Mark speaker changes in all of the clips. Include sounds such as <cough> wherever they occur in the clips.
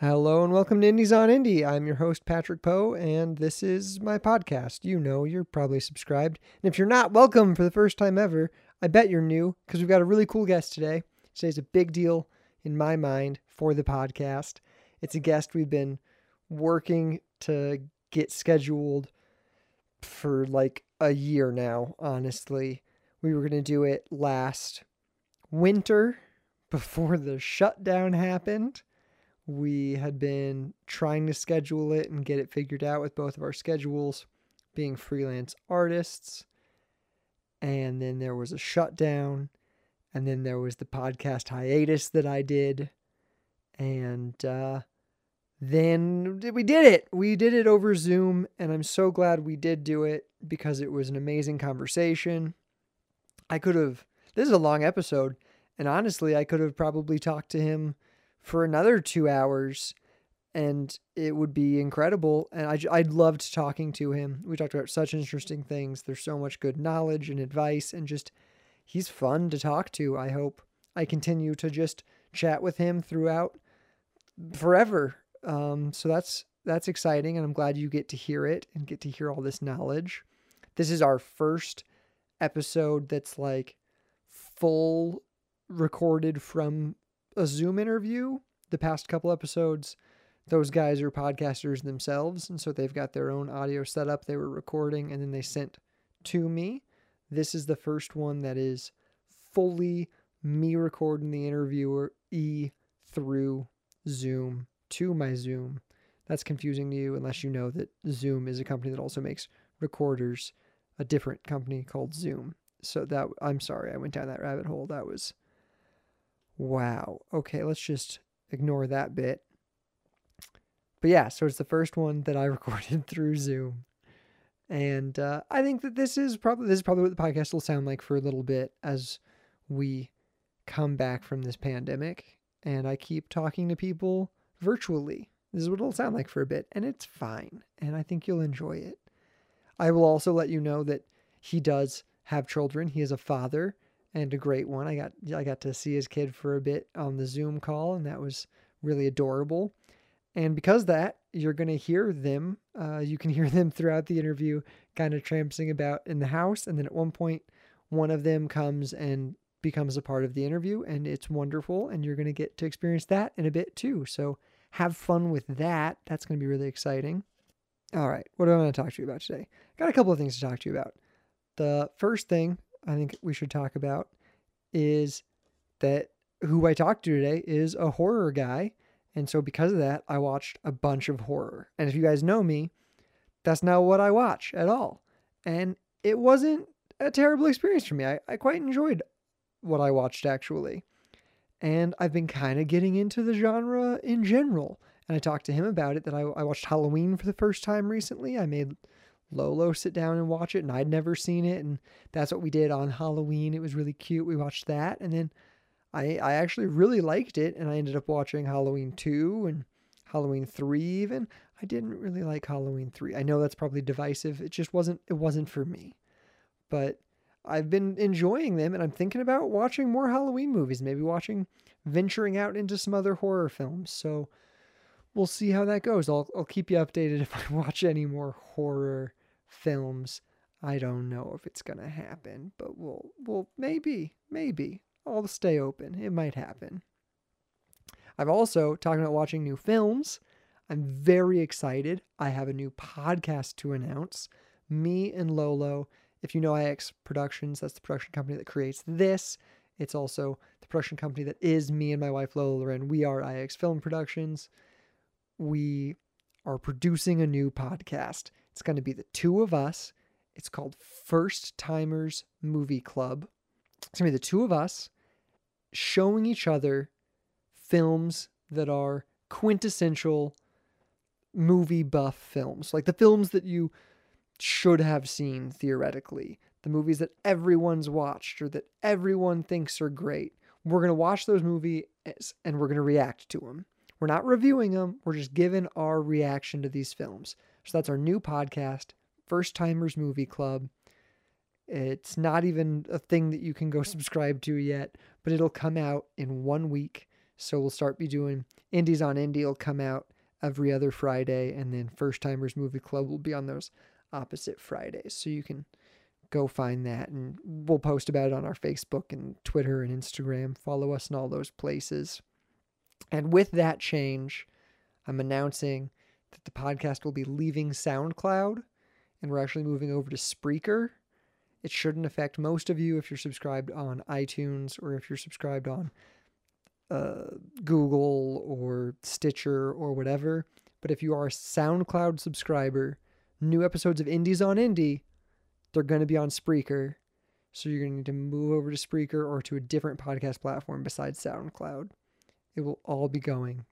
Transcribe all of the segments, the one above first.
Speaker 1: Hello and welcome to Indies on Indie. I'm your host, Patrick Poe, and this is my podcast. You know, you're probably subscribed. And if you're not, welcome for the first time ever. I bet you're new because we've got a really cool guest today. Today's a big deal in my mind for the podcast. It's a guest we've been working to get scheduled for like a year now, honestly. We were going to do it last winter before the shutdown happened we had been trying to schedule it and get it figured out with both of our schedules being freelance artists. And then there was a shutdown. And then there was the podcast hiatus that I did. And uh, then we did it. We did it over Zoom. And I'm so glad we did do it because it was an amazing conversation. I could have, this is a long episode. And honestly, I could have probably talked to him for another two hours and it would be incredible. And I, I loved talking to him. We talked about such interesting things. There's so much good knowledge and advice, and just he's fun to talk to. I hope I continue to just chat with him throughout forever. Um, so that's that's exciting, and I'm glad you get to hear it and get to hear all this knowledge. This is our first episode that's like full recorded from a Zoom interview. The past couple episodes, those guys are podcasters themselves, and so they've got their own audio setup they were recording and then they sent to me. This is the first one that is fully me recording the interviewer e through Zoom to my Zoom. That's confusing to you unless you know that Zoom is a company that also makes recorders, a different company called Zoom. So that I'm sorry I went down that rabbit hole. That was Wow. Okay, let's just ignore that bit. But yeah, so it's the first one that I <laughs> recorded through Zoom. And uh, I think that this is probably this is probably what the podcast will sound like for a little bit as we come back from this pandemic and I keep talking to people virtually. This is what it'll sound like for a bit, and it's fine. And I think you'll enjoy it. I will also let you know that he does have children. He is a father and a great one. I got I got to see his kid for a bit on the Zoom call, and that was really adorable. And because that, you're going to hear them. Uh, you can <laughs> hear them throughout the interview, kind of tramping about in the house. And then at one point, one of them comes and becomes a part of the interview, and it's wonderful. And you're going to get to experience that in a bit too. So have fun with that. That's going to be really exciting. All right, what do I want to talk to you about today? Got a couple of things to talk to you about. The first thing I think we should talk about is that who I talked to today is a horror guy. And so because of that, I watched a bunch of horror. And if you guys know me, that's not what I watch at all. And it wasn't a terrible experience for me. I, I quite enjoyed what I watched actually. And I've been kind of getting into the genre in general. And I talked to him about it that I, I watched Halloween for the first time recently. I made Lolo sit down and watch it, and I'd never seen it, and that's what we did on Halloween. It was really cute. We watched that, and then I I actually really liked it, and I ended up watching Halloween two and Halloween three even. I didn't really like Halloween three. I know that's probably divisive. It just wasn't it wasn't for me, but I've been enjoying them, and I'm thinking about watching more Halloween movies. Maybe watching venturing out into some other horror films. So we'll see how that goes. I'll I'll keep you updated <laughs> if I watch any more horror films. I don't know if it's gonna happen, but we'll we'll maybe maybe I'll stay open. It might happen. I've also talking about watching new films. I'm very excited. I have a new podcast to announce. Me and Lolo. If you know IX Productions, that's the production company that creates this. It's also the production company that is me and my wife Lola Loren. We are IX Film Productions. We are producing a new podcast. It's going to be the two of us. It's called First Timers Movie Club. It's going to be the two of us showing each other films that are quintessential movie buff films, like the films that you should have seen theoretically, the movies that everyone's watched or that everyone thinks are great. We're going to watch those movies and we're going to react to them. We're not reviewing them, we're just giving our reaction to these films. So that's our new podcast, First Timers Movie Club. It's not even a thing that you can go <laughs> subscribe to yet, but it'll come out in one week. So we'll start be doing Indies on Indie will come out every other Friday, and then First Timers Movie Club will be on those opposite Fridays. So you can go find that, and we'll post about it on our Facebook and Twitter and Instagram. Follow us in all those places. And with that change, I'm announcing that the podcast will be leaving SoundCloud and we're actually moving over to Spreaker. It shouldn't affect most of you if you're subscribed on iTunes or if you're subscribed on uh, Google or Stitcher or whatever. But if you are a SoundCloud subscriber, new episodes of Indies on Indie, they're going to be on Spreaker. So you're going to need to move over to Spreaker or to a different podcast platform besides SoundCloud. It will all be going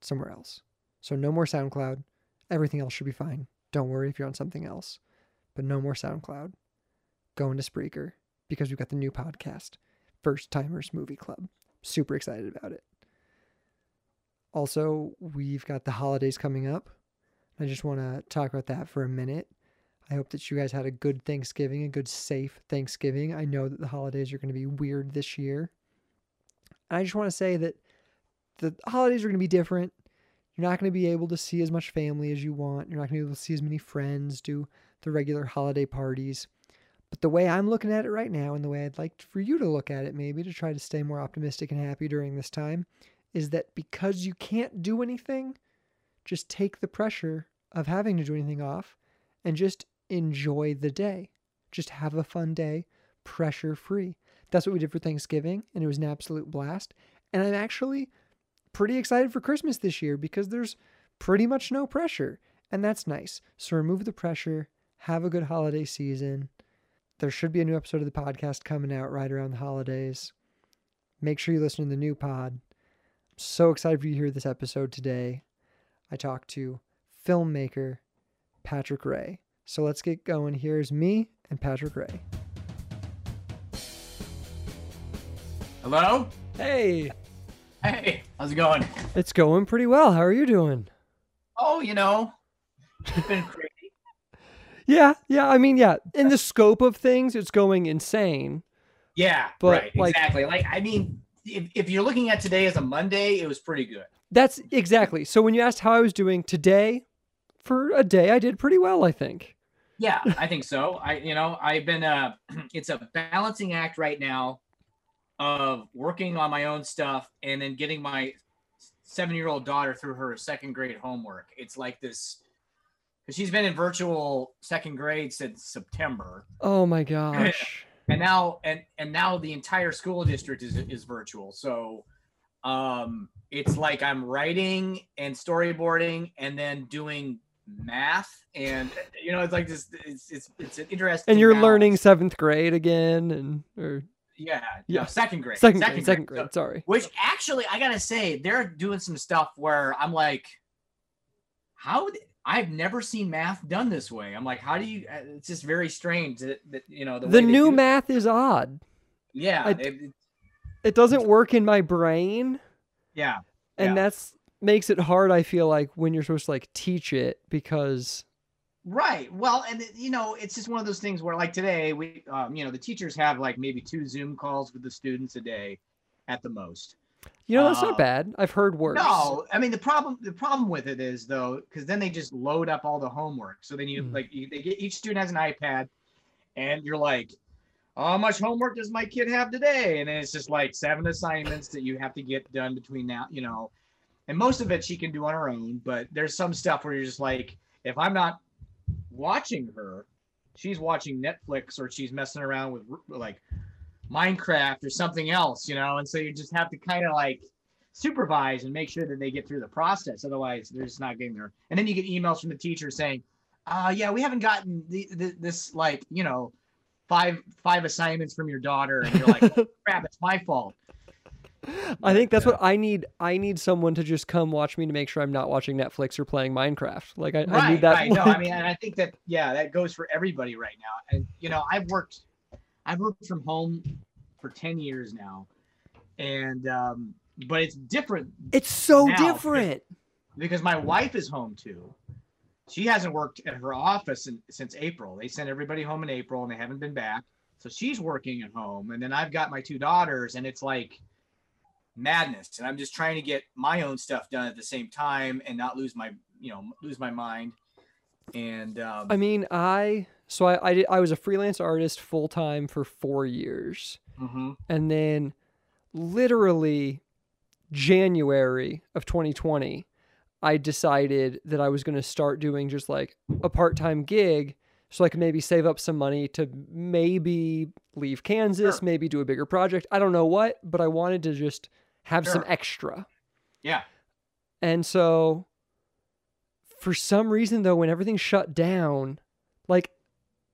Speaker 1: somewhere else. So no more SoundCloud. Everything else should be fine. Don't worry if you're on something else. But no more SoundCloud. Go into Spreaker because we've got the new podcast, First Timers Movie Club. Super excited about it. Also, we've got the holidays coming up. I just want to talk about that for a minute. I hope that you guys had a good Thanksgiving, a good, safe Thanksgiving. I know that the holidays are going to be weird this year. I just want to say that the holidays are going to be different. You're not going to be able to see as much family as you want. You're not going to be able to see as many friends, do the regular holiday parties. But the way I'm looking at it right now, and the way I'd like for you to look at it, maybe to try to stay more optimistic and happy during this time, is that because you can't do anything, just take the pressure of having to do anything off and just enjoy the day. Just have a fun day, pressure free. That's what we did for Thanksgiving, and it was an absolute blast. And I'm actually pretty excited for Christmas this year because there's pretty much no pressure, and that's nice. So remove the pressure, have a good holiday season. There should be a new episode of the podcast coming out right around the holidays. Make sure you listen to the new pod. I'm so excited for you to hear this episode today. I talked to filmmaker Patrick Rea. So let's get going. Here's me and Patrick Rea.
Speaker 2: Hello?
Speaker 1: Hey,
Speaker 2: Hey, how's it going?
Speaker 1: it's going pretty well. How are you doing?
Speaker 2: Oh, you know, it's been crazy.
Speaker 1: Yeah, yeah. I mean, yeah. In the scope of things, it's going insane.
Speaker 2: Yeah,
Speaker 1: But,
Speaker 2: right,
Speaker 1: like-
Speaker 2: exactly. Like, I mean, if, if you're looking at today as a Monday, it was pretty good.
Speaker 1: That's exactly. So when you asked how I was doing today, for a day, I did pretty well, I think.
Speaker 2: Yeah, I think so. I, you know, I've been, uh, <clears throat> it's a balancing act right now of working on my own stuff and then getting my seven year old daughter through her second grade homework. It's like this, because she's been in virtual second grade since September.
Speaker 1: Oh my gosh. <laughs>
Speaker 2: and now and and now the entire school district is is virtual so um it's like i'm writing and storyboarding and then doing math and you know it's like this it's it's, it's an interesting
Speaker 1: and you're
Speaker 2: balance.
Speaker 1: learning seventh grade again, and or
Speaker 2: yeah
Speaker 1: Yeah.
Speaker 2: yeah second grade
Speaker 1: second, grade, second grade.
Speaker 2: So-
Speaker 1: sorry.
Speaker 2: which actually i gotta say they're doing some stuff where i'm like how i've never seen math done this way i'm like how do you uh, it's just very strange that, that you know the,
Speaker 1: The new math is odd.
Speaker 2: yeah it- it-
Speaker 1: It doesn't work in my brain,
Speaker 2: yeah
Speaker 1: and
Speaker 2: Yeah.
Speaker 1: that's makes it hard. I feel like when you're supposed to like teach it because
Speaker 2: Right. Well, and you know, it's just one of those things where, like today, we, um, you know, the teachers have like maybe two Zoom calls with the students a day, at the most.
Speaker 1: you know that's not bad. I've heard worse.
Speaker 2: No, I mean the problem. The problem with it is though, because then they just load up all the homework. So then you
Speaker 1: Mm.
Speaker 2: like you, they get each student has an iPad, and you're like, how much homework does my kid have today? And then it's just like seven assignments that you have to get done between now, you know. And most of it she can do on her own, but there's some stuff where you're just like, if I'm not watching her, she's watching Netflix or she's messing around with like Minecraft or something else, you know. And so you just have to kind of like supervise and make sure that they get through the process. Otherwise, they're just not getting there. And then you get emails from the teacher saying, uh, yeah, we haven't gotten the, the, this like, you know, five five assignments from your daughter, and you're like, <laughs> crap, it's my fault.
Speaker 1: I think that's
Speaker 2: Yeah.
Speaker 1: what I need. I need someone to just come watch me to make sure I'm not watching Netflix or playing Minecraft. Like I, I need that.
Speaker 2: right. No, I mean, and I think that yeah, that goes for everybody right now. And you know, I've worked, I've worked from home for ten years now, and um, but it's different
Speaker 1: it's so different.
Speaker 2: because my wife is home too. She hasn't worked at her office in, since April. They sent everybody home in April, and they haven't been back. So she's working at home, and then I've got my two daughters, and it's like madness. And I'm just trying to get my own stuff done at the same time and not lose my, you know, lose my mind. And um,
Speaker 1: I mean, I so I I, did, I was a freelance artist full time for four years,
Speaker 2: mhm.
Speaker 1: and then literally January of 2020, I decided that I was going to start doing just like a part time gig so I could maybe save up some money to maybe leave Kansas,
Speaker 2: Sure.
Speaker 1: maybe do a bigger project. I don't know what, but I wanted to just have some extra.
Speaker 2: yeah,
Speaker 1: And so for some reason though when everything shut down, like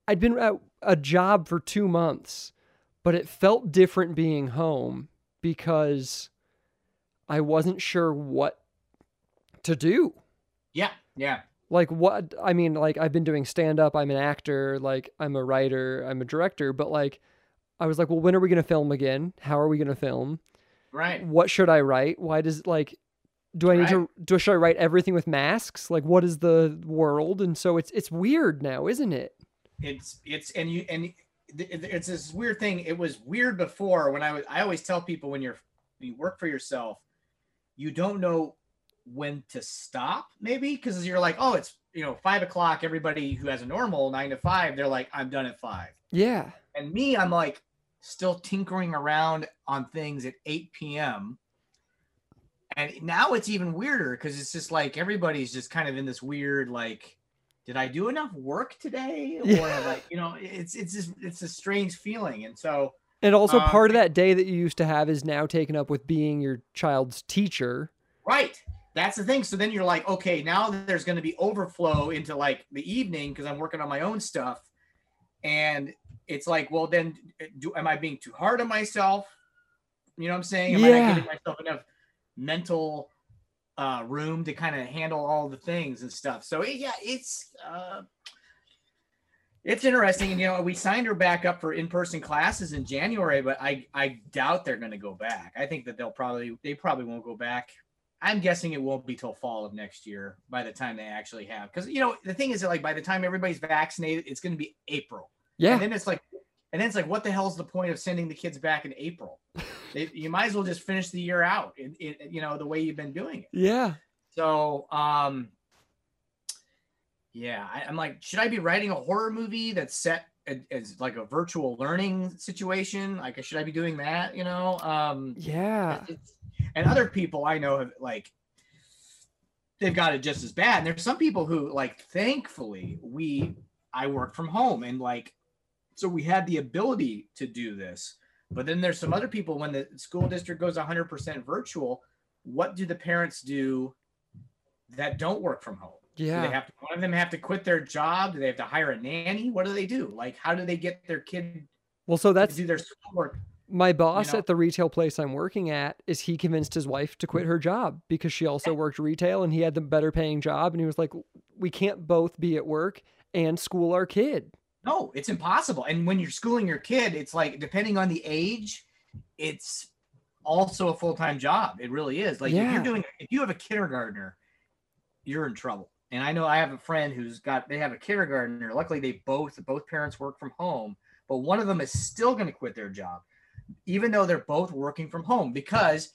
Speaker 1: I'd been at a job for 2 months, but it felt different being home because I wasn't sure what to do.
Speaker 2: yeah, yeah,
Speaker 1: Like what I mean like I've been doing stand up, I'm an actor, like I'm a writer, I'm a director, but like I was like, well, when are we going to film again? How are we going to film?
Speaker 2: Right.
Speaker 1: what should I write? Why does like do I need to do should I write everything with masks? Like what is the world? And so it's it's weird now, isn't it?
Speaker 2: it's it's and you and it's this weird thing it was weird before when i was i always tell people when you're when you work for yourself you don't know when to stop maybe because you're like oh it's you know five o'clock everybody who has a normal nine to five they're like i'm done at five
Speaker 1: Yeah.
Speaker 2: and me i'm like still tinkering around on things at 8 p.m and now it's even weirder because it's just like everybody's just kind of in this weird like did i do enough work today? <laughs> Or
Speaker 1: Yeah.
Speaker 2: have i you know it's it's just it's a strange feeling. And so
Speaker 1: And also
Speaker 2: Um,
Speaker 1: part of that day that you used to have is now taken up with being your child's teacher.
Speaker 2: right. That's the thing. So then you're like okay now there's going to be overflow into like the evening because i'm working on my own stuff. And it's like well then do am i being too hard on myself? You know what i'm saying? Am i not giving myself enough mental uh room to kind of handle all the things and stuff? So it- yeah it's uh it's interesting and you know we signed her back up for in-person classes in january but i i doubt they're going to go back. I think that they'll probably they probably won't go back. I'm guessing it won't be till fall of next year by the time they actually have because you know the thing is that like by the time everybody's vaccinated it's going to be april
Speaker 1: Yeah.
Speaker 2: and then it's like, and then it's like, what the hell's the point of sending the kids back in April? <laughs> They, you might as well just finish the year out, in, in, you know, the way you've been doing it.
Speaker 1: yeah.
Speaker 2: So, um, yeah, I, I'm like, should I be writing a horror movie that's set as, as like a virtual learning situation? Like, should I be doing that? You know, um,
Speaker 1: Yeah.
Speaker 2: and other people I know have like they've got it just as bad. And there's some people who like thankfully we I work from home and like so we had the ability to do this. But then there's some other people when the school district goes 100% virtual, what do the parents do that don't work from home? Yeah. Do they have to, one of them have to quit their job? Do they have to hire a nanny? What do they do? Like, how do they get their kid
Speaker 1: Well, so
Speaker 2: to
Speaker 1: that's
Speaker 2: do their schoolwork?
Speaker 1: my boss
Speaker 2: know?
Speaker 1: at the retail place I'm working at is he convinced his wife to quit her job because she also worked retail and he had the better paying job and he was like we can't both be at work and school our kid.
Speaker 2: No, it's impossible. And when you're schooling your kid, it's like depending on the age, it's also a full-time job. It really is. Like if you're doing if you have a kindergartner, you're in trouble. And I know I have a friend who's got they have a kindergartner. Luckily they both both parents work from home, but one of them is still going to quit their job even though they're both working from home because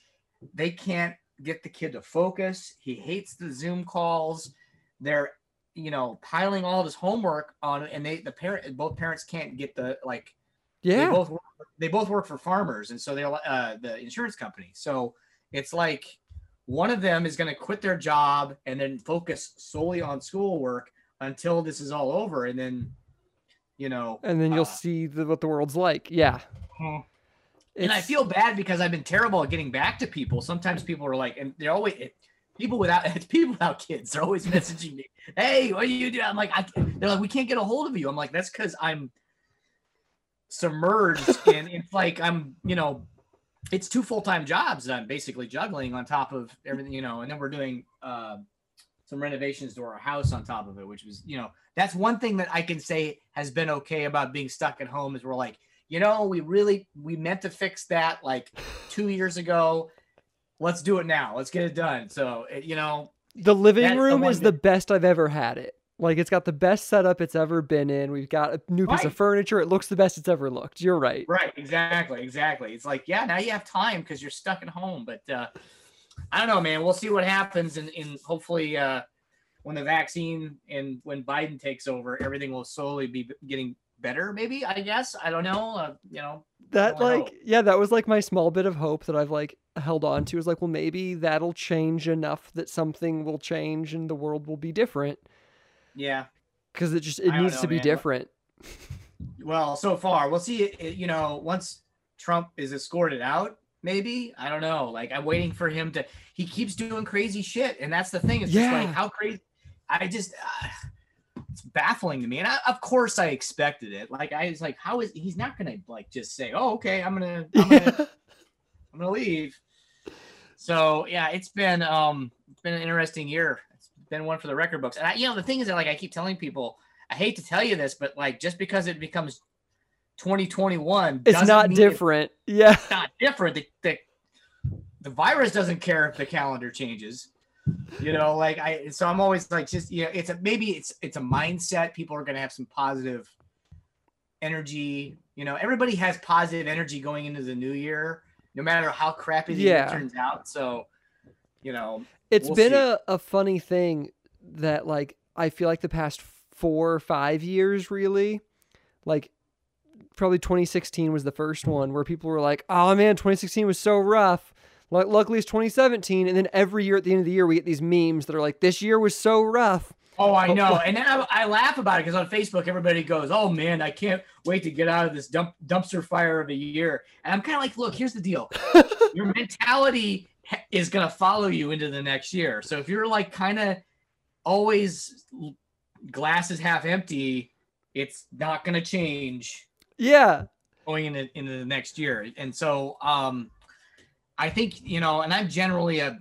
Speaker 2: they can't get the kid to focus. He hates the Zoom calls. They're you know piling all of his homework on and they the parent both parents can't get the like they
Speaker 1: Yeah.
Speaker 2: both work, they both work for farmers and so they're uh, the insurance company so it's like one of them is going to quit their job and then focus solely on schoolwork until this is all over and then you know
Speaker 1: and then you'll
Speaker 2: uh,
Speaker 1: see the, what the world's like. Yeah.
Speaker 2: Mhm. and I feel bad because I've been terrible at getting back to people. Sometimes people are like, and they're always it, people without <laughs> it's people without kids. They're always messaging me, "Hey, what do you do?" I'm like, I, they're like, "We can't get a hold of you." I'm like, "That's because I'm submerged <laughs> and It's like I'm, you know, it's two full time jobs that I'm basically juggling on top of everything, you know. And then we're doing uh, some renovations to our house on top of it, which was, you know, that's one thing that I can say has been okay about being stuck at home is we're like, you know, we really we meant to fix that like two years ago. Let's do it now. Let's get it done. So it, you know,
Speaker 1: the living
Speaker 2: the
Speaker 1: room
Speaker 2: one
Speaker 1: is the best I've ever had it. Like it's got the best setup it's ever been in. We've got a new piece of furniture. It looks the best it's ever looked. You're right.
Speaker 2: Right, exactly, exactly. It's like, yeah, now you have time because you're stuck at home. But uh, I don't know, man. We'll see what happens, and, and hopefully, uh, when the vaccine and when Biden takes over, everything will slowly be getting better. Maybe I guess I don't know. Uh, you know,
Speaker 1: That like yeah, that was like my small bit of hope that I've like held on to is like, well, maybe that'll change enough that something will change and the world will be different
Speaker 2: yeah.
Speaker 1: because it just it
Speaker 2: I
Speaker 1: needs
Speaker 2: know,
Speaker 1: to be
Speaker 2: man.
Speaker 1: different. <laughs>
Speaker 2: Well, so far, we'll see. It, it- you know, once Trump is escorted out, maybe I don't know. Like I'm waiting for him to. He keeps doing crazy shit, and that's the thing. It's just like how crazy. I just. Uh, it's baffling to me, and I, of course I expected it. Like I was like, how is he's not gonna like just say, "Oh, okay, I'm gonna, I'm gonna, <laughs> I'm gonna leave." So yeah, it's been um, it's been an interesting year. It's been one for the record books, and I, you know, the thing is that like I keep telling people, I hate to tell you this, but like just because it becomes 2021,
Speaker 1: it's not different. Yeah.
Speaker 2: It's not different. The, the the virus doesn't care if the calendar changes. You know, like I, so I'm always like, just you know, it's a maybe it's it's a mindset. People are gonna have some positive energy. You know, everybody has positive energy going into the new year, no matter how crappy the
Speaker 1: Yeah.
Speaker 2: year turns out. So, you know,
Speaker 1: It's
Speaker 2: We'll
Speaker 1: been
Speaker 2: see.
Speaker 1: a, a funny thing that like I feel like the past four or five years really, like probably 2016 was the first one where people were like, "Oh man, 2016 was so rough." Like luckily it's 2017, and then every year at the end of the year we get these memes that are like, "This year was so rough."
Speaker 2: Oh, I know. And then I, I laugh about it because on Facebook, everybody goes, Oh man, I can't wait to get out of this dump, dumpster fire of a year. And I'm kind of like, Look, here's the deal <laughs> your mentality ha- is going to follow you into the next year. So if you're like kind of always l- glasses half empty, it's not going to change
Speaker 1: Yeah,
Speaker 2: going into, into the next year. And so um I think, you know, and I'm generally a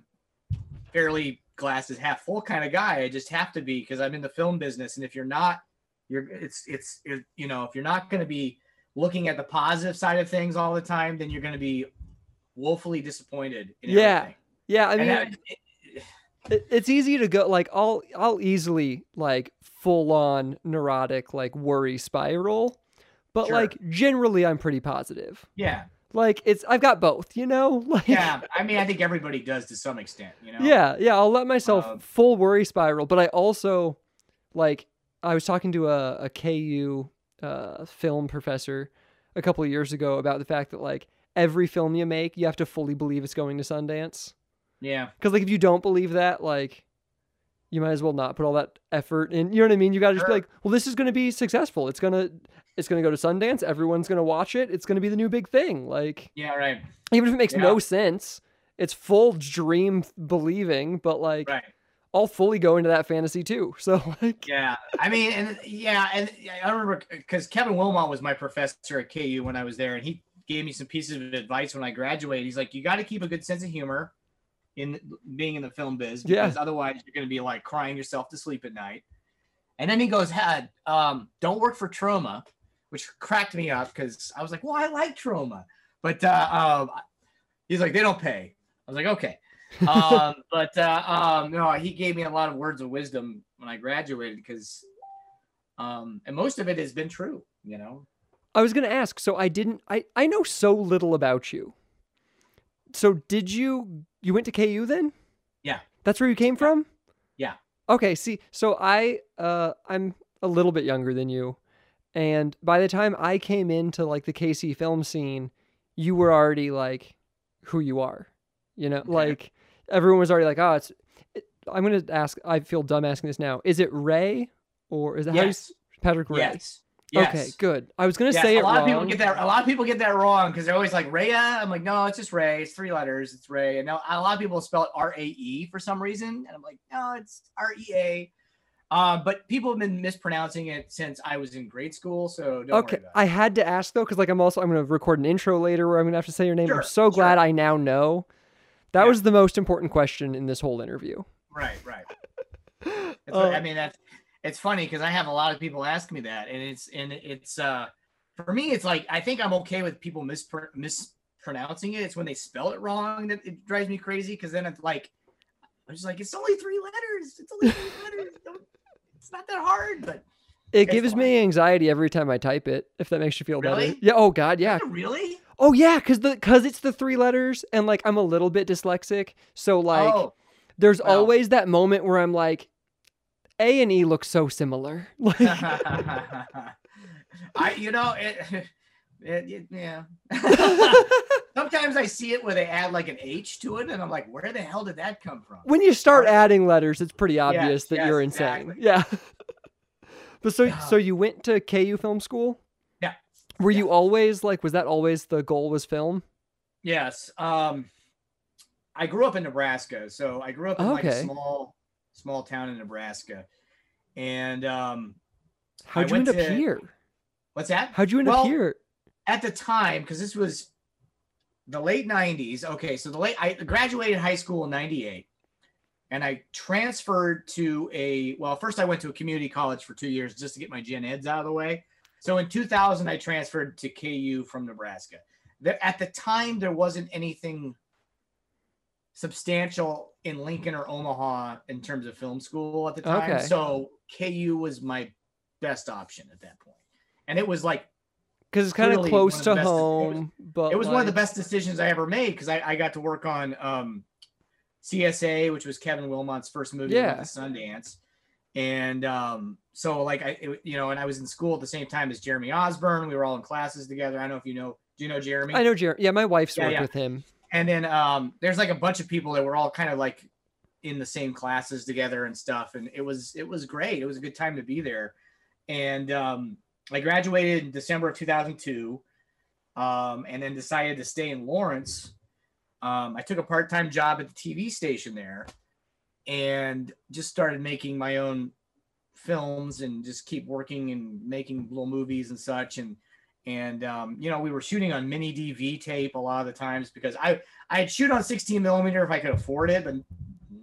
Speaker 2: fairly glasses half full kind of guy. I just have to be because I'm in the film business. And if you're not, you're it's it's it, you know, if you're not going to be looking at the positive side of things all the time, then you're going to be woefully disappointed in
Speaker 1: Yeah.
Speaker 2: everything.
Speaker 1: yeah. I mean,
Speaker 2: that-
Speaker 1: it, it's easy to go like I'll I'll easily like full on neurotic like worry spiral, but
Speaker 2: Sure.
Speaker 1: like generally I'm pretty positive.
Speaker 2: yeah.
Speaker 1: Like it's I've got both, you know? <laughs> Like
Speaker 2: Yeah. I mean, I think everybody does to some extent, you know?
Speaker 1: Yeah, yeah, I'll let myself
Speaker 2: Um,
Speaker 1: full worry spiral, but I also like I was talking to a, a KU uh, film professor a couple of years ago about the fact that like every film you make, you have to fully believe it's going to Sundance.
Speaker 2: Yeah.
Speaker 1: Because like if you don't believe that, like you might as well not put all that effort in. You know what I mean? You got to just be like, well, this is going to be successful. It's gonna it's gonna go to Sundance. Everyone's gonna watch it. It's gonna be the new big thing. Like
Speaker 2: Yeah. Right.
Speaker 1: even if it makes
Speaker 2: Yeah.
Speaker 1: no sense, it's full dream believing, but like
Speaker 2: Right.
Speaker 1: I'll fully go into that fantasy too. <laughs> So like
Speaker 2: Yeah, I mean, and yeah, and I remember because Kevin Willmott was my professor at KU when I was there, and he gave me some pieces of advice when I graduated. He's like, you got to keep a good sense of humor in being in the film biz,
Speaker 1: Yeah.
Speaker 2: because otherwise you're going to be like crying yourself to sleep at night. And then he goes, "Had um, don't work for Troma," which cracked me up because I was like, "Well, I like Troma," but uh, um, he's like, "They don't pay." I was like, "Okay." <laughs> um, but uh, um, no, he gave me a lot of words of wisdom when I graduated because, um, and most of it has been true. You know,
Speaker 1: I was gonna ask, so I didn't I, I know so little about you. So did you you went to KU then?
Speaker 2: Yeah.
Speaker 1: That's where you came from?
Speaker 2: Yeah.
Speaker 1: Okay, see, so I uh I'm a little bit younger than you. And by the time I came into like the KC film scene, you were already like who you are. You know,
Speaker 2: Okay.
Speaker 1: like everyone was already like, "Oh, it's it, I'm going to ask I feel dumb asking this now. Is it Ray or is it how you Patrick Ray?
Speaker 2: yes, yes.
Speaker 1: Okay, good. I was going to
Speaker 2: Yes,
Speaker 1: say
Speaker 2: a
Speaker 1: it
Speaker 2: lot
Speaker 1: wrong.
Speaker 2: of people get that. A lot of people get that wrong because they're always like Rhea. I'm like, no, it's just Ray. It's three letters. It's Ray. And now a lot of people spell it R A E for some reason, and I'm like, no, it's R E A. Uh, but people have been mispronouncing it since I was in grade school, so don't
Speaker 1: Okay,
Speaker 2: worry about it.
Speaker 1: I had to ask though, because like I'm also I'm gonna record an intro later where I'm gonna have to say your name.
Speaker 2: Sure, I'm
Speaker 1: so
Speaker 2: sure.
Speaker 1: glad I now know. That
Speaker 2: Yeah.
Speaker 1: was the most important question in this whole interview.
Speaker 2: Right, right. <laughs>
Speaker 1: Uh,
Speaker 2: I mean, that's it's funny because I have a lot of people ask me that, and it's and it's uh for me, it's like I think I'm okay with people mispr- mispronouncing it. It's when they spell it wrong that it drives me crazy because then it's like I'm just like it's only three letters. It's only three letters. <laughs> Don't it's not that hard, but
Speaker 1: It gives me anxiety every time I type it. If that makes you feel better. Yeah. Oh God. Yeah.
Speaker 2: really?
Speaker 1: Oh yeah. Cause the cause it's the three letters and like I'm a little bit dyslexic, so like
Speaker 2: oh,
Speaker 1: there's always that moment where I'm like, A and E look so similar. Like. <laughs>
Speaker 2: I, you know, it, <laughs> it, it- yeah. <laughs> Sometimes I see it where they add like an H to it, and I'm like, where the hell did that come from?
Speaker 1: when you start adding letters, it's pretty obvious
Speaker 2: Yes,
Speaker 1: that
Speaker 2: yes,
Speaker 1: you're insane.
Speaker 2: exactly.
Speaker 1: Yeah. but so so you went to KU Film School?
Speaker 2: Yeah.
Speaker 1: Were
Speaker 2: Yeah.
Speaker 1: you always like was that always the goal was film?
Speaker 2: Yes. Um, I grew up in Nebraska, so I grew up in like a small, small town in Nebraska, and um,
Speaker 1: How'd you end up here?
Speaker 2: what's that?
Speaker 1: How'd you end
Speaker 2: Well,
Speaker 1: up here?
Speaker 2: at the time because this was the late 90s okay so the late i graduated high school in 98 and i transferred to a well first i went to a community college for two years just to get my gen eds out of the way so in 2000 i transferred to ku from nebraska there, at the time there wasn't anything substantial in lincoln or omaha in terms of film school at the time
Speaker 1: Okay.
Speaker 2: so ku was my best option at that point. and it was like
Speaker 1: Because it's kind of close
Speaker 2: of
Speaker 1: to
Speaker 2: the best- it was-
Speaker 1: home, but
Speaker 2: it was one of the best decisions I ever made because I, I got to work on um, CSA, which was Kevin Willmott's first movie
Speaker 1: Yeah.
Speaker 2: Sundance, and um, so like I, it- you know, and I was in school at the same time as Jeremy Osborne. We were all in classes together. I don't know if you know. Do you know Jeremy?
Speaker 1: I know Jeremy. Yeah, my wife's
Speaker 2: Yeah,
Speaker 1: worked
Speaker 2: yeah.
Speaker 1: with him.
Speaker 2: And then um, there's like a bunch of people that were all kind of like in the same classes together and stuff, and it was it was great. It was a good time to be there, and um, I graduated in December of 2002, um, and then decided to stay in Lawrence. Um, I took a part time job at the TV station there, and just started making my own films and just keep working and making little movies and such and and um, you know we were shooting on mini DV tape a lot of the times because I I'd shoot on 16 millimeter if I could afford it, but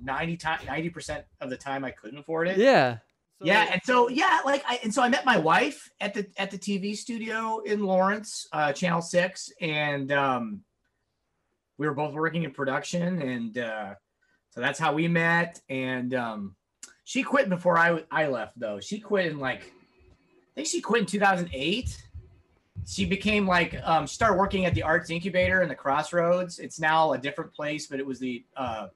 Speaker 2: 90 time 90 percent of the time I couldn't afford it.
Speaker 1: Yeah. So-
Speaker 2: yeah, and so yeah, like I and so I met my wife at the at the TV studio in Lawrence, uh, Channel Six, and um, we were both working in production, and uh, so that's how we met. And um, she quit before I I left though. She quit in like I think she quit in 2008. She became like um, started working at the Arts Incubator in the Crossroads. It's now a different place, but it was the uh,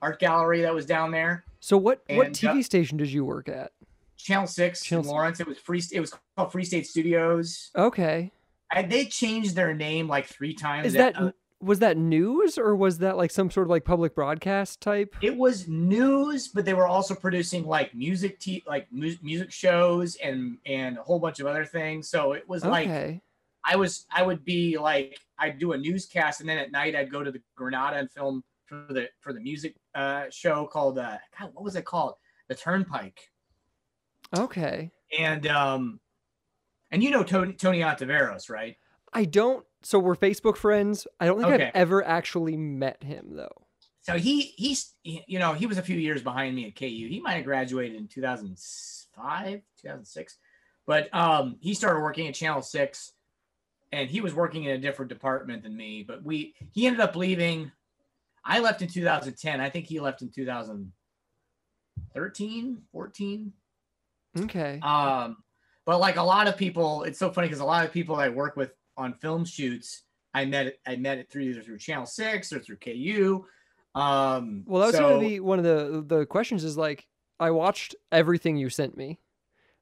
Speaker 2: art gallery that was down there.
Speaker 1: So what what TV
Speaker 2: uh,
Speaker 1: station did you work at?
Speaker 2: Channel Six
Speaker 1: Channel
Speaker 2: in Lawrence. It was free. It was called Free State Studios.
Speaker 1: Okay.
Speaker 2: And they changed their name like three times.
Speaker 1: Is
Speaker 2: At-
Speaker 1: that
Speaker 2: uh,
Speaker 1: was that news or was that like some sort of like public broadcast type?
Speaker 2: it was news, but they were also producing like music, te- like mu- music shows and and a whole bunch of other things. So it was like I was I would be like I'd do a newscast and then at night I'd go to the Granada and film for the for the music uh, show called uh, God, what was it called? The Turnpike.
Speaker 1: Okay.
Speaker 2: And um and you know Tony Tony Ontiveros, right?
Speaker 1: I don't so we're Facebook friends. I don't think
Speaker 2: Okay.
Speaker 1: I've ever actually met him though.
Speaker 2: So he he's you know he was a few years behind me at KU. He might have graduated in 2005, 2006, but um he started working at Channel Six, and he was working in a different department than me. But we he ended up leaving. I left in 2010. I think he left in 2013, 14.
Speaker 1: Okay.
Speaker 2: Um, but like a lot of people, it's so funny because a lot of people I work with on film shoots, I met it, I met it through either through Channel Six or through KU. Um,
Speaker 1: Well, that was
Speaker 2: so,
Speaker 1: going to be one of the the questions. Is like I watched everything you sent me.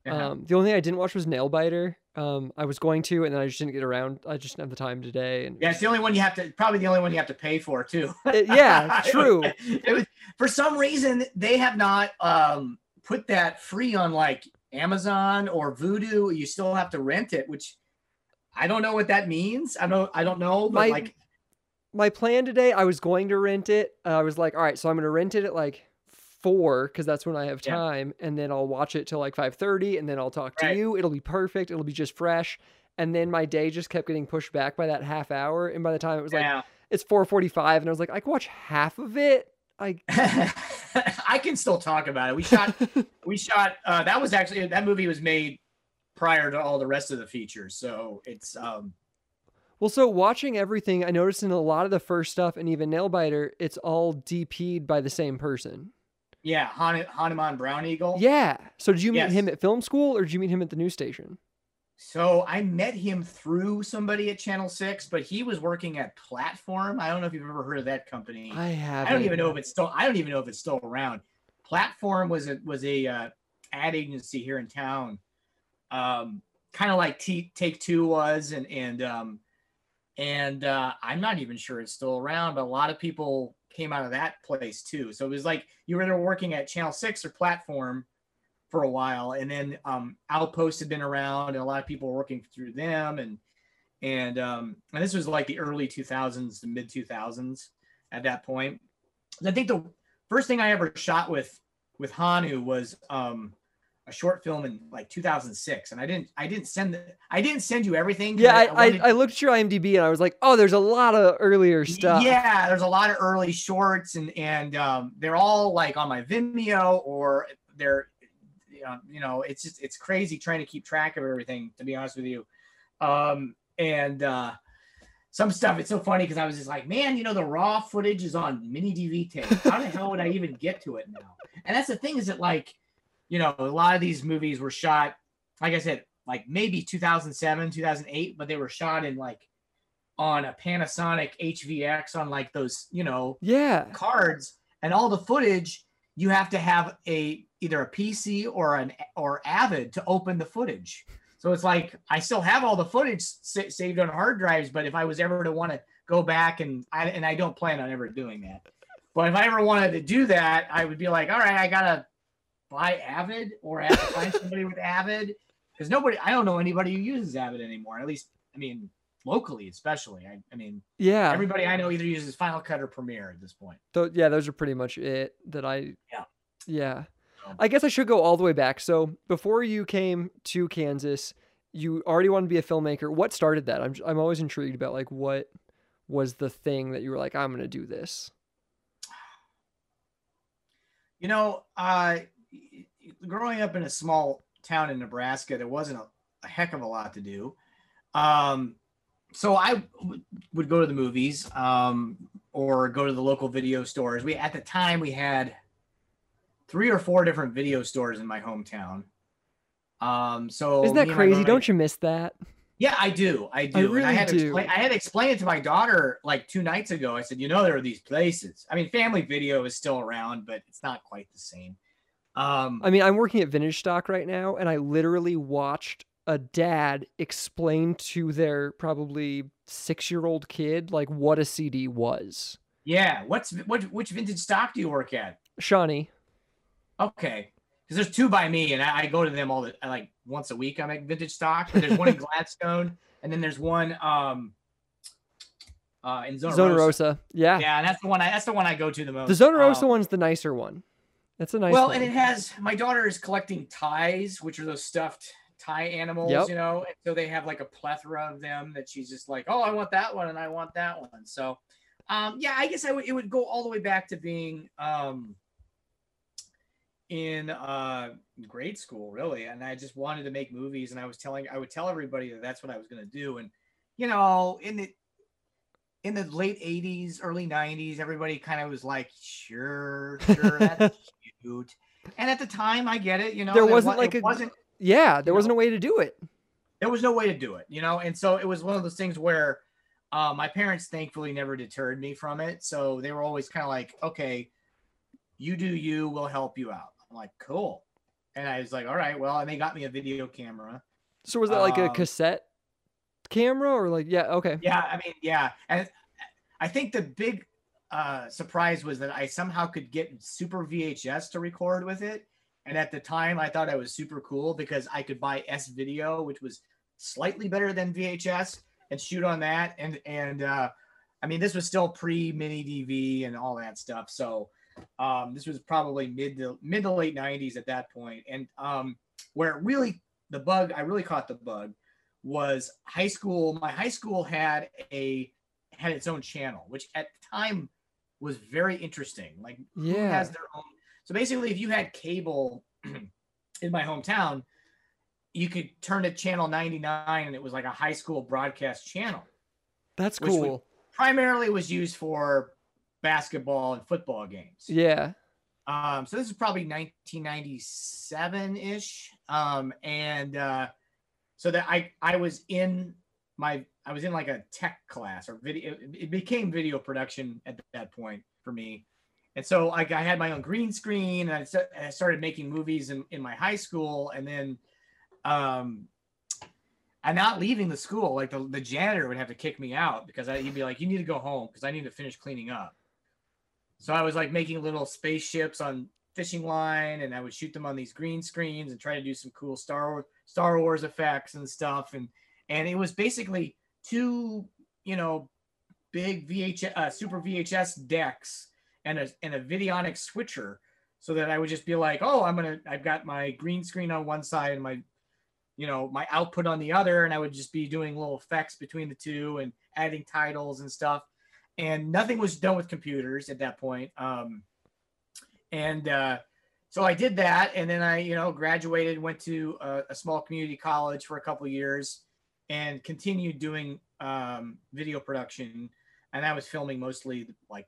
Speaker 2: uh-huh.
Speaker 1: Um, the only thing I didn't watch was Nailbiter. Um, I was going to, and then I just didn't get around. I just didn't have the time today. And
Speaker 2: yeah, it's the only one you have to probably the only one you have to pay for too. <laughs>
Speaker 1: It- yeah, true.
Speaker 2: it was for some reason they have not um put that free on like Amazon or Vudu. You still have to rent it, which I don't know what that means. I don't I don't know, but
Speaker 1: My-
Speaker 2: like
Speaker 1: my plan today, I was going to rent it. Uh, I was like, all right, so I'm going to rent it at like four because that's when I have
Speaker 2: Yeah.
Speaker 1: time, and then I'll watch it till like five thirty, and then I'll talk to
Speaker 2: Right.
Speaker 1: you. It'll be perfect. It'll be just fresh. And then my day just kept getting pushed back by that half hour, and by the time it was like it's four forty-five, and I was like, I can watch half of it. I <laughs>
Speaker 2: I can still talk about it. We shot <laughs> we shot uh that was actually that movie was made prior to all the rest of the features. So it's um
Speaker 1: Well, so watching everything, I noticed in a lot of the first stuff and even Nailbiter, it's all DP'd by the same person.
Speaker 2: Yeah, Han- Hanuman Brown Eagle.
Speaker 1: Yeah. So did you meet
Speaker 2: Yes.
Speaker 1: him at film school or did you meet him at the news station?
Speaker 2: So I met him through somebody at Channel Six, but he was working at Platform. I don't know if you've ever heard of that company.
Speaker 1: I have.
Speaker 2: I don't even know if it's still. I don't even know if it's still around. Platform was a was a uh, ad agency here in town, um, kind of like T- Take Two was, and and um, and uh, I'm not even sure it's still around. But a lot of people came out of that place too. So it was like you were either working at Channel Six or Platform for a while, and then um, Outpost had been around, and a lot of people were working through them, and and um, and this was like the early 2000s, the mid 2000s at that point. I think the first thing I ever shot with with Hanu was um, a short film in like 2006, and I didn't I didn't send the, I didn't send you everything
Speaker 1: Yeah, I, I,
Speaker 2: wanted-
Speaker 1: I looked at your IMDb and I was like, oh, there's a lot of earlier stuff.
Speaker 2: Yeah, there's a lot of early shorts, and and um, they're all like on my Vimeo or they're, you know, you know, it's just it's crazy trying to keep track of everything. To be honest with you, um, and uh, some stuff it's so funny because I was just like, man, you know, the raw footage is on mini DV tape. How the hell would I even get to it now? And that's the thing is that like, you know, a lot of these movies were shot, like I said, like maybe 2007, 2008, but they were shot in like on a Panasonic HVX on like those, you know,
Speaker 1: Yeah.
Speaker 2: cards and all the footage you have to have a either a PC or an or Avid to open the footage. So it's like I still have all the footage sa- saved on hard drives, but if I was ever to want to go back and I and I don't plan on ever doing that. But if I ever wanted to do that, I would be like, all right, I gotta buy Avid or have to find somebody with Avid because nobody, I don't know anybody who uses Avid anymore. At least, I mean, locally, especially. I, I mean,
Speaker 1: Yeah.
Speaker 2: everybody I know either uses Final Cut or Premiere at this point.
Speaker 1: So yeah, those are pretty much it that I.
Speaker 2: Yeah.
Speaker 1: Yeah.
Speaker 2: So-
Speaker 1: I guess I should go all the way back. So before you came to Kansas, you already wanted to be a filmmaker. What started that? I'm I'm always intrigued about like what was the thing that you were like I'm gonna do this.
Speaker 2: You know, uh, growing up in a small town in Nebraska, there wasn't a, a heck of a lot to do. Um, so I w- would go to the movies um, or go to the local video stores. We at the time we had three or four different video stores in my hometown. Um, so
Speaker 1: Isn't that
Speaker 2: me and my
Speaker 1: crazy? Don't you miss that?
Speaker 2: Yeah, I do. I do.
Speaker 1: I
Speaker 2: And I
Speaker 1: really
Speaker 2: had
Speaker 1: do.
Speaker 2: explain, I had to explain it to my daughter like two nights ago. I said, you know, there are these places. I mean, Family Video is still around, but it's not quite the same. Um,
Speaker 1: I mean, I'm working at Vintage Stock right now, and I literally watched a dad explain to their probably six year old kid like what a CD was.
Speaker 2: yeah. What's what? Which vintage stock do you work at?
Speaker 1: Shawnee.
Speaker 2: Okay, because there's two by me, and I, I go to them all the like once a week. I'm at vintage stock. There's one in <laughs> Gladstone, and then there's one um, uh, in Zona,
Speaker 1: Zona
Speaker 2: Rosa.
Speaker 1: Rosa. Yeah.
Speaker 2: Yeah, and that's the one. I that's the one I go to the most.
Speaker 1: The Zona Rosa
Speaker 2: Um,
Speaker 1: one's the nicer one. That's a nice
Speaker 2: well,
Speaker 1: one.
Speaker 2: and it has my daughter is collecting ties, which are those stuffed Ty animals,
Speaker 1: Yep.
Speaker 2: you know. And so they have like a plethora of them that she's just like, oh, I want that one and I want that one. So, um, yeah, I guess I would it would go all the way back to being um in uh grade school really and i just wanted to make movies and i was telling i would tell everybody that that's what i was going to do and you know in the in the late 80s early 90s everybody kind of was like sure sure that's <laughs> cute and at the time i get it you know
Speaker 1: There wasn't
Speaker 2: wa-
Speaker 1: like
Speaker 2: it
Speaker 1: a-
Speaker 2: wasn't
Speaker 1: yeah, there wasn't
Speaker 2: know,
Speaker 1: a way to do it.
Speaker 2: there was no way to do it, you know. And so it was one of those things where uh, my parents thankfully never deterred me from it. So they were always kind of like, okay, you do you, we'll help you out. I'm like, cool. And I was like, all right, well, and they got me a video camera.
Speaker 1: So was that like a
Speaker 2: Um,
Speaker 1: cassette camera or like yeah, okay.
Speaker 2: Yeah, I mean, yeah. And I think the big uh, surprise was that I somehow could get Super VHS to record with it. And at the time, I thought I was super cool because I could buy S Video, which was slightly better than VHS, and shoot on that. And and uh, I mean, this was still pre mini DV and all that stuff. So um, this was probably mid to mid to late '90s at that point. And um, where really the bug, I really caught the bug, was high school. My high school had a had its own channel, which at the time was very interesting. Like who
Speaker 1: Yeah.
Speaker 2: has their own. So basically, if you had cable <clears throat> in my hometown, you could turn to channel 99 and it was like a high school broadcast channel.
Speaker 1: That's cool.
Speaker 2: Primarily was used for basketball and football games.
Speaker 1: Yeah.
Speaker 2: Um, so this is probably 1997 ish. Um, and uh, so that I I was in my I was in like a tech class or video. It became video production at that point for me. And so like I had my own green screen and I, started making movies in, in my high school. And then um, I'm not leaving the school. Like the, the janitor would have to kick me out because I, he'd be like, you need to go home because I need to finish cleaning up. So I was like making little spaceships on fishing line and I would shoot them on these green screens and try to do some cool Star Wars, Star Wars effects and stuff. And, and it was basically two, you know, big VHS, uh, super VHS decks and a, and a Videonic switcher so that I would just be like, oh, I'm to, I've got my green screen on one side and my you know my output on the other. And i would just be doing little effects between the two and adding titles and stuff. And nothing was done with computers at that point. Um, and uh, so i did that. And then i you know graduated went to a, a small community college for a couple years and continued doing um, video production and i was filming mostly like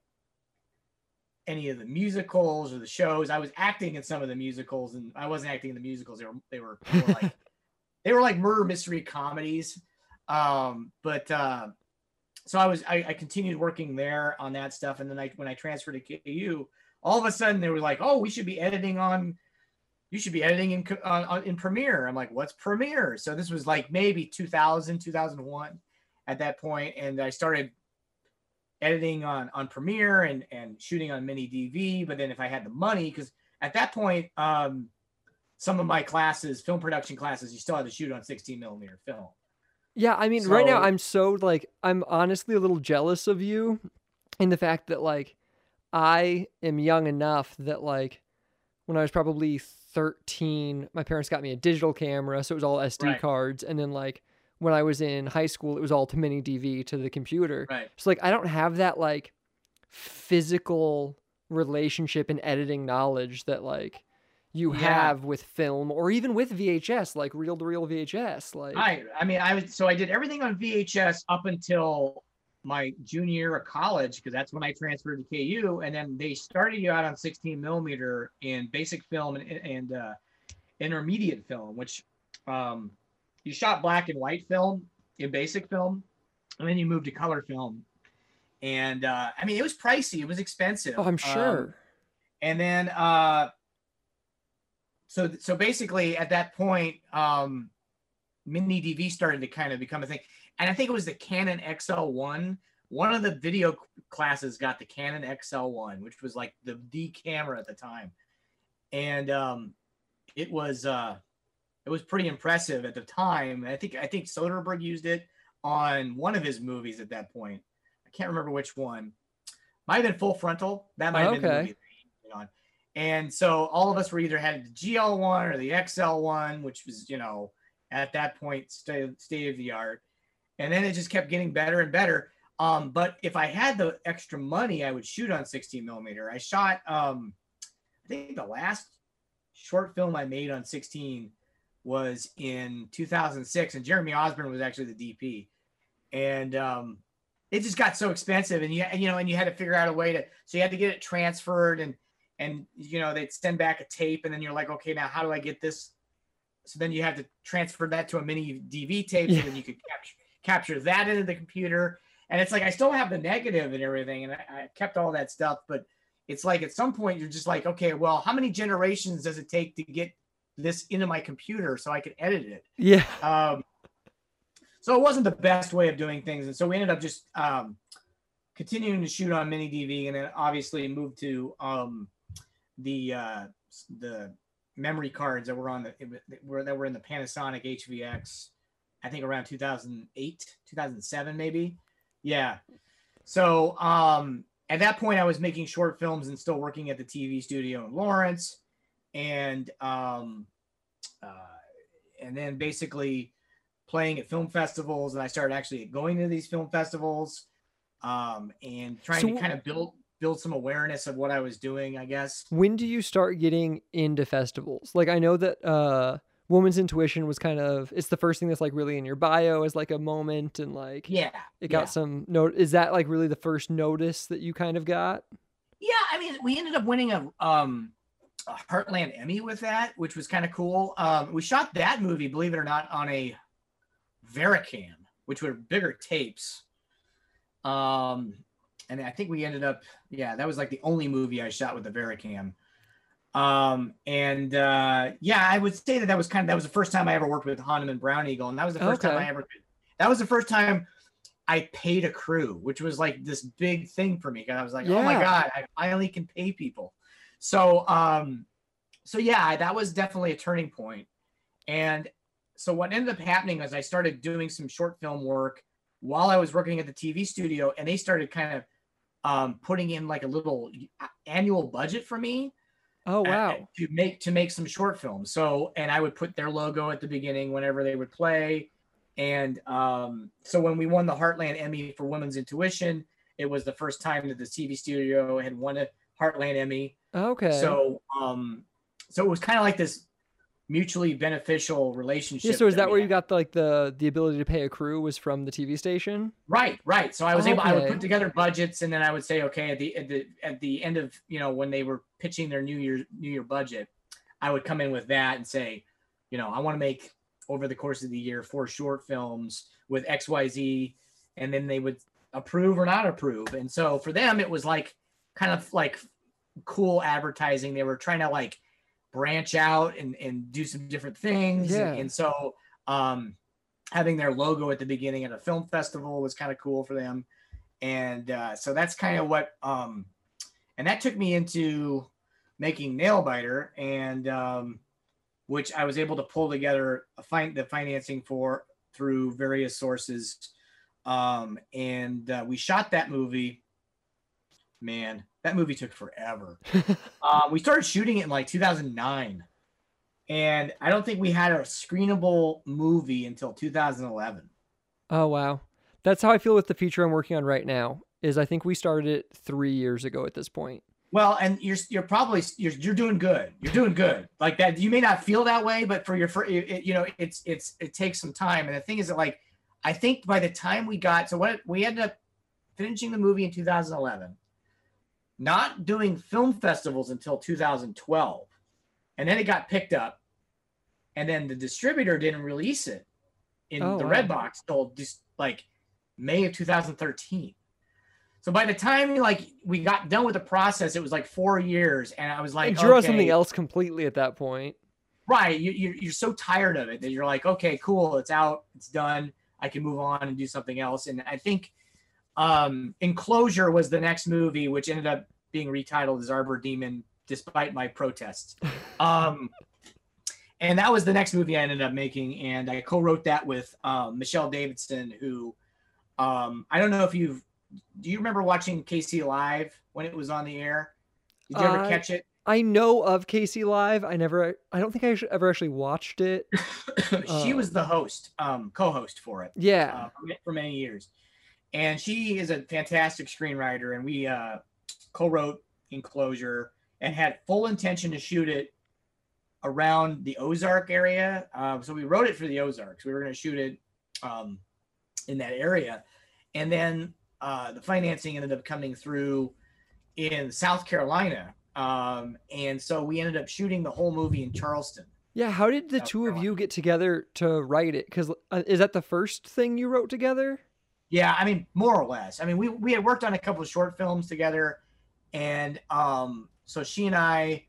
Speaker 2: any of the musicals or the shows i was acting in some of the musicals and i wasn't acting in the musicals they were they were, they were <laughs> like they were like murder mystery comedies. Um, but uh, so I was I, I, continued working there on that stuff, and then I when I transferred to KU, all of a sudden they were like, "Oh, we should be editing on." You should be editing in uh, in Premiere. I'm like, what's Premiere? So this was like maybe 2000, 2001 at that point, and I started editing on on Premiere and and shooting on mini DV. But then if I had the money, because at that point, um, some of my classes, film production classes, you still had to shoot on 16 millimeter film.
Speaker 1: Yeah, I mean, so, right now I'm so like I'm honestly a little jealous of you in the fact that like I am young enough that like when I was probably 13, my parents got me a digital camera, so it was all SD right. cards, and then like when I was in high school, it was all to mini DV to the computer.
Speaker 2: Right.
Speaker 1: So like I don't have that like physical relationship and editing knowledge that like you yeah. have with film or even with VHS, like reel to reel VHS. Like
Speaker 2: I, I mean, I was so I did everything on VHS up until my junior year of college because that's when I transferred to KU, and then they started you out on 16 millimeter in basic film and, and uh, intermediate film, which um, you shot black and white film in basic film, and then you moved to color film. And uh, I mean, it was pricey. It was expensive.
Speaker 1: Oh, I'm sure. Um,
Speaker 2: and then uh, so so basically at that point um mini dv started to kind of become a thing and i think it was the canon xl1 one of the video classes got the canon xl1 which was like the d camera at the time. And um it was uh it was pretty impressive at the time. I think i think soderbergh used it on one of his movies at that point. I can't remember which one. Might have been full frontal. That might have okay. been the movie on. And so all of us were either had the GL1 or the XL1, which was, you know, at that point, state, state of the art. And then it just kept getting better and better. Um, but if I had the extra money, I would shoot on 16 millimeter. I shot, um, I think the last short film I made on 16 was in 2006, and Jeremy Osborne was actually the DP. And um, it just got so expensive, and you, you know, and you had to figure out a way to, so you had to get it transferred, and and you know they'd send back a tape and then you're like okay now how do i get this so then you have to transfer that to a mini dv tape yeah. so then you could capture capture that into the computer. And it's like i still have the negative and everything and I, I kept all that stuff but it's like at some point you're just like okay well how many generations does it take to get this into my computer so i could edit it?
Speaker 1: Yeah.
Speaker 2: Um so it wasn't the best way of doing things and so we ended up just um continuing to shoot on mini dv and then obviously moved to um the uh, the memory cards that were on the were that were in the Panasonic HVX. I think around 2008, 2007, maybe. Yeah. So um, at that point, I was making short films and still working at the TV studio in Lawrence, and um, uh, and then basically playing at film festivals. And I started actually going to these film festivals um, and trying so, to kind of build build some awareness of what I was doing, I guess.
Speaker 1: When do you start getting into festivals? Like I know that uh Woman's Intuition was kind of it's the first thing that's like really in your bio as like a moment and like
Speaker 2: yeah
Speaker 1: it got
Speaker 2: yeah.
Speaker 1: some note is that like really the first notice that you kind of got?
Speaker 2: Yeah, I mean, we ended up winning a um a Heartland Emmy with that, which was kind of cool. Um, we shot that movie, believe it or not, on a Varicam which were bigger tapes. Um, and I think we ended up, yeah, that was like the only movie I shot with the Varicam. Um, and uh, yeah, I would say that that was kind of that was the first time I ever worked with Hanuman and Brown Eagle, and that was the first time I ever. That was the first time I paid a crew, which was like this big thing for me because I was like, oh my god, I finally can pay people. So, um, so yeah, that was definitely a turning point. And so what ended up happening is I started doing some short film work while I was working at the TV studio, and they started kind of um, putting in like a little annual budget for me
Speaker 1: Oh wow.
Speaker 2: to make to make some short films. So, and I would put their logo at the beginning whenever they would play. And um, so when we won the Heartland Emmy for Woman's Intuition, it was the first time that the TV studio had won a Heartland Emmy.
Speaker 1: Okay.
Speaker 2: So, um, so it was kind of like this mutually beneficial relationship.
Speaker 1: yeah. So is that
Speaker 2: we
Speaker 1: where you got the, like the the ability to pay a crew was from the TV station?
Speaker 2: Right, right. So I was able. I would put together budgets, and then I would say, okay, at the at the at the end of you know when they were pitching their New Year New Year budget, I would come in with that and say, you know, I want to make over the course of the year four short films with X Y Z, and then they would approve or not approve. And so for them, it was like kind of like cool advertising. They were trying to like branch out and and do some different things.
Speaker 1: Yeah.
Speaker 2: And, and so um having their logo at the beginning at a film festival was kind of cool for them. And uh, so that's kind of what um and that took me into making Nailbiter and um which I was able to pull together a find the financing for through various sources. Um, and uh, we shot that movie. Man, that movie took forever. <laughs> um, we started shooting it in like 2009, and I don't think we had a screenable movie until 2011.
Speaker 1: Oh wow. That's how I feel with the feature I'm working on right now. Is I think we started it three years ago at this point.
Speaker 2: Well, and you're you're probably you're you're doing good. You're doing good. Like that, you may not feel that way, but for your for it, you know, it's it's it takes some time. And the thing is that like, I think by the time we got so what we ended up finishing the movie in 2011, not doing film festivals until 2012, and then it got picked up, and then the distributor didn't release it in
Speaker 1: Oh,
Speaker 2: the
Speaker 1: wow.
Speaker 2: Redbox till just like May of 2013. So by the time like we got done with the process, it was like four years, and I was like,
Speaker 1: you're on
Speaker 2: okay,
Speaker 1: something else completely at that point.
Speaker 2: right? You, you you're so tired of it that you're like, okay, cool, it's out, it's done. I can move on and do something else. And I think um, Enclosure was the next movie, which ended up being retitled as Arbor Demon, despite my protests. <laughs> Um, and that was the next movie I ended up making, and I co-wrote that with um, Michelle Davidson, who um, I don't know if you've. Do you remember watching KC Live when it was on the air? Did you ever
Speaker 1: Uh,
Speaker 2: catch it?
Speaker 1: I know of KC Live. I never. I don't think I ever actually watched it. <laughs>
Speaker 2: she
Speaker 1: uh,
Speaker 2: was the host, um, co-host for it
Speaker 1: Yeah.
Speaker 2: uh, for many years, and she is a fantastic screenwriter. And we uh, co-wrote Enclosure and had full intention to shoot it around the Ozark area. Um, so we wrote it for the Ozarks. We were going to shoot it um, in that area, and then uh, the financing ended up coming through in South Carolina. Um, and so we ended up shooting the whole movie in Charleston.
Speaker 1: Yeah. How did the
Speaker 2: South
Speaker 1: two of you get together to write it? Because uh, is that the first thing you wrote together?
Speaker 2: Yeah, I mean, more or less. I mean, we we had worked on a couple of short films together, and um, so she and I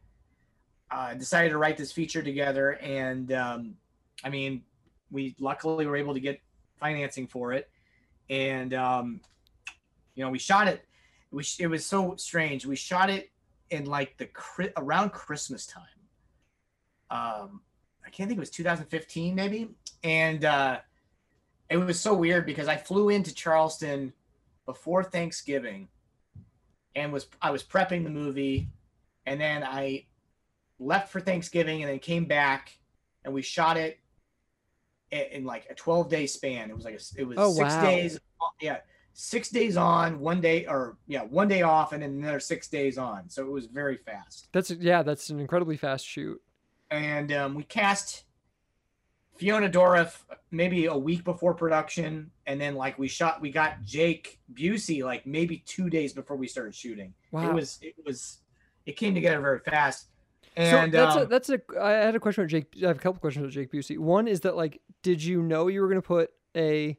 Speaker 2: uh, decided to write this feature together. And um, I mean, we luckily were able to get financing for it, and um, you know, we shot it. We it was so strange. We shot it in like the around Christmas time. Um, I can't think it was 2015 maybe, and. uh it was so weird because I flew into Charleston before Thanksgiving and was I was prepping the movie and then I left for Thanksgiving and then came back and we shot it in, like a 12 day span. It was like a, it was
Speaker 1: Oh,
Speaker 2: six
Speaker 1: wow.
Speaker 2: days. Yeah. Six days on, one day or yeah, one day off and then another six days on. So it was very fast
Speaker 1: That's yeah. That's an incredibly fast shoot.
Speaker 2: and um, we cast Fiona Dourif maybe a week before production, and then like we shot, we got Jake Busey like maybe two days before we started shooting.
Speaker 1: Wow.
Speaker 2: It was it was it came together very fast. And
Speaker 1: so that's
Speaker 2: um,
Speaker 1: a that's a I had a question about Jake. I have a couple questions about Jake Busey. One is that like, did you know you were gonna put a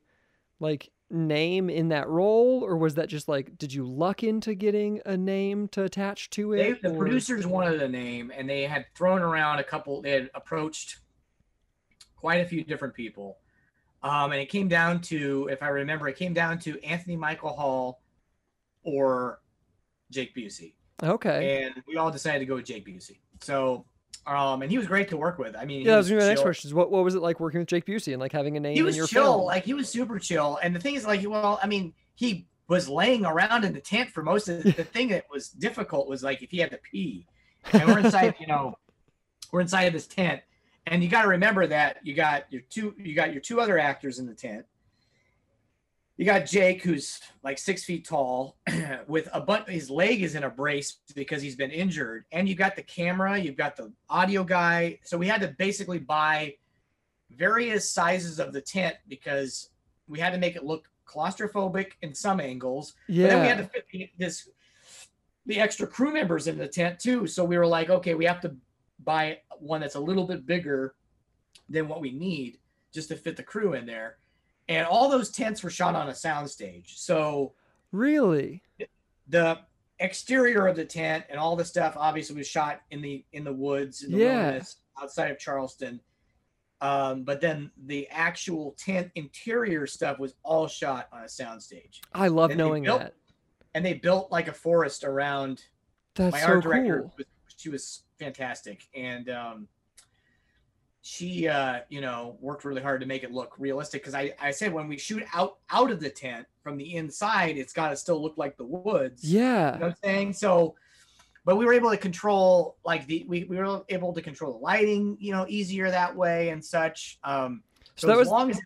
Speaker 1: like name in that role, or was that just like, did you luck into getting a name to attach to
Speaker 2: they,
Speaker 1: it?
Speaker 2: the
Speaker 1: or-
Speaker 2: producers wanted a name, and they had thrown around a couple. They had approached quite a few different people, um, and it came down to, if I remember, it came down to Anthony Michael Hall or Jake Busey.
Speaker 1: Okay.
Speaker 2: and we all decided to go with Jake Busey. So, um, and he was great to work with. I mean,
Speaker 1: yeah, that was my next question. Is what what was it like working with Jake Busey and like having a name
Speaker 2: He was chill,
Speaker 1: film?
Speaker 2: like he was super chill. And the thing is, like, well, I mean, he was laying around in the tent for most of the, the <laughs> thing that was difficult was like if he had to pee, and we're inside, you know, we're inside of this tent, and you got to remember that you got your two, you got your two other actors in the tent. You got Jake, who's like six feet tall, <clears throat> with a bunch. His leg is in a brace because he's been injured, and you got the camera, you've got the audio guy. So we had to basically buy various sizes of the tent because we had to make it look claustrophobic in some angles.
Speaker 1: yeah.
Speaker 2: But then we had to fit this the extra crew members in the tent too. So we were like, okay, we have to buy one that's a little bit bigger than what we need just to fit the crew in there. And all those tents were shot on a soundstage. So
Speaker 1: really?
Speaker 2: the exterior of the tent and all the stuff obviously was shot in the in the woods in the
Speaker 1: Yeah.
Speaker 2: wilderness outside of Charleston. Um, but then the actual tent interior stuff was all shot on a soundstage.
Speaker 1: I love
Speaker 2: And
Speaker 1: knowing
Speaker 2: built-
Speaker 1: that.
Speaker 2: And they built like a forest around
Speaker 1: That's
Speaker 2: my
Speaker 1: so
Speaker 2: art director
Speaker 1: cool.
Speaker 2: was, she was fantastic. And um she uh you know worked really hard to make it look realistic because i i said when we shoot out out of the tent from the inside it's got to still look like the woods.
Speaker 1: Yeah.
Speaker 2: you know what i'm saying? So but we were able to control like the we, we were able to control the lighting you know easier that way and such. Um
Speaker 1: So
Speaker 2: so,
Speaker 1: that
Speaker 2: as
Speaker 1: was
Speaker 2: long as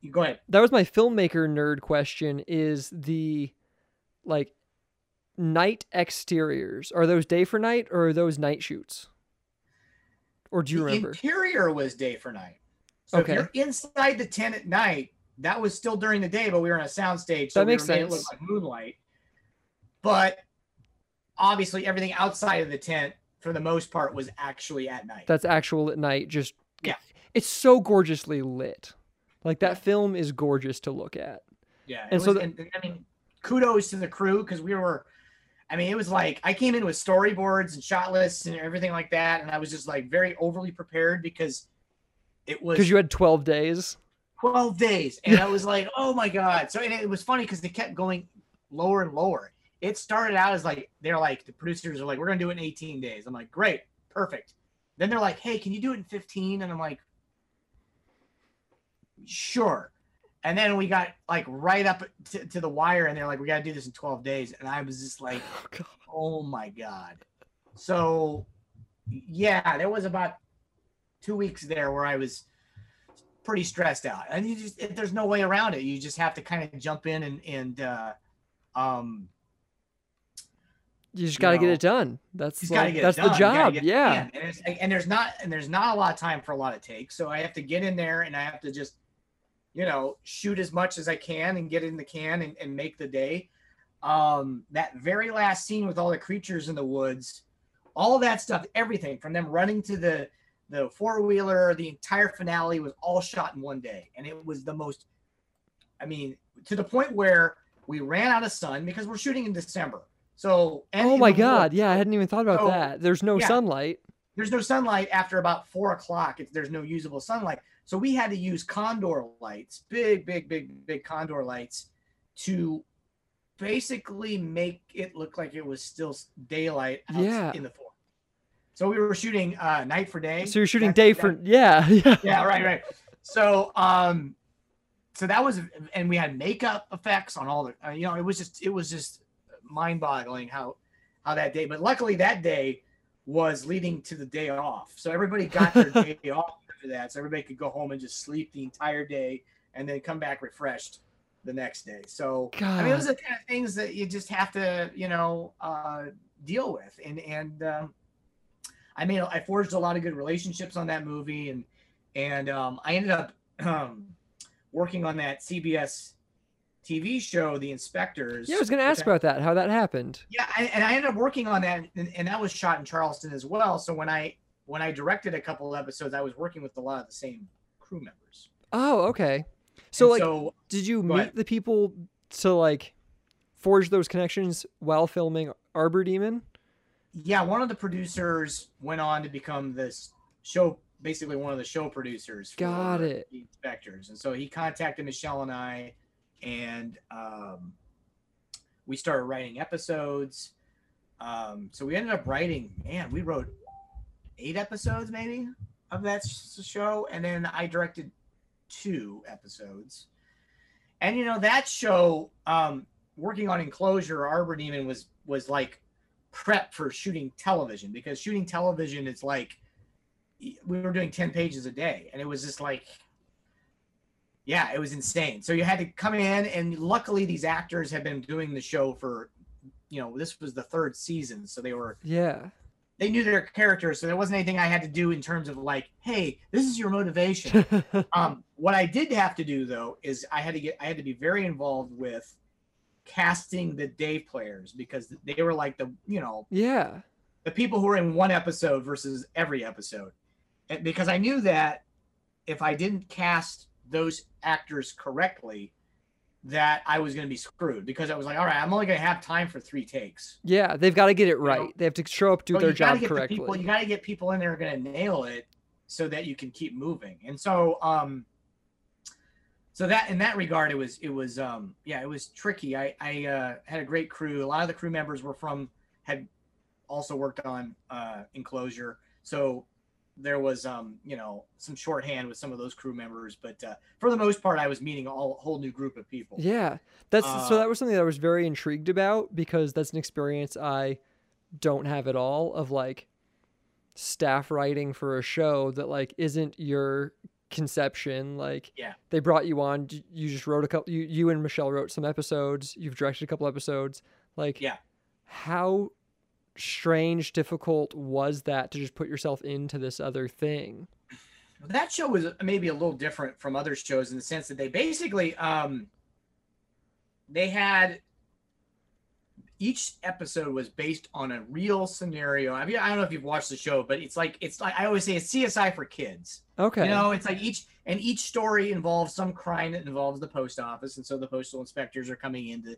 Speaker 2: you go ahead.
Speaker 1: That was my filmmaker nerd question is the like night exteriors are those day for night or are those night shoots or do you
Speaker 2: the
Speaker 1: remember
Speaker 2: interior was day for night. So
Speaker 1: Okay.
Speaker 2: if you're inside the tent at night, that was still during the day, but we were on a soundstage, so
Speaker 1: That
Speaker 2: we
Speaker 1: makes
Speaker 2: were made it
Speaker 1: sense.
Speaker 2: look like moonlight. But obviously, everything outside of the tent, for the most part, was actually at night.
Speaker 1: that's actual at night just
Speaker 2: Yeah.
Speaker 1: it's so gorgeously lit like that film is gorgeous to look at
Speaker 2: yeah,
Speaker 1: and
Speaker 2: and
Speaker 1: so
Speaker 2: so
Speaker 1: the-
Speaker 2: and, I mean, kudos to the crew because we were. I mean, it was like I came in with storyboards and shot lists and everything like that, and I was just like very overly prepared because it was
Speaker 1: because you had 12 days?
Speaker 2: 12 days and i <laughs> was like oh my god. So and it was funny because they kept going lower and lower. It started out as like they're like the producers are like we're gonna do it in 18 days. I'm like great perfect. Then they're like hey can you do it in 15 and i'm like sure and then we got like right up to, to the wire and they're like we gotta do this in 12 days. And i was just like <laughs>
Speaker 1: oh,
Speaker 2: oh my god. So yeah there was about two weeks there where i was pretty stressed out. And you just it, there's no way around it. You just have to kind of jump in and and uh um
Speaker 1: you just got to get it done. That's like, that's the
Speaker 2: done. Gotta
Speaker 1: job. yeah.
Speaker 2: and, it's, and there's not and there's not a lot of time for a lot of takes. So i have to get in there and i have to just you know shoot as much as i can and get in the can and, and make the day um that very last scene with all the creatures in the woods all that stuff everything from them running to the the four-wheeler the entire finale was all shot in one day and it was the most i mean to the point where we ran out of sun because we're shooting in december so and
Speaker 1: oh my god
Speaker 2: woods.
Speaker 1: yeah i hadn't even thought about
Speaker 2: So,
Speaker 1: that there's no
Speaker 2: yeah.
Speaker 1: sunlight
Speaker 2: there's no sunlight after about four o'clock. It's, there's no usable sunlight. So we had to use condor lights, big, big, big, big condor lights to basically make it look like it was still daylight out
Speaker 1: Yeah.
Speaker 2: in the forest. So we were shooting uh, night for day.
Speaker 1: so you're shooting
Speaker 2: That's-
Speaker 1: day for yeah <laughs> yeah
Speaker 2: yeah, right, right. So, um, so that was, and we had makeup effects on all the, uh, you know, it was just, it was just mind-boggling how, how that day. But luckily, that day was leading to the day off, so everybody got their <laughs> day off after that, so everybody could go home and just sleep the entire day, and then come back refreshed the next day. So, I mean, those are the kind of things that you just have to, you know, uh, deal with, and and um, I mean, I forged a lot of good relationships on that movie, and and um, I ended up um, working on that CBS TV show, The Inspectors.
Speaker 1: Yeah, I was going to ask about that, how that happened.
Speaker 2: Yeah, I, and I ended up working on that, and, and that was shot in Charleston as well. So when I when I directed a couple of episodes, I was working with a lot of the same crew members.
Speaker 1: Oh, okay. So
Speaker 2: And
Speaker 1: like,
Speaker 2: so
Speaker 1: did you meet
Speaker 2: ahead.
Speaker 1: the people to like forge those connections while filming Arbor Demon?
Speaker 2: yeah, one of the producers went on to become this show, basically one of the show producers. For
Speaker 1: Got it.
Speaker 2: The inspectors, and so he contacted Michelle and I, and um, we started writing episodes. Um, so we ended up writing, man, we wrote eight episodes maybe of that show, and then I directed two episodes. And you know that show, um, working on Enclosure, Arbor Demon was was like prep for shooting television because shooting television is like we were doing 10 pages a day and it was just like yeah it was insane so you had to come in and luckily these actors had been doing the show for you know this was the third season so they were
Speaker 1: Yeah.
Speaker 2: They knew their characters so there wasn't anything i had to do in terms of like hey this is your motivation <laughs> um, what I did have to do though is I had to get I had to be very involved with casting the day players because they were like the you know
Speaker 1: yeah.
Speaker 2: the people who were in one episode versus every episode, and because I knew that if I didn't cast those actors correctly, that I was going to be screwed because I was like, all right, I'm only going to have time for three takes.
Speaker 1: Yeah, they've got to get it
Speaker 2: know,
Speaker 1: right. They have to show up, do
Speaker 2: So
Speaker 1: their job correctly.
Speaker 2: People, you got to get people in there going to nail it so that you can keep moving. And so, um, so that in that regard, it was it was um, yeah, it was tricky. I I uh, had a great crew. A lot of the crew members were from had also worked on uh, Enclosure, so there was um, you know some shorthand with some of those crew members. But uh, for the most part, I was meeting a whole, new group of people.
Speaker 1: Yeah, that's so.
Speaker 2: Uh,
Speaker 1: That was something that I was very intrigued about because that's an experience I don't have at all. Of like staff writing for a show that like isn't your conception. Like,
Speaker 2: Yeah.
Speaker 1: they brought you on. You just wrote a couple. You you and Michelle wrote some episodes. You've directed a couple episodes. Like,
Speaker 2: Yeah.
Speaker 1: how strange, difficult was that to just put yourself into this other thing?
Speaker 2: that show was maybe a little different from other shows in the sense that they basically um they had each episode was based on a real scenario. I mean, I don't know if you've watched the show, but it's like it's like I always say it's CSI for kids.
Speaker 1: Okay.
Speaker 2: You know, it's like each and each story involves some crime that involves the post office, and so the postal inspectors are coming in to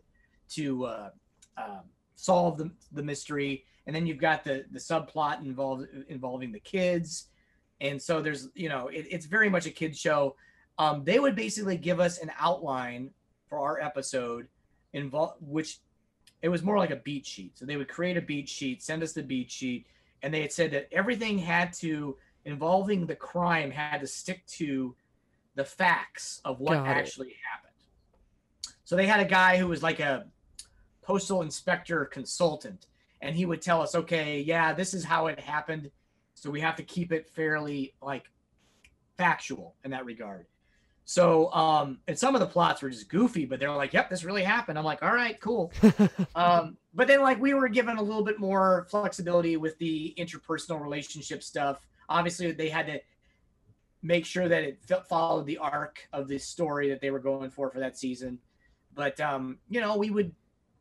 Speaker 2: to uh, um solve the, the mystery. And then you've got the the subplot involved involving the kids, and so there's you know it, it's very much a kids show. Um, they would basically give us an outline for our episode, involve which it was more like a beat sheet. So they would create a beat sheet, send us the beat sheet, and they had said that everything had to involving the crime had to stick to the facts of what
Speaker 1: Got it.
Speaker 2: actually happened. So they had a guy who was like a postal inspector consultant, and he would tell us, okay, yeah, this is how it happened. So we have to keep it fairly like factual in that regard. So, um, and some of the plots were just goofy, but they were like, yep, this really happened. I'm like, all right, cool. <laughs> um, but then like we were given a little bit more flexibility with the interpersonal relationship stuff. Obviously, they had to make sure that it fo- followed the arc of the story that they were going for for that season. But um, you know, we would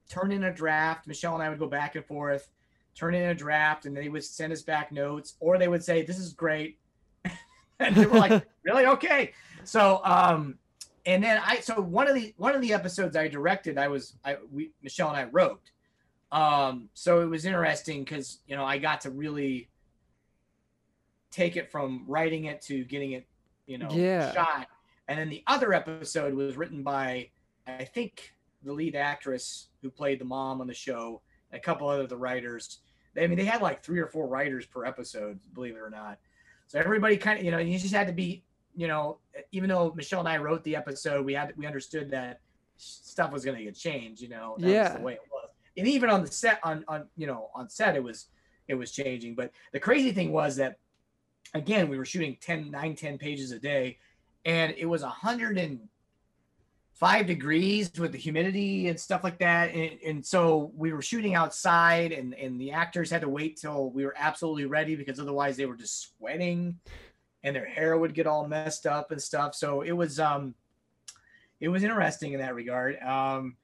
Speaker 2: turn in a draft. Michelle and I would go back and forth, turn in a draft, and they would send us back notes, or they would say, "This is great," <laughs> and they were like, <laughs> "Really? Okay." So, um, and then I so one of the one of the episodes I directed, I was I we Michelle and I wrote. Um, so it was interesting because you know I got to really take it from writing it to getting it, you know,
Speaker 1: Yeah.
Speaker 2: shot. And then the other episode was written by I think the lead actress who played the mom on the show, a couple other the writers. They, I mean, they had like three or four writers per episode, believe it or not. So everybody kind of, you know, you just had to be, you know, even though Michelle and I wrote the episode, we had we understood that stuff was going to get changed. You know, that
Speaker 1: Yeah.
Speaker 2: was the way it was. And even on the set, on on you know, on set, it was it was changing. But the crazy thing was that again, we were shooting 10, 9, 10 pages a day, and it was a hundred and five degrees with the humidity and stuff like that. And, and so we were shooting outside and, and the actors had to wait till we were absolutely ready because otherwise they were just sweating. and their hair would get all messed up and stuff. So it was um, it was interesting in that regard. Um,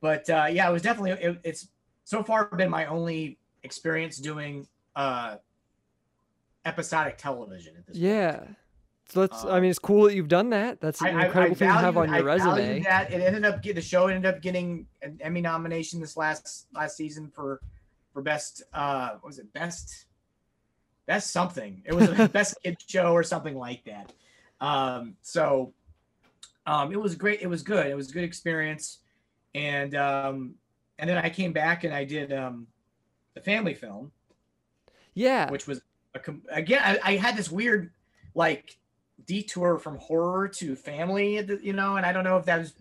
Speaker 2: but uh, yeah, it was definitely it, it's so far been my only experience doing uh episodic television at this
Speaker 1: Yeah.
Speaker 2: point.
Speaker 1: So let's. I
Speaker 2: Um,
Speaker 1: mean, it's cool that you've done that. That's an
Speaker 2: I- I-
Speaker 1: incredible
Speaker 2: I
Speaker 1: thing to have on your
Speaker 2: I
Speaker 1: resume.
Speaker 2: That it ended up get the show ended up getting an Emmy nomination this last last season for for best uh what was it best best something it was a <laughs> best kid show or something like that um so um it was great it was good it was a good experience and um and then I came back and I did um the family film
Speaker 1: Yeah.
Speaker 2: which was a again I, I had this weird like detour from horror to family you know and i don't know if that was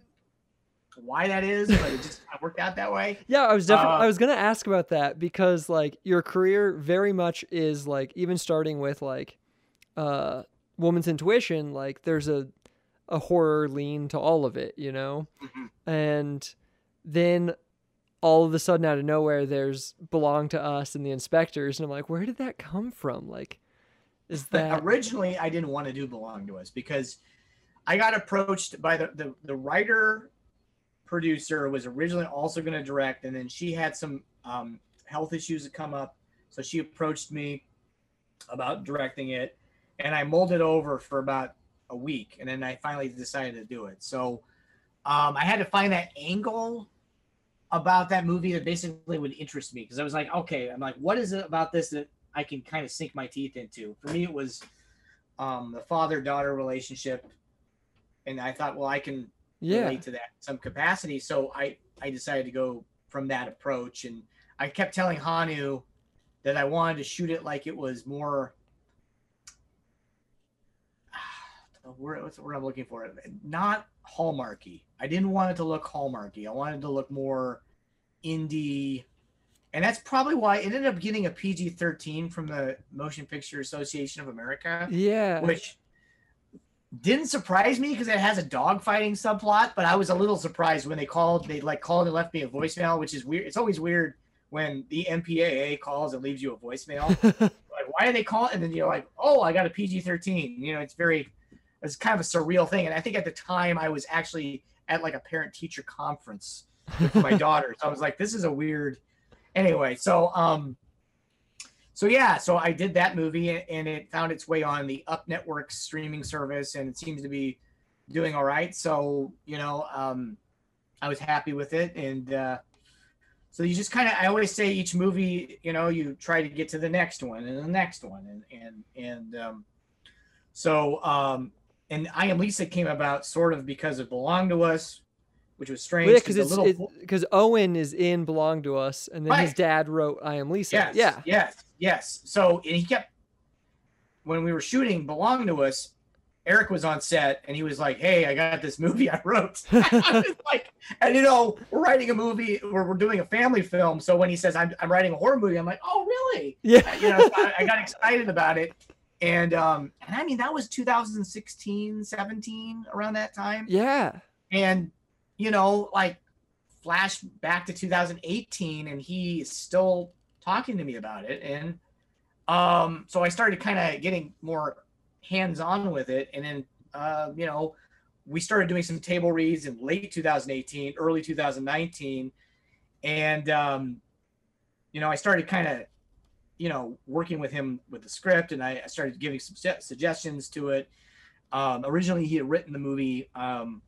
Speaker 2: why that is but it just kind of worked out that way <laughs>
Speaker 1: Yeah, I was definitely.
Speaker 2: Uh,
Speaker 1: I was gonna ask about that because like your career very much is like even starting with like, uh, woman's intuition. Like there's a, a horror lean to all of it, you know,
Speaker 2: Mhm.
Speaker 1: and then all of a sudden out of nowhere there's belong to us and the inspectors and i'm like where did that come from like is that
Speaker 2: originally i didn't want to do belong to us because i got approached by the the, the writer producer was originally also going to direct and then she had some um, health issues that come up. So she approached me about directing it and i molded over for about a week and then i finally decided to do it. So um, i had to find that angle about that movie that basically would interest me because i was like okay i'm like what is it about this that i can kind of sink my teeth into for me it was um, the father daughter relationship and i thought well i can
Speaker 1: yeah
Speaker 2: relate to that in some capacity. So I I decided to go from that approach, and I kept telling Hanu that I wanted to shoot it like it was more. <sighs> What's the word I'm looking for? Not hallmarky. I didn't want it to look hallmarky. I wanted to look more indie, and that's probably why it ended up getting a PG-13 from the Motion Picture Association of America
Speaker 1: yeah
Speaker 2: which didn't surprise me because it has a dogfighting subplot. But I was a little surprised when they called. They like called and left me a voicemail, which is weird. It's always weird when the MPAA calls and leaves you a voicemail. <laughs> like, why do they call? And then you're like, oh, I got a PG thirteen. You know, it's very, it's kind of a surreal thing. And I think at the time I was actually at like a parent teacher conference with my <laughs> daughter, so I was like, this is a weird. Anyway, so um, so yeah, so I did that movie and it found its way on the Up Network streaming service and it seems to be doing all right. So, you know, um, I was happy with it. And uh, so you just kind of, I always say each movie, you know, you try to get to the next one and the next one. And, and, and um, so, um, and I Am Lisa came about sort of because it belonged to us, which was strange.
Speaker 1: Well, yeah, because
Speaker 2: little
Speaker 1: Owen is in "Belong to Us," and then his dad wrote "I Am Lisa."
Speaker 2: Yes.
Speaker 1: Yeah,
Speaker 2: Yes. Yes. So he kept when we were shooting "Belong to Us," Eric was on set and he was like, "Hey, I got this movie I wrote." <laughs> I was <laughs> like, and you know, we're writing a movie, we're, we're doing a family film. So when he says I'm, I'm writing a horror movie, I'm like, "Oh, really?"
Speaker 1: yeah,
Speaker 2: you know, I, I got excited about it. And um, and I mean that was 2016, 17, around that time
Speaker 1: yeah,
Speaker 2: and you know like flash back to 2018 and he is still talking to me about it. And um so i started kind of getting more hands-on with it. And then uh you know we started doing some table reads in late 2018 early 2019 and um you know i started kind of you know working with him with the script and i, I started giving some suggestions to it. Um originally he had written the movie um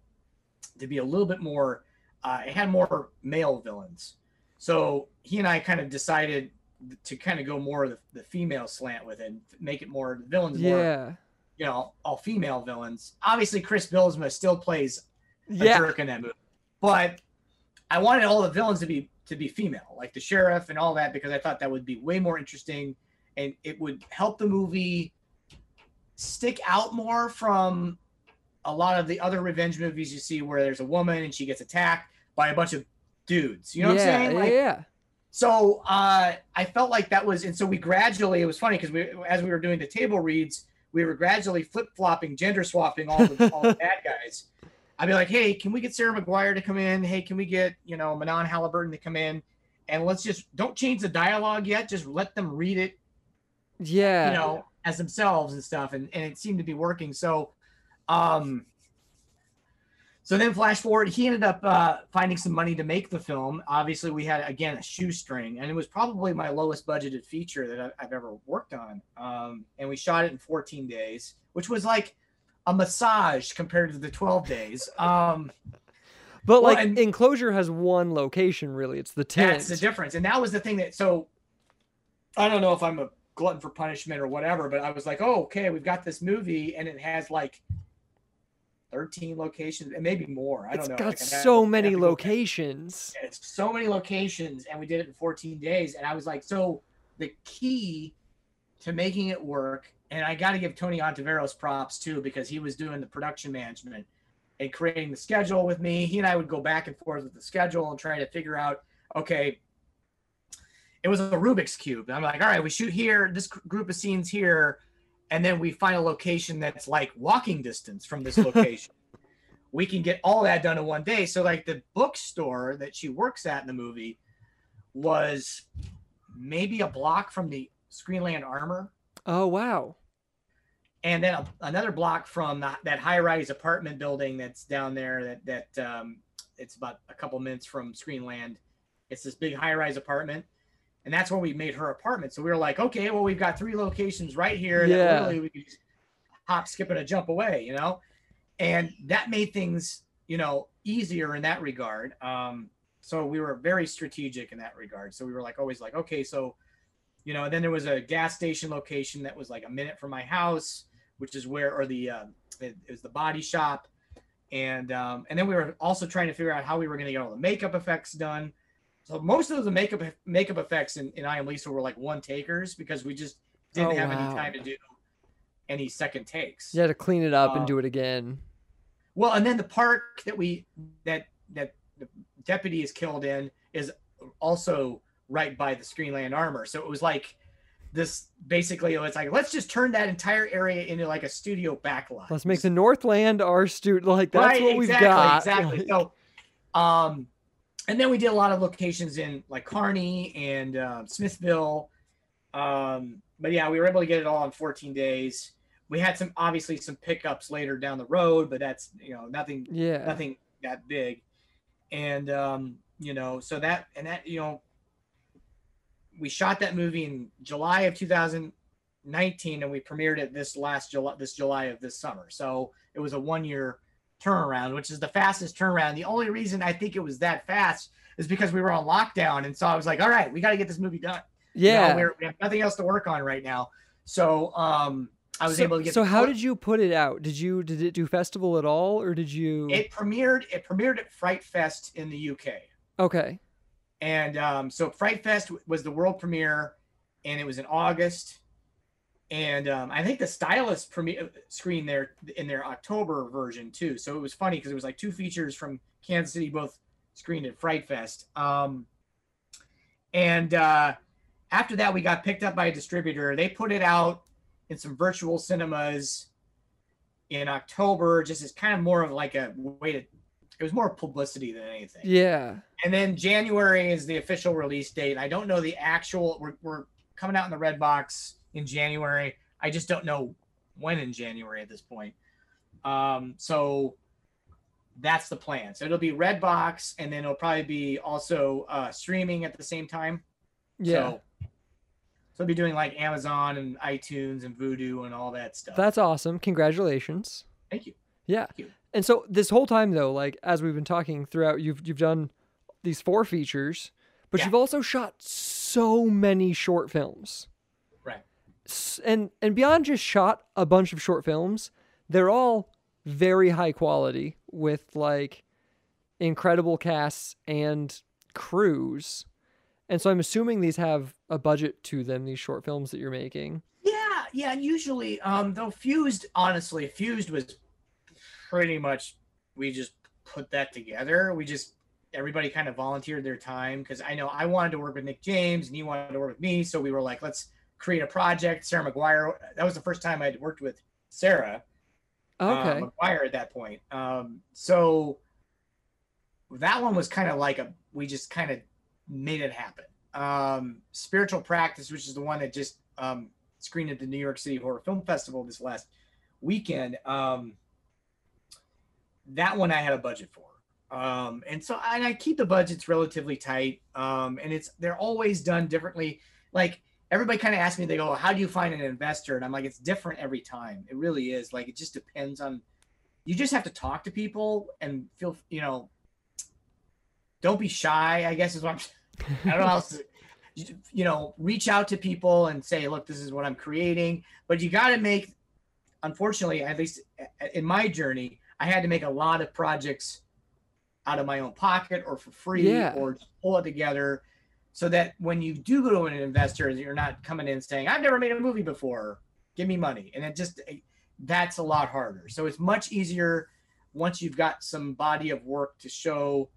Speaker 2: to be a little bit more uh, it had more male villains. So he and i kind of decided to kind of go more of the, the female slant with it and make it more the villains more
Speaker 1: yeah,
Speaker 2: you know all female villains. Obviously Chris Bylsma still plays a
Speaker 1: yeah.
Speaker 2: jerk in that movie but i wanted all the villains to be to be female like the sheriff and all that because i thought that would be way more interesting and it would help the movie stick out more from a lot of the other revenge movies you see where there's a woman and she gets attacked by a bunch of dudes you know
Speaker 1: yeah,
Speaker 2: what i'm saying like,
Speaker 1: yeah,
Speaker 2: so uh, I felt like that was, and so we gradually. It was funny because we, as we were doing the table reads, we were gradually flip flopping, gender swapping all the, all the bad guys. I'd be like, "Hey, can we get Sarah McGuire to come in? Hey, can we get you know Manon Halliburton to come in? And let's just don't change the dialogue yet. Just let them read it.
Speaker 1: yeah.
Speaker 2: You know, as themselves and stuff, and, and it seemed to be working. So, um, so then flash forward, he ended up uh, finding some money to make the film. Obviously, we had again a shoestring, and it was probably my lowest budgeted feature that I've, I've ever worked on. Um, and we shot it in 14 days, which was like a massage compared to the 12 days. Um,
Speaker 1: but
Speaker 2: well,
Speaker 1: like
Speaker 2: and-
Speaker 1: enclosure has one location really. It's the tent.
Speaker 2: That's the difference. And that was the thing that so I don't know if I'm a glutton for punishment or whatever, but I was like, oh, okay, we've got this movie and it has like 13 locations and maybe more. I
Speaker 1: It's
Speaker 2: don't know.
Speaker 1: It's got
Speaker 2: Like,
Speaker 1: so many
Speaker 2: I'd have to go back.
Speaker 1: locations.
Speaker 2: It's so many locations and we did it in 14 days. And I was like, so the key to making it work, and I got to give Tony Ontiveros props too, because he was doing the production management and creating the schedule with me. He and I would go back and forth with the schedule and try to figure out, okay, it was a Rubik's cube. And I'm like, all right, we shoot here, this group of scenes here, and then we find a location that's like walking distance from this location. <laughs> we can get all that done in one day. So like the bookstore that she works at in the movie was maybe a block from the Screenland Armour
Speaker 1: Oh wow.
Speaker 2: and then a, another block from that, that high-rise apartment building that's down there that that um, it's about a couple minutes from Screenland. It's this big high-rise apartment, and that's where we made her apartment. So we were like, okay, well, we've got three locations right here
Speaker 1: Yeah.
Speaker 2: that literally we could just hop, skip, and a jump away, you know, and that made things, you know, easier in that regard. Um, so we were very strategic in that regard. So we were like always like, okay, so you know, and then there was a gas station location that was like a minute from my house, which is where, or the, um, it, it was the body shop. And, um, and then we were also trying to figure out how we were going to get all the makeup effects done. So most of the makeup, makeup effects in, in I Am Lisa were like one takers because we just didn't
Speaker 1: Oh,
Speaker 2: have
Speaker 1: wow.
Speaker 2: any time to do any second takes.
Speaker 1: You had to clean it up and
Speaker 2: Um,
Speaker 1: do it again.
Speaker 2: Well, and then the park that we that that the deputy is killed in is also right by the Screenland Armour. So it was like this basically it was like let's just turn that entire area into like a studio backlot.
Speaker 1: Let's make the Northland our studio Like that's
Speaker 2: right,
Speaker 1: what we've
Speaker 2: exactly,
Speaker 1: got.
Speaker 2: Exactly.
Speaker 1: Like, <laughs>
Speaker 2: So um and then we did a lot of locations in like Kearney and uh, Smithville. Um, but yeah, we were able to get it all in 14 days. We had some obviously some pickups later down the road, but that's you know nothing
Speaker 1: yeah.
Speaker 2: nothing that big and um you know so that and that you know we shot that movie in july of 2019 and we premiered it this last july this july of this summer so it was a one year turnaround which is the fastest turnaround the only reason i think it was that fast is because we were on lockdown and so i was like all right we got to get this movie done You know,
Speaker 1: Yeah.
Speaker 2: we're, have nothing else to work on right now so um i was
Speaker 1: so,
Speaker 2: able to get
Speaker 1: So how did you put it out? Did you did it do festival at all, or did you?
Speaker 2: it premiered it premiered at fright fest in the uk
Speaker 1: okay.
Speaker 2: And um, so Fright Fest was the world premiere, and it was in August. And um, I think the stylist premiere screen there in their October version too. So it was funny because it was like two features from Kansas City, both screened at Fright Fest. Um, and uh, after that, we got picked up by a distributor. They put it out in some virtual cinemas in October, just as kind of more of like a way to. It was more publicity than anything.
Speaker 1: Yeah.
Speaker 2: And then January is the official release date. I don't know the actual. We're, we're coming out in the Redbox in January. I just don't know when in January at this point. Um, so that's the plan. So it'll be Redbox, and then it'll probably be also uh, streaming at the same time.
Speaker 1: Yeah.
Speaker 2: So, so I'll be doing like Amazon and iTunes and Vudu and all that stuff.
Speaker 1: That's awesome. Congratulations.
Speaker 2: Thank you.
Speaker 1: Yeah.
Speaker 2: Thank you.
Speaker 1: And so this whole time though, like as we've been talking throughout, you've you've done these four features, but
Speaker 2: Yeah.
Speaker 1: you've also shot so many short films. And and beyond just shot a bunch of short films, they're all very high quality with like incredible casts and crews. And so I'm assuming these have a budget to them, these short films that you're making.
Speaker 2: Yeah, yeah. Usually, um, though Fused, honestly, Fused was pretty much we just put that together. We just everybody kind of volunteered their time because I know I wanted to work with Nick James and he wanted to work with me, so we were like, let's create a project. Sarah McGuire. That was the first time I'd worked with Sarah
Speaker 1: Okay.
Speaker 2: uh, McGuire at that point. Um, so that one was kind of like a we just kind of made it happen. Um, spiritual practice, which is the one that just um, screened at the New York City Horror Film Festival this last weekend. Um, that one I had a budget for. Um, and so and I keep the budgets relatively tight. Um, and it's they're always done differently. Like everybody kind of asks me, they go, "How do you find an investor?" And I'm like, "It's different every time. It really is. Like it just depends on. You just have to talk to people and feel, you know, don't be shy. I guess is what I'm. I don't know how else. To, you know, reach out to people and say, "Look, this is what I'm creating." But you got to make. Unfortunately, at least in my journey, I had to make a lot of projects out of my own pocket or for free
Speaker 1: Yeah.
Speaker 2: or just pull it together so that when you do go to an investor, you're not coming in saying, I've never made a movie before, give me money. And it just, that's a lot harder. So it's much easier once you've got some body of work to show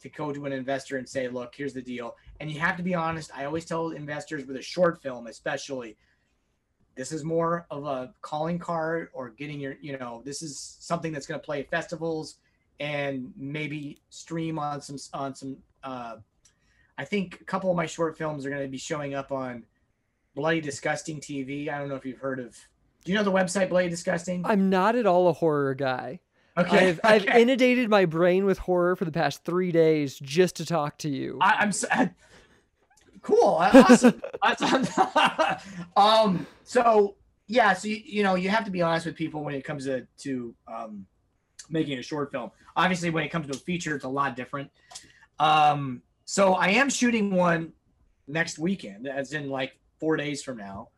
Speaker 2: to go to an investor and say, look, here's the deal. And you have to be honest. I always tell investors with a short film, especially, this is more of a calling card or getting your, you know, this is something that's going to play at festivals and maybe stream on some, on some, uh, I think a couple of my short films are going to be showing up on Bloody Disgusting TV. I don't know if you've heard of, do you know the website Bloody Disgusting?
Speaker 1: I'm not at all a horror guy.
Speaker 2: Okay.
Speaker 1: I've, I've inundated my brain with horror for the past three days just to talk to you.
Speaker 2: I, I'm so, cool. Awesome. <laughs> That's- <laughs> um. So yeah. So you, you know you have to be honest with people when it comes to to um, making a short film. Obviously, when it comes to a feature, it's a lot different. Um. So I am shooting one next weekend, as in like four days from now.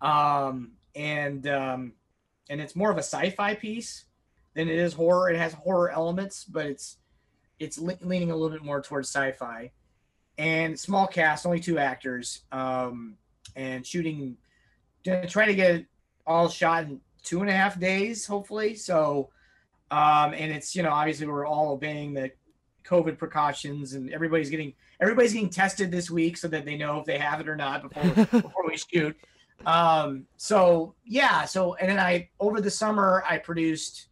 Speaker 2: Um. And um, and it's more of a sci-fi piece than it is horror. It has horror elements, but it's it's le- leaning a little bit more towards sci-fi and small cast, only two actors, um, and shooting. Gonna try to get it all shot in two and a half days, hopefully. So, um, and it's you know obviously we're all obeying the COVID precautions, and everybody's getting everybody's getting tested this week so that they know if they have it or not before <laughs> before we shoot. Um, so yeah, so and then I over the summer I produced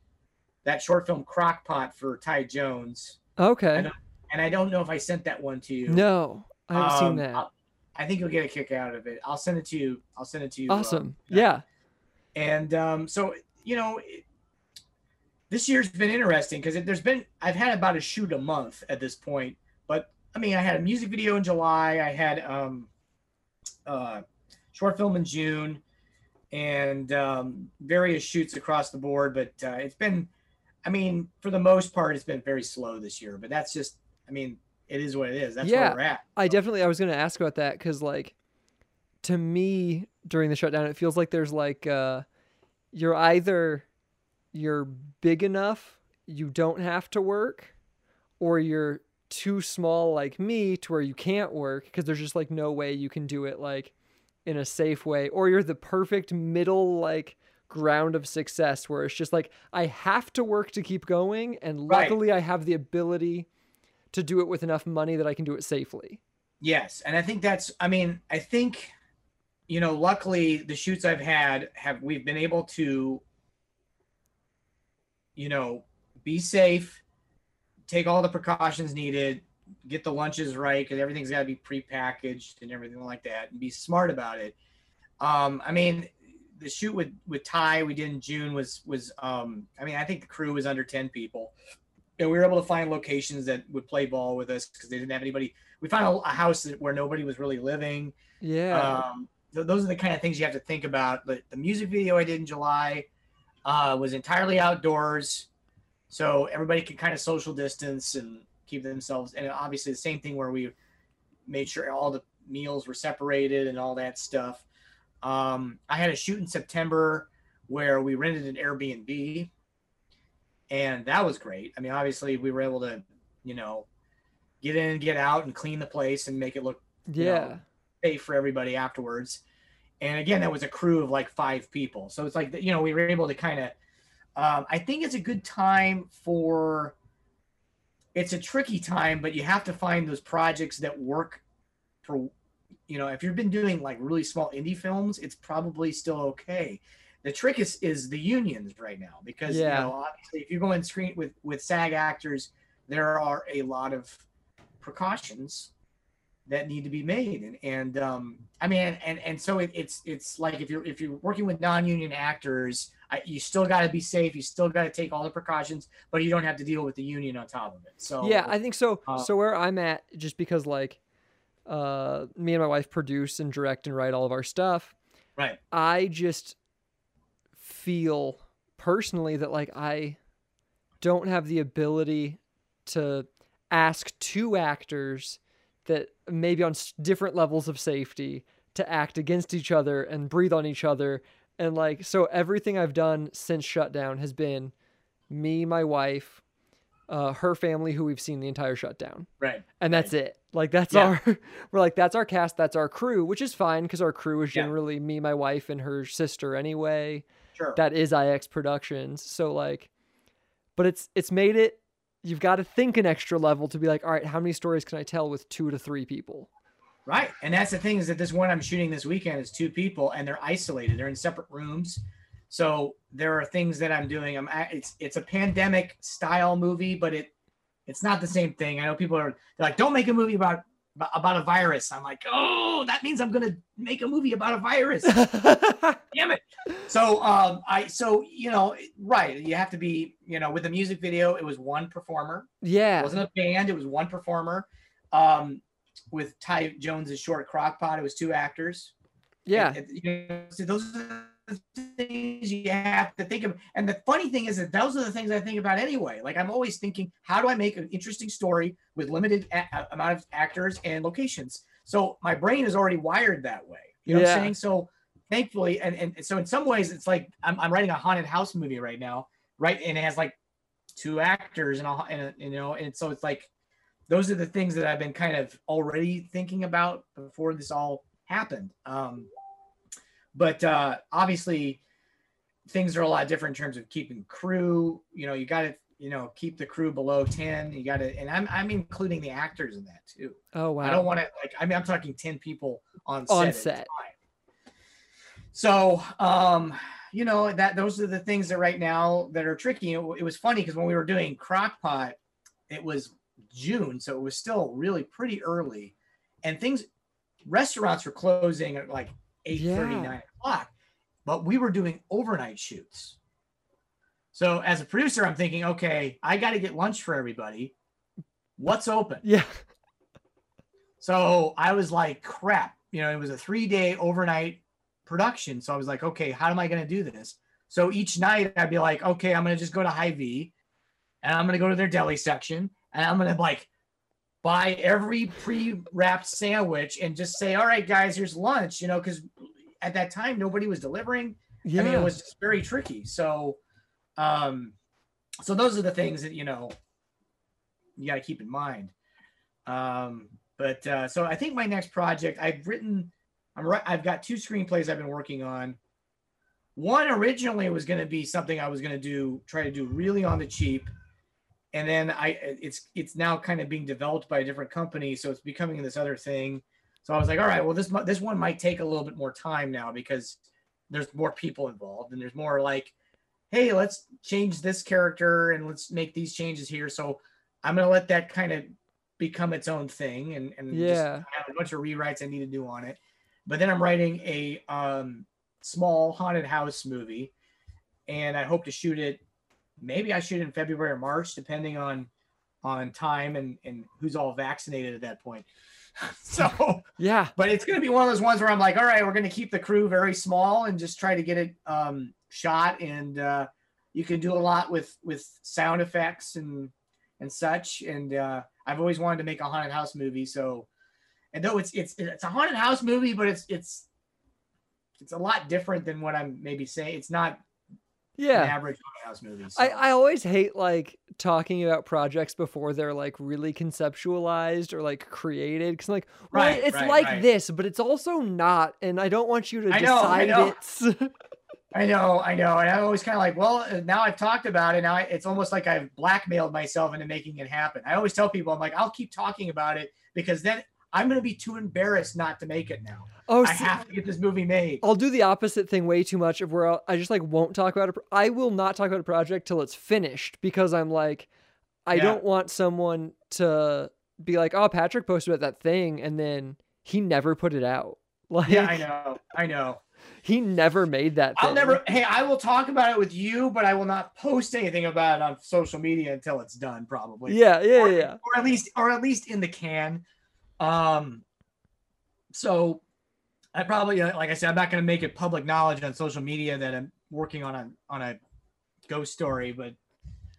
Speaker 2: that short film Crockpot for Ty Jones,
Speaker 1: okay.
Speaker 2: know- and I don't know if I sent that one to you.
Speaker 1: No, I haven't
Speaker 2: Um,
Speaker 1: seen that.
Speaker 2: I'll- I think you'll get a kick out of it. I'll send it to you. I'll send it to you. um,
Speaker 1: Awesome. Yeah.
Speaker 2: and um, so you know, it, this year's been interesting because there's been I've had about a shoot a month at this point. But I mean, I had a music video in July. I had um, uh, short film in June, and um, various shoots across the board. But uh, it's been, I mean, for the most part, it's been very slow this year. But that's just, I mean, it is what it is. That's
Speaker 1: Yeah.
Speaker 2: where we're at.
Speaker 1: I definitely I was going to ask about that cuz like to me during the shutdown it feels like there's like uh you're either you're big enough you don't have to work or you're too small like me to where you can't work because there's just like no way you can do it like in a safe way or you're the perfect middle like ground of success where it's just like I have to work to keep going and
Speaker 2: Right.
Speaker 1: luckily I have the ability to do it with enough money that I can do it safely.
Speaker 2: Yes, and I think that's. I mean, I think, you know, luckily the shoots I've had have we've been able to, you know, be safe, take all the precautions needed, get the lunches right because everything's got to be prepackaged and everything like that, and be smart about it. Um, I mean, the shoot with with Ty we did in June was was. Um, I mean, I think the crew was under ten people. And we were able to find locations that would play ball with us because they didn't have anybody we found a, a house that, where nobody was really living.
Speaker 1: Yeah.
Speaker 2: Um, th- those are the kind of things you have to think about. But the music video I did in July uh, was entirely outdoors, so everybody could kind of social distance and keep themselves. And obviously, the same thing where we made sure all the meals were separated and all that stuff. Um, I had a shoot in September where we rented an Airbnb, and that was great. I mean, obviously, we were able to, you know, get in and get out and clean the place and make it look
Speaker 1: yeah.
Speaker 2: know, safe for everybody afterwards. And again, that was a crew of like five people. So it's like, you know, we were able to kind of, um, I think it's a good time for, it's a tricky time, but you have to find those projects that work for, you know, if you've been doing like really small indie films, it's probably still okay. The trick is, is the unions right now, because,
Speaker 1: Yeah.
Speaker 2: you know, obviously if you go and screen with, with SAG actors, there are a lot of precautions that need to be made. And and um i mean and and so it, it's it's like if you're if you're working with non-union actors I, you still got to be safe. You still got to take all the precautions but you don't have to deal with the union on top of it. So
Speaker 1: yeah i think so
Speaker 2: uh,
Speaker 1: so where i'm at just because like uh me and my wife produce and direct and write all of our stuff
Speaker 2: right.
Speaker 1: I just feel personally that like i don't have the ability to ask two actors that maybe on different levels of safety to act against each other and breathe on each other. And like so everything i've done since shutdown has been me my wife uh, her family who we've seen the entire shutdown.
Speaker 2: Right.
Speaker 1: And that's
Speaker 2: right.
Speaker 1: it. Like that's yeah. our <laughs> we're like that's our cast that's our crew which is fine because our crew is generally yeah. me my wife and her sister anyway.
Speaker 2: Sure.
Speaker 1: That is ix productions. So like but it's it's made it you've got to think an extra level to be like, all right, how many stories can I tell with two to three people?
Speaker 2: Right. And that's the thing is that this one I'm shooting this weekend is two people and they're isolated. They're in separate rooms. So there are things that I'm doing. I'm it's it's a pandemic style movie, but it it's not the same thing. I know people are like, don't make a movie about about a virus. I'm like, oh, that means I'm gonna make a movie about a virus. <laughs> Damn it. So um I so you know, right. You have to be, you know, with the music video, it was one performer.
Speaker 1: Yeah.
Speaker 2: It wasn't a band, it was one performer. Um with Ty Jones's short crockpot, it was two actors.
Speaker 1: Yeah.
Speaker 2: You know, so those are things you have to think of. And the funny thing is that those are the things I think about anyway. Like I'm always thinking, how do I make an interesting story with limited a- amount of actors and locations? So my brain is already wired that way. You know yeah. what I'm saying? So thankfully, and, and so in some ways, it's like I'm, I'm writing a haunted house movie right now, right? And it has like two actors and, all, and you know, and so it's like those are the things that I've been kind of already thinking about before this all happened. Um, but uh, obviously, things are a lot different in terms of keeping crew. You know, you got to you know keep the crew below 10 you got to and i'm i'm including the actors in that too.
Speaker 1: Oh wow.
Speaker 2: I don't want to like i mean i'm talking 10 people on set
Speaker 1: on set.
Speaker 2: so um you know that those are the things that right now that are tricky. It, it was funny because when we were doing crockpot it was june so it was still really pretty early. And things restaurants were closing at like 8 yeah. 9 o'clock. But we were doing overnight shoots. So as a producer, I'm thinking, okay, I got to get lunch for everybody. What's open?
Speaker 1: Yeah.
Speaker 2: So I was like, crap. You know, it was a three day overnight production. So I was like, okay, how am I going to do this? So each night I'd be like, okay, I'm going to just go to Hy-Vee and I'm going to go to their deli section and I'm going to like buy every pre-wrapped sandwich and just say, all right, guys, here's lunch, you know, because at that time nobody was delivering. Yeah. I mean, it was just very tricky. So, um, so those are the things that you know you got to keep in mind. Um, but uh, so I think my next project I've written, I'm right. I've got two screenplays I've been working on. One originally was going to be something I was going to do, try to do really on the cheap and then I it's it's now kind of being developed by a different company, so it's becoming this other thing. So I was like, all right, well this this one might take a little bit more time now because there's more people involved and there's more like, hey, let's change this character and let's make these changes here. So I'm gonna let that kind of become its own thing and and
Speaker 1: yeah,
Speaker 2: have a bunch of rewrites I need to do on it. But then I'm writing a um, small haunted house movie, and I hope to shoot it maybe I shoot it in February or March, depending on on time and and who's all vaccinated at that point. <laughs> so
Speaker 1: yeah,
Speaker 2: but it's gonna be one of those ones where I'm like, all right, we're gonna keep the crew very small and just try to get it um, shot, and uh, you can do a lot with with sound effects and and such. And uh, I've always wanted to make a haunted house movie, so and though it's it's it's a haunted house movie, but it's it's it's a lot different than what I'm maybe saying. It's not
Speaker 1: yeah
Speaker 2: average house movie. So.
Speaker 1: I, I always hate like talking about projects before they're like really conceptualized or like created because like well, right, it's right, like right. this, but it's also not, and I don't want you to I decide know,
Speaker 2: it. <laughs> I know, I know, and I'm always kind of like, well, uh, now I've talked about it. Now I, it's almost like I've blackmailed myself into making it happen. I always tell people, I'm like, I'll keep talking about it because then I'm going to be too embarrassed not to make it now. Oh, I have to get this movie made.
Speaker 1: I'll do the opposite thing way too much of where I'll, i just like won't talk about it. I will not talk about a project till it's finished because I'm like, I yeah. don't want someone to be like, "Oh, Patrick posted about that thing," and then he never put it out. <laughs> Like,
Speaker 2: Yeah, I know. I know.
Speaker 1: he never made that. Thing.
Speaker 2: I'll never. Hey, I will talk about it with you, but I will not post anything about it on social media until it's done, probably.
Speaker 1: Yeah, yeah,
Speaker 2: or,
Speaker 1: yeah.
Speaker 2: or at least, or at least in the can. Um. So, I probably, uh, like I said, I'm not going to make it public knowledge on social media that I'm working on a on a ghost story, but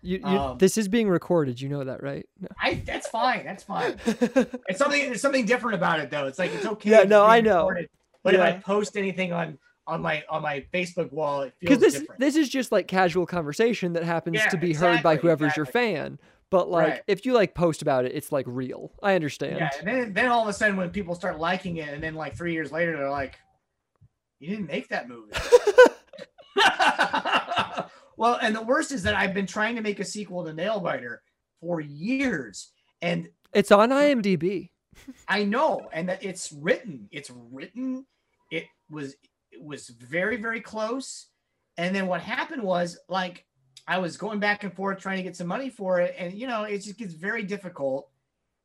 Speaker 1: You, you,
Speaker 2: Um,
Speaker 1: this is being recorded. You know that, right? No.
Speaker 2: I that's fine. That's fine. <laughs> It's something. There's something different about it, though. It's like it's okay.
Speaker 1: Yeah, no, I know.
Speaker 2: recorded, But if I post anything on on my on my Facebook wall, it
Speaker 1: Because
Speaker 2: feels
Speaker 1: this
Speaker 2: different.
Speaker 1: this is just like casual conversation that happens
Speaker 2: Yeah,
Speaker 1: to be heard by
Speaker 2: exactly,
Speaker 1: whoever's your fan. But like,
Speaker 2: Right.
Speaker 1: if you like post about it, it's like real. I understand.
Speaker 2: Yeah, and then then all of a sudden when people start liking it, and then like three years later they're like, "You didn't make that movie." <laughs> <laughs> well, and the worst is that I've been trying to make a sequel to Nailbiter for years, and
Speaker 1: It's on IMDb. <laughs>
Speaker 2: I know, and that it's written. It's written. It was it was very very close, and then what happened was like I was going back and forth trying to get some money for it, and you know it just gets very difficult.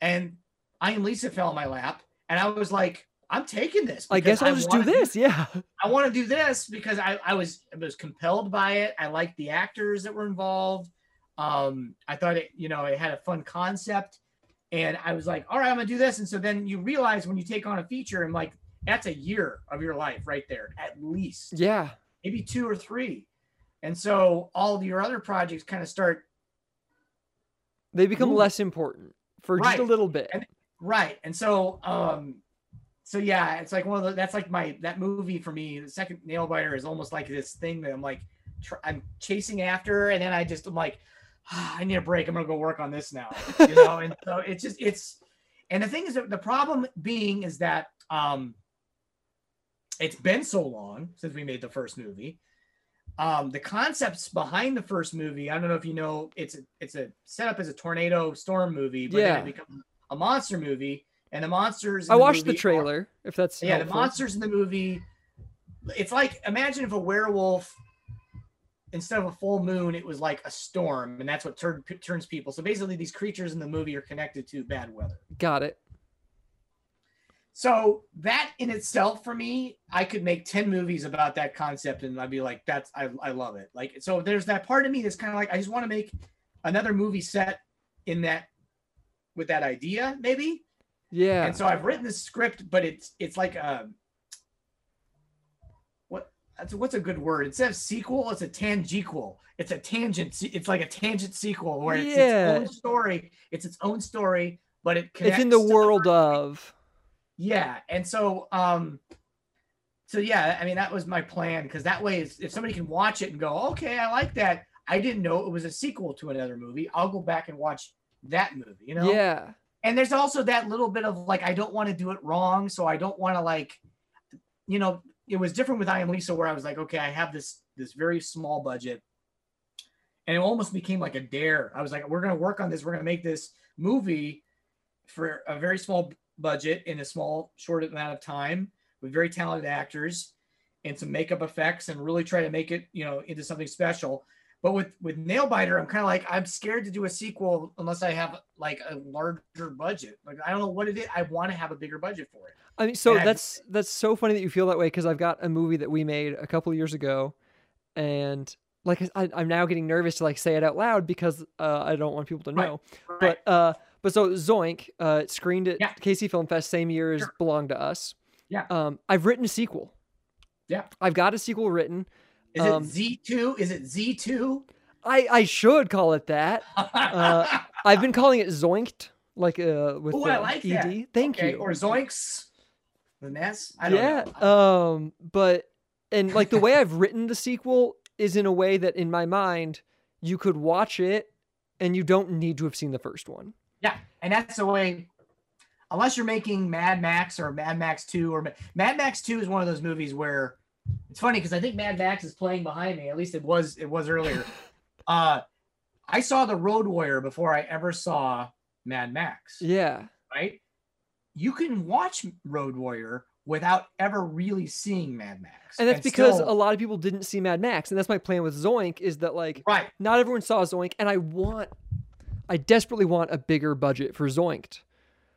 Speaker 2: And I am Lisa fell in my lap, and I was like, I'm taking this.
Speaker 1: I guess I'll just do this. Yeah. <laughs>
Speaker 2: I want to do this because I, I was I was compelled by it. I liked the actors that were involved. Um, I thought it, you know, it had a fun concept, and I was like, all right, I'm gonna do this. And so then you realize when you take on a feature, and like that's a year of your life right there, at least,
Speaker 1: Yeah.
Speaker 2: maybe two or three. And so all of your other projects kind of start
Speaker 1: They become
Speaker 2: Ooh.
Speaker 1: less important for just a little bit.
Speaker 2: And- right. And so um, so yeah, it's like one of the that's like my that movie for me. The second nail biter is almost like this thing that I'm like tr- I'm chasing after, and then I just I'm like, "Ah, I need a break. I'm gonna go work on this now, you know. and so it's just it's, and the thing is that the problem being is that um, it's been so long since we made the first movie. Um, the concepts behind the first movie, I don't know if you know, it's a, it's a set up as a tornado storm movie, but
Speaker 1: Yeah.
Speaker 2: then it becomes a monster movie, and the monsters.
Speaker 1: I watched the
Speaker 2: movie are-
Speaker 1: trailer. If that's
Speaker 2: yeah, the monsters in the movie. It's like imagine if a werewolf, instead of a full moon, it was like a storm, and that's what turn, turns people. So basically, these creatures in the movie are connected to bad weather.
Speaker 1: Got it.
Speaker 2: So that in itself, for me, I could make ten movies about that concept, and I'd be like, "That's I, I love it." Like, so there's that part of me that's kind of like, I just want to make another movie set in that with that idea, maybe.
Speaker 1: Yeah.
Speaker 2: And so I've written the script, but it's it's like a what that's what's a good word? Instead of sequel, it's a tangequel. It's a tangent. It's like a tangent sequel where it's
Speaker 1: Yeah.
Speaker 2: its own story. It's its own story, but it
Speaker 1: it's in the world
Speaker 2: first
Speaker 1: of.
Speaker 2: Yeah, and so um so yeah, I mean that was my plan because that way if if somebody can watch it and go, "Okay, I like that." I didn't know it was a sequel to another movie. I'll go back and watch that movie, you know?
Speaker 1: Yeah.
Speaker 2: And there's also that little bit of like I don't want to do it wrong, so I don't want to like you know, it was different with I am Lisa where I was like, "Okay, I have this this very small budget." And it almost became like a dare. I was like, "We're going to work on this. We're going to make this movie for a very small budget in a small short amount of time with very talented actors and some makeup effects and really try to make it you know into something special. But with with nailbiter i'm kind of like i'm scared to do a sequel unless i have like a larger budget. Like i don't know what it is. I want to have a bigger budget for it.
Speaker 1: I mean, so
Speaker 2: And I-
Speaker 1: that's that's so funny that you feel that way because I've got a movie that we made a couple of years ago, and like I, I'm now getting nervous to like say it out loud because uh, I don't want people to
Speaker 2: Right,
Speaker 1: know. But uh, but so Zoink uh, it screened at
Speaker 2: Yeah.
Speaker 1: KC Film Fest same year as
Speaker 2: Sure.
Speaker 1: Belong to Us.
Speaker 2: Yeah.
Speaker 1: Um, I've written a sequel.
Speaker 2: Yeah.
Speaker 1: I've got a sequel written.
Speaker 2: is
Speaker 1: um,
Speaker 2: it z2 is it z2
Speaker 1: I I should call it that. <laughs> Uh, I've been calling it Zoinked, like uh with
Speaker 2: Ooh,
Speaker 1: the
Speaker 2: I like
Speaker 1: ed.
Speaker 2: that.
Speaker 1: Thank
Speaker 2: okay,
Speaker 1: you.
Speaker 2: or zoinks the nest i don't
Speaker 1: yeah.
Speaker 2: know
Speaker 1: Um, but and like the way I've written the sequel is in a way that in my mind you could watch it and you don't need to have seen the first one.
Speaker 2: Yeah, and that's the way. Unless you're making Mad Max or Mad Max Two or Mad Max Two is one of those movies where it's funny because I think Mad Max is playing behind me. At least it was it was earlier. <laughs> uh, I saw the Road Warrior before I ever saw Mad Max.
Speaker 1: Yeah.
Speaker 2: Right? You can watch Road Warrior without ever really seeing Mad Max,
Speaker 1: And that's because
Speaker 2: still-
Speaker 1: a lot of people didn't see Mad Max. And that's my plan with Zoink is that like
Speaker 2: right.
Speaker 1: not everyone saw Zoink and I want I desperately want a bigger budget for Zoinked.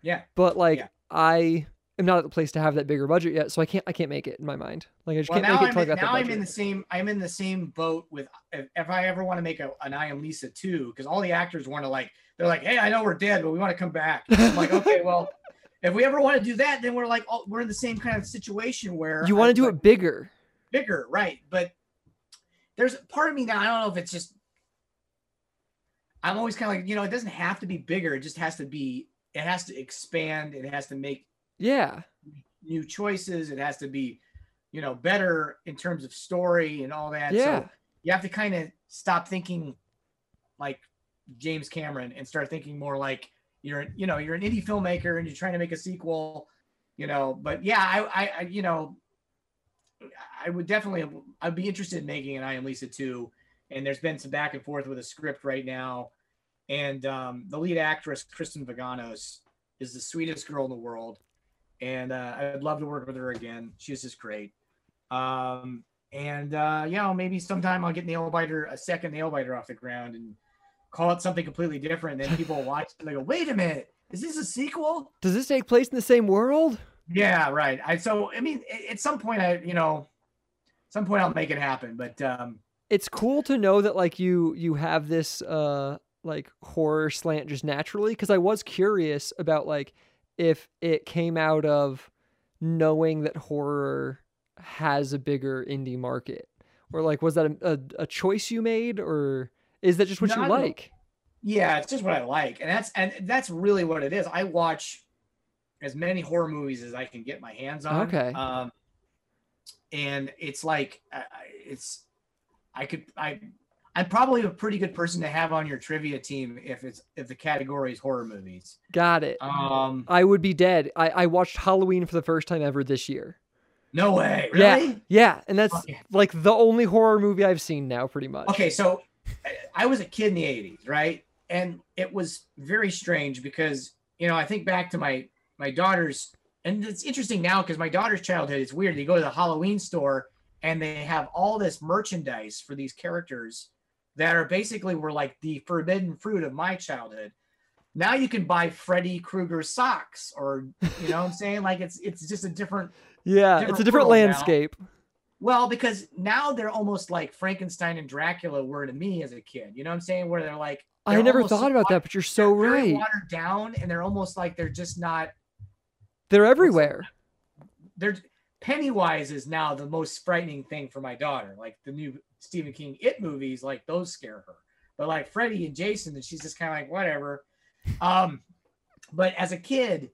Speaker 2: Yeah.
Speaker 1: But like
Speaker 2: Yeah.
Speaker 1: I am not at the place to have that bigger budget yet, so I can't I can't make it in my mind. Like I just
Speaker 2: Well,
Speaker 1: can't make it
Speaker 2: I'm,
Speaker 1: till I
Speaker 2: in, now I'm in the same I'm in the same boat with if, if I ever want to make a, an I am Lisa 2 because all the actors want to like they're like hey I know we're dead but we want to come back I'm like <laughs> okay well if we ever want to do that then we're like oh, we're in the same kind of situation where
Speaker 1: you want to do
Speaker 2: like,
Speaker 1: it bigger.
Speaker 2: bigger right but there's part of me now I don't know if it's just I'm always kind of like you know it doesn't have to be bigger it just has to be it has to expand it has to make
Speaker 1: Yeah.
Speaker 2: new choices. It has to be, you know, better in terms of story and all that.
Speaker 1: Yeah.
Speaker 2: So you have to kind of stop thinking like James Cameron and start thinking more like you're, you know, you're an indie filmmaker and you're trying to make a sequel, you know. But yeah, I, I, I you know, I would definitely, I'd be interested in making an I Am Lisa 2. And there's been some back and forth with a script right now. And um, the lead actress, Kristen Vaganos, is the sweetest girl in the world and uh, I'd love to work with her again. She's just great. Um, and uh, you know, maybe sometime I'll get nail biter a second nail biter off the ground and call it something completely different. Then people will <laughs> watch it and they go, "Wait a minute, is this a sequel?"
Speaker 1: Does this take place in the same world?
Speaker 2: Yeah, right. I so I mean, at some point, I you know, some point I'll make it happen. But um,
Speaker 1: It's cool to know that like you you have this uh like horror slant just naturally because I was curious about like if it came out of knowing that horror has a bigger indie market or like was that a, a, a choice you made or is that just what you like
Speaker 2: yeah, it's just what I like, and that's and that's really what it is. I watch as many horror movies as I can get my hands on.
Speaker 1: Okay.
Speaker 2: Um, and it's like it's I could I I'm probably a pretty good person to have on your trivia team if it's if the category is horror movies.
Speaker 1: got it
Speaker 2: Um,
Speaker 1: I would be dead I, I watched Halloween for the first time ever this year
Speaker 2: no way, really?
Speaker 1: yeah Yeah, and that's
Speaker 2: Okay.
Speaker 1: like the only horror movie I've seen now pretty much
Speaker 2: Okay, so I- was a kid in the 80s, right? And it was very strange because, you know, I think back to my my daughter's and it's interesting now because my daughter's childhood is weird. You go to the Halloween store and they have all this merchandise for these characters that are basically were like the forbidden fruit of my childhood. Now you can buy Freddy Krueger socks or you know what I'm <laughs> saying? Like it's it's just a different
Speaker 1: yeah it's a different
Speaker 2: world now.
Speaker 1: landscape
Speaker 2: well, because now they're almost like Frankenstein and Dracula were to me as a kid. You know what I'm saying? Where they're like,
Speaker 1: I
Speaker 2: they're
Speaker 1: never thought about that, but you're so right.
Speaker 2: Watered down, and they're almost like they're just not.
Speaker 1: They're everywhere.
Speaker 2: They're Pennywise is now the most frightening thing for my daughter. Like the new Stephen King It movies, like those scare her. But like Freddy and Jason, and she's just kind of like whatever. Um, but as a kid,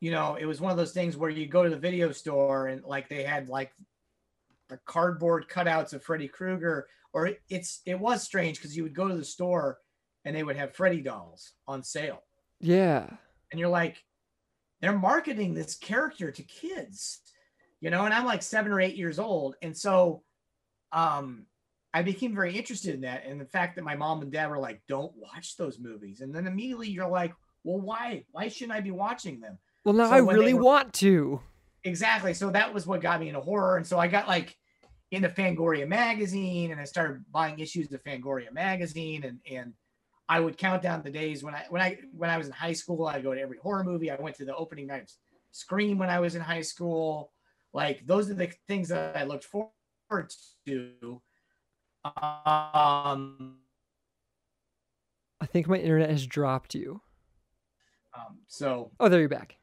Speaker 2: you know, it was one of those things where you go to the video store and like they had like the cardboard cutouts of Freddy Krueger, or it, it's it was strange because you would go to the store and they would have Freddy dolls on sale,
Speaker 1: Yeah.
Speaker 2: and you're like, they're marketing this character to kids, you know. And I'm like seven or eight years old, and so, um, I became very interested in that, and the fact that my mom and dad were like, "Don't watch those movies," and then immediately you're like, "Well, why? Why shouldn't I be watching them?"
Speaker 1: Well, now
Speaker 2: So
Speaker 1: I really
Speaker 2: were-
Speaker 1: want to.
Speaker 2: exactly. So that was what got me into horror. And so i got like into fangoria magazine and i started buying issues of fangoria magazine. And and i would count down the days when i when i when i was in high school i'd go to every horror movie. I went to the opening night of scream when i was in high school. Like those are the things that i looked forward to um,
Speaker 1: I think my internet has dropped you.
Speaker 2: um so
Speaker 1: Oh, there you're back.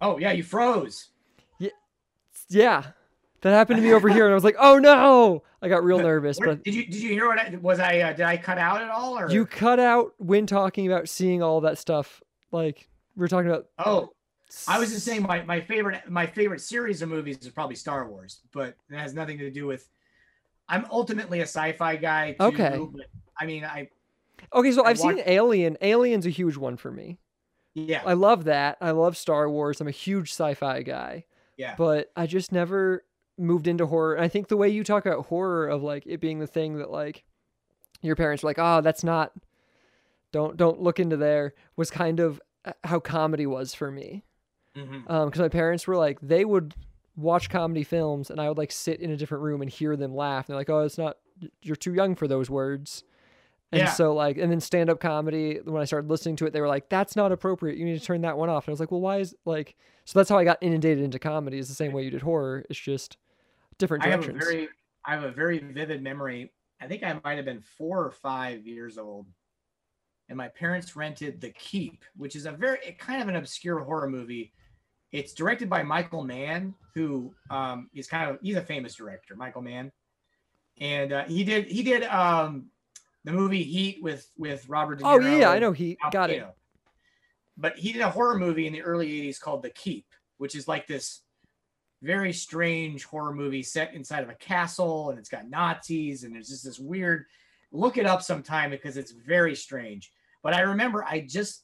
Speaker 2: oh yeah you froze
Speaker 1: Yeah. yeah, That happened to me over here, and I was like, "Oh no!" I got real nervous.
Speaker 2: Where-
Speaker 1: But
Speaker 2: did you did you hear what I was I uh, did i cut out at all or
Speaker 1: you cut out when talking about seeing all that stuff. Like we are talking about.
Speaker 2: oh I was just saying my, my favorite my favorite series of movies is probably Star Wars, but it has nothing to do with. I'm ultimately a sci-fi guy. Too,
Speaker 1: Okay.
Speaker 2: But, I mean, I
Speaker 1: Okay, so
Speaker 2: I
Speaker 1: I've seen Alien. Alien's a huge one for me.
Speaker 2: yeah
Speaker 1: I love that. I love Star Wars. I'm a huge sci-fi guy.
Speaker 2: yeah
Speaker 1: but I just never moved into horror. And I think the way you talk about horror of like it being the thing that like your parents were like, "Oh, that's not don't don't look into there," was kind of uh, how comedy was for me.
Speaker 2: Mhm.
Speaker 1: Um cuz my parents were like they would watch comedy films and I would like sit in a different room and hear them laugh. And they're like, "Oh, it's not you're too young for those words." And
Speaker 2: Yeah.
Speaker 1: so like, and then stand up comedy. When I started listening to it, they were like, "That's not appropriate. You need to turn that one off." And I was like, "Well, why is like?" So that's how I got inundated into comedy. Is the same way you did horror. It's just different
Speaker 2: I have a very I have a very vivid memory. I think I might have been four or five years old, and my parents rented The Keep, which is a very kind of an obscure horror movie. It's directed by Michael Mann, who um, is kind of he's a famous director, Michael Mann, and uh, he did he did um, the movie Heat with with Robert De Niro.
Speaker 1: oh yeah, I know he
Speaker 2: Al
Speaker 1: got it.
Speaker 2: But he did a horror movie in the early 80s called The Keep, which is like this very strange horror movie set inside of a castle and it's got Nazis and there's just this weird look it up sometime because it's very strange. But I remember I just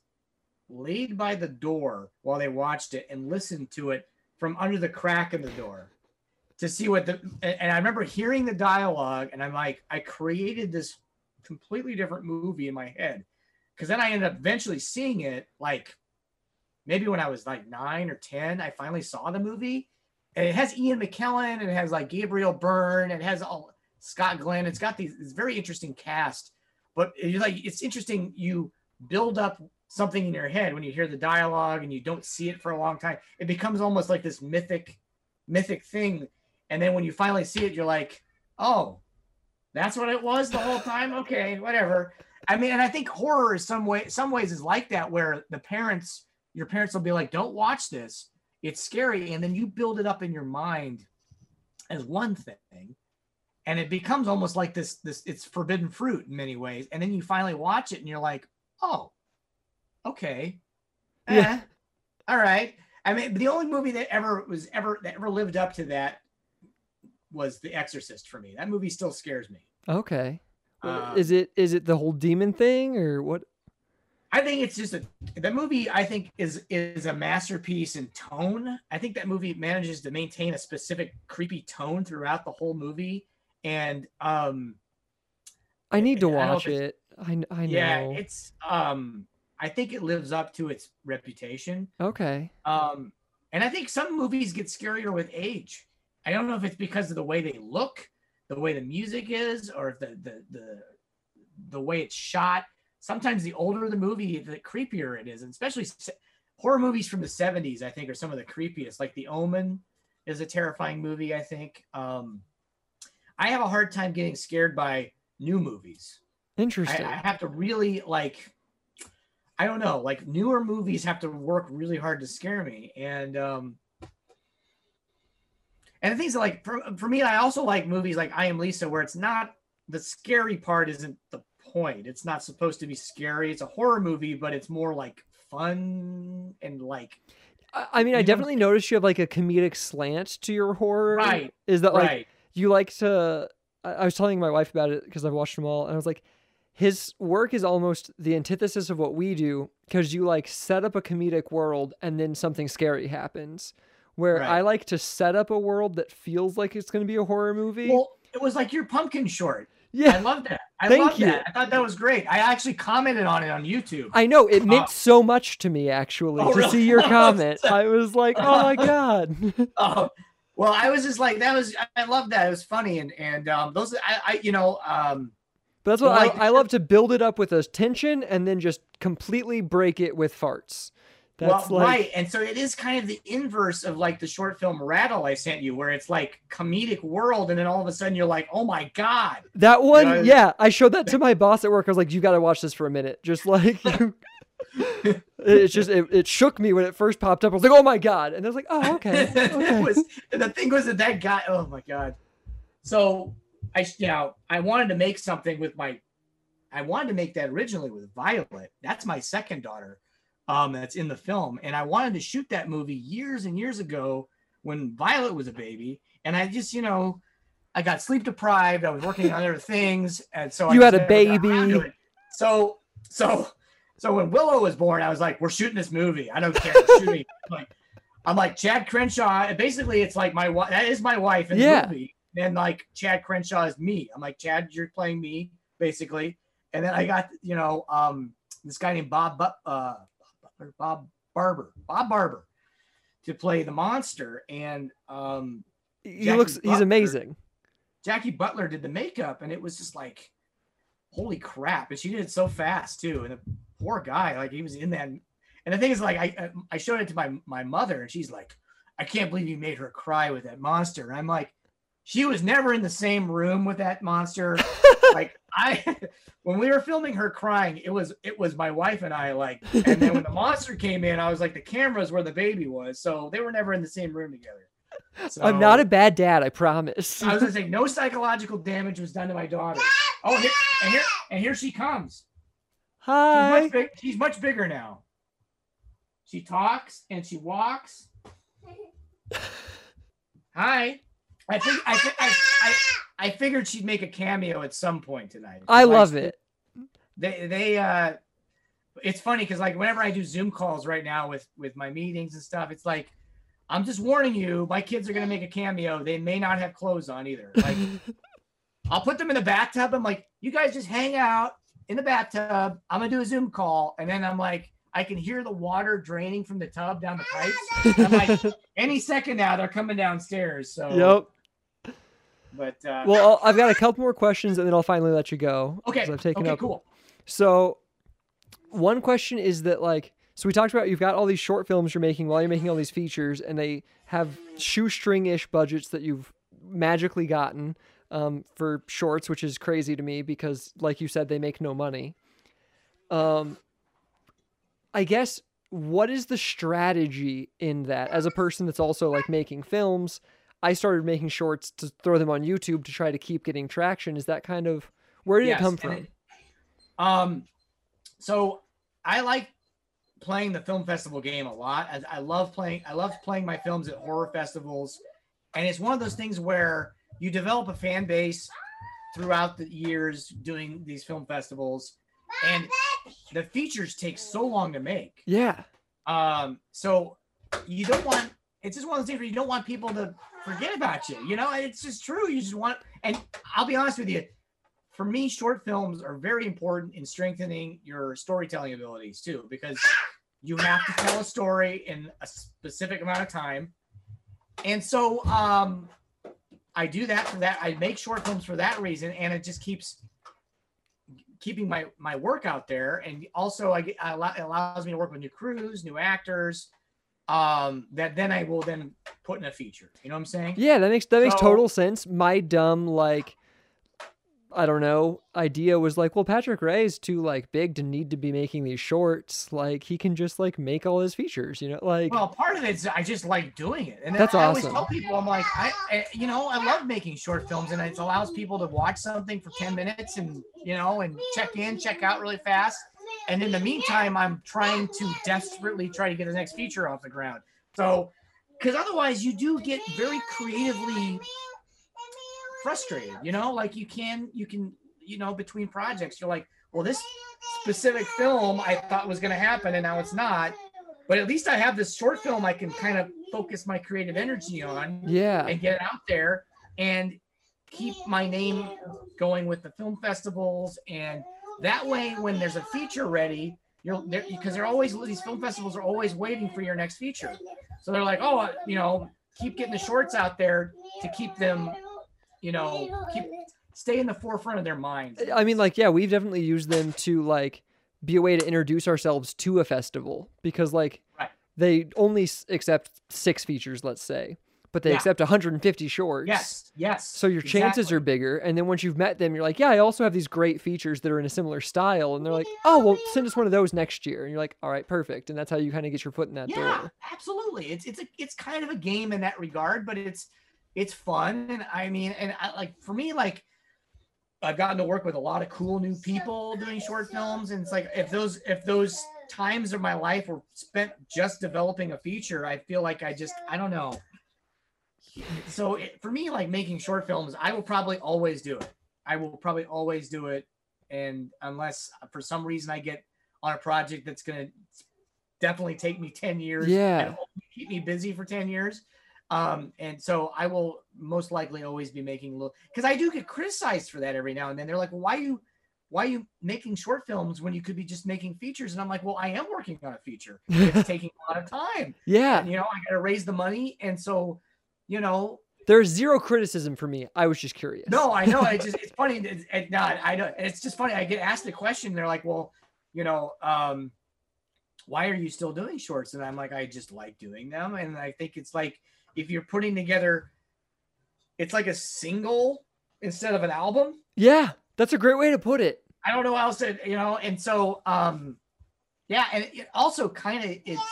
Speaker 2: laid by the door while they watched it and listened to it from under the crack in the door to see what the and I remember hearing the dialogue and I'm like I created this completely different movie in my head. Because then I ended up eventually seeing it like maybe when I was like nine or ten I finally saw the movie. And it has Ian McKellen and it has like Gabriel Byrne and it has all Scott Glenn it's got these it's very interesting cast. But you like it's interesting you build up something in your head when you hear the dialogue and you don't see it for a long time it becomes almost like this mythic mythic thing. And then when you finally see it you're like oh that's what it was the whole time? Okay whatever. I mean and i think horror is some way some ways is like that where the parents your parents will be like don't watch this. It's scary. And then you build it up in your mind as one thing and it becomes almost like this this it's forbidden fruit in many ways. And then you finally watch it and you're like oh okay <laughs>
Speaker 1: Yeah.
Speaker 2: Eh, all right i mean the only movie that ever was ever that ever lived up to that was the exorcist for me that movie still scares me
Speaker 1: Okay.
Speaker 2: Uh,
Speaker 1: is it is it the whole demon thing or what?
Speaker 2: I think it's just a the movie. I think is is a masterpiece in tone. I think that movie manages to maintain a specific creepy tone throughout the whole movie, and um,
Speaker 1: I need to
Speaker 2: I
Speaker 1: watch it. I I know.
Speaker 2: yeah, it's um, I think it lives up to its reputation.
Speaker 1: okay.
Speaker 2: Um, and I think some movies get scarier with age. I don't know if it's because of the way they look, the way the music is, or if the the the the way it's shot. Sometimes the older the movie, the creepier it is, and especially se- horror movies from the '70s. I think are some of the creepiest. Like The Omen is a terrifying movie. I think. Um, I have a hard time getting scared by new movies. I,
Speaker 1: Interesting.
Speaker 2: I have to really like I don't know, like newer movies have to work really hard to scare me. And um and the things that like for, for me, I also like movies like I Am Lisa, where it's not the scary part isn't the point. It's not supposed to be scary. It's a horror movie, but it's more like fun and like
Speaker 1: I, mean, I
Speaker 2: you know-
Speaker 1: definitely noticed you have like a comedic slant to your horror.
Speaker 2: Right,
Speaker 1: Is that like
Speaker 2: right.
Speaker 1: you like to? I was telling my wife about it because I've watched them all, and I was like, his work is almost the antithesis of what we do because you like set up a comedic world and then something scary happens. Where
Speaker 2: Right.
Speaker 1: I like to set up a world that feels like it's going to be a horror movie.
Speaker 2: Well, it was like your pumpkin short.
Speaker 1: Yeah.
Speaker 2: I love that. I
Speaker 1: Thank
Speaker 2: love
Speaker 1: you.
Speaker 2: that. I thought that was great. I actually commented on it on YouTube.
Speaker 1: I know it meant
Speaker 2: Uh,
Speaker 1: so much to me actually
Speaker 2: Oh,
Speaker 1: to
Speaker 2: really?
Speaker 1: see your <laughs> comment. I was like, oh my <laughs> god.
Speaker 2: oh well i was just like that was i love that it was funny and and um those i i you know um
Speaker 1: But that's what
Speaker 2: like-
Speaker 1: I, I love to build it up with a tension and then just completely break it with farts. That's
Speaker 2: well
Speaker 1: like
Speaker 2: right and so it is kind of the inverse of like the short film rattle i sent you where it's like comedic world and then all of a sudden you're like oh my god
Speaker 1: that one.
Speaker 2: know,
Speaker 1: yeah, I showed that to my boss at work. I was like, "You got to watch this for a minute." Just like you, <laughs> <laughs> it's just it, it shook me when it first popped up. I was like, "Oh my god!" And I was like, "Oh okay." <laughs> Okay.
Speaker 2: was the thing was that that guy oh my god so i you know i wanted to make something with my i wanted to make that originally with violet that's my second daughter um that's in the film and i wanted to shoot that movie years and years ago when violet was a baby and i just you know i got sleep deprived i was working on other things and so
Speaker 1: You
Speaker 2: just
Speaker 1: had a
Speaker 2: never got around to
Speaker 1: baby.
Speaker 2: so so so when willow was born i was like we're shooting this movie i don't care <laughs> like I'm like Chad Crenshaw. Basically, it's like my wife. That is my wife in
Speaker 1: Yeah.
Speaker 2: the movie. And like Chad Crenshaw is me. I'm like Chad, you're playing me basically. And then I got you know um this guy named Bob uh Bob, Barber Bob Barber to play the monster. And um
Speaker 1: He
Speaker 2: Jackie
Speaker 1: looks. He's amazing.
Speaker 2: Jackie Butler did the makeup, and it was just like holy crap! And she did it so fast too. And the poor guy, like he was in that. And the thing is, like I I showed it to my my mother, and she's like, I can't believe you made her cry with that monster. And I'm like, she was never in the same room with that monster. <laughs> like I, <laughs> when we were filming her crying, it was it was my wife and I. Like, and then when the monster came in, I was like, the camera's where the baby was, so they were never in the same room together. So,
Speaker 1: I'm not a bad dad, I promise.
Speaker 2: I was gonna <laughs> say no psychological damage was done to my daughter. Oh, here, and here and here she comes. She's
Speaker 1: Hi.
Speaker 2: much, big, she's much bigger now. She talks and she walks. Hi. I think I, I, I I figured she'd make a cameo at some point tonight.
Speaker 1: I
Speaker 2: Like,
Speaker 1: love it.
Speaker 2: They they uh it's funny because like whenever I do Zoom calls right now with with my meetings and stuff, it's like I'm just warning you, my kids are gonna make a cameo. They may not have clothes on either. Like <laughs> I'll put them in the bathtub. I'm like, you guys just hang out in the bathtub. I'm gonna do a Zoom call, and then I'm like, I can hear the water draining from the tub down the pipes. I'm like, <laughs> any second now they're coming downstairs. So
Speaker 1: yep.
Speaker 2: But uh,
Speaker 1: Well, I'll, I've got a couple more questions and then I'll finally let you go.
Speaker 2: okay,
Speaker 1: I've taken
Speaker 2: okay,
Speaker 1: up
Speaker 2: cool.
Speaker 1: So, one question is that like, so we talked about you've got all these short films you're making while you're making all these features, and they have shoestring-ish budgets that you've magically gotten um, for shorts, which is crazy to me because, like you said, they make no money. Um, I guess what is the strategy in that? As a person that's also like making films, I started making shorts to throw them on YouTube to try to keep getting traction. Is that kind of where did
Speaker 2: Yes,
Speaker 1: it come from?
Speaker 2: it- um, so I like playing the film festival game a lot. I, I love playing. I love playing my films at horror festivals, and it's one of those things where you develop a fan base throughout the years doing these film festivals, and the features take so long to make.
Speaker 1: yeah.
Speaker 2: Um, so you don't want it's just one of those things where you don't want people to forget about you. You know, it's just true. You just want and I'll be honest with you, for me, short films are very important in strengthening your storytelling abilities too, because you have to tell a story in a specific amount of time. And so um I do that for that. I make short films for that reason, and it just keeps keeping my my work out there and also i get I allow, it allows me to work with new crews new actors um that then i will then put in a feature you know what i'm saying
Speaker 1: Yeah, that makes that makes total sense. My dumb like I don't know, idea was like, well, Patrick Rea is too like big to need to be making these shorts. Like he can just like make all his features, you know? Like
Speaker 2: well part of it's i just like doing it and
Speaker 1: That's
Speaker 2: I always tell people i'm like I, I you know i love making short films and it allows people to watch something for 10 minutes and you know and check in check out really fast and in the meantime i'm trying to desperately try to get the next feature off the ground. So because otherwise you do get very creatively frustrated you know? Like you can you can you know between projects you're like well this specific film i thought was going to happen and now it's not. But at least i have this short film i can kind of focus my creative energy on
Speaker 1: yeah.
Speaker 2: and get it out there and keep my name going with the film festivals and that way when there's a feature ready you're there because they're always these film festivals are always waiting for your next feature. So they're like oh you know keep getting the shorts out there to keep them you know keep stay in the forefront of their minds
Speaker 1: I mean like yeah, we've definitely used them to like be a way to introduce ourselves to a festival because like
Speaker 2: Right.
Speaker 1: they only accept 6 features, let's say, but they
Speaker 2: Yeah.
Speaker 1: accept 150 shorts.
Speaker 2: yes yes
Speaker 1: So your chances
Speaker 2: exactly.
Speaker 1: are bigger. And then once you've met them, you're like, yeah, I also have these great features that are in a similar style. And they're like, oh, well, send us one of those next year. And you're like, all right, perfect. And that's how you kind of get your foot in that
Speaker 2: yeah
Speaker 1: door.
Speaker 2: Yeah, absolutely it's it's a it's kind of a game in that regard but it's it's fun and i mean and i like for me like i've gotten to work with a lot of cool new people doing short films and it's like if those if those times of my life were spent just developing a feature i feel like i just i don't know so it, for me like making short films i will probably always do it. I will probably always do it. And unless for some reason i get on a project that's going to definitely take me 10 years
Speaker 1: Yeah.
Speaker 2: and keep me busy for 10 years. Um and so i will most likely always be making little because i do get criticized for that every now and then. They're like well, why are you why are you making short films when you could be just making features? And i'm like well i am working on a feature. It's <laughs> taking a lot of time.
Speaker 1: Yeah.
Speaker 2: and, you know i gotta raise the money. And so you know
Speaker 1: There's zero criticism for me. I was just curious.
Speaker 2: No, I know. It's <laughs> just it's funny. It's, it, no, I know. It's just funny. I get asked the question. They're like, "Well, you know, um, why are you still doing shorts?" And I'm like, "I just like doing them." And I think it's like if you're putting together, it's like a single instead of an album.
Speaker 1: Yeah, that's a great way to put it.
Speaker 2: I don't know how else to, you know. And so, um, yeah, and it also kind of it's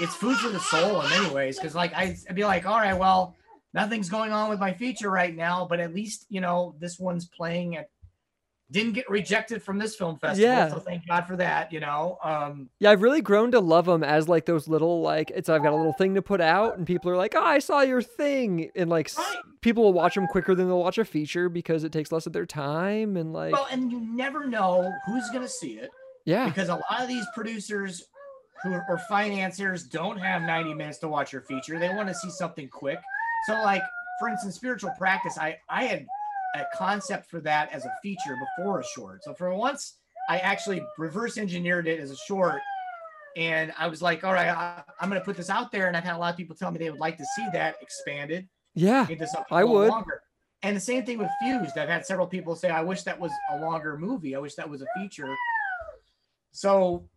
Speaker 2: it's food for the soul in many ways because like I, I'd be like, all right, well nothing's going on with my feature right now, but at least you know this one's playing at didn't get rejected from this film festival.
Speaker 1: Yeah.
Speaker 2: So thank God for that, you know. Um
Speaker 1: Yeah, I've really grown to love them as like those little like it's I've got a little thing to put out and people are like, "Oh, I saw your thing." And like
Speaker 2: Right.
Speaker 1: people will watch them quicker than they'll watch a feature because it takes less of their time and like
Speaker 2: well, and you never know who's gonna see it
Speaker 1: yeah.
Speaker 2: because a lot of these producers who are, or financiers don't have 90 minutes to watch your feature. They want to see something quick. So, like for instance, spiritual practice, I I had a concept for that as a feature before a short. So for once, I actually reverse engineered it as a short. And I was like, all right, I, I'm going to put this out there. And I've had a lot of people tell me they would like to see that expanded
Speaker 1: Yeah.
Speaker 2: into something
Speaker 1: I would.
Speaker 2: longer. And the same thing with Fused. I've had several people say, I wish that was a longer movie. I wish that was a feature. So,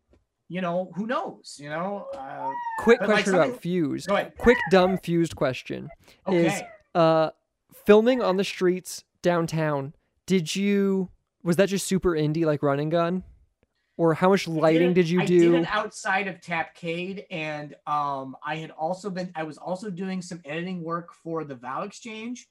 Speaker 2: you know, who knows? You know, uh,
Speaker 1: Quick
Speaker 2: But, like,
Speaker 1: question about
Speaker 2: something-
Speaker 1: fused. Quick dumb fused question.
Speaker 2: Okay.
Speaker 1: Is uh filming on the streets downtown, did you was that just super indie like run and gun? Or how much lighting
Speaker 2: it-
Speaker 1: did you
Speaker 2: I
Speaker 1: do?
Speaker 2: did it outside of Tapcade, and um, I had also been. I was also doing some editing work for the Vow Exchange,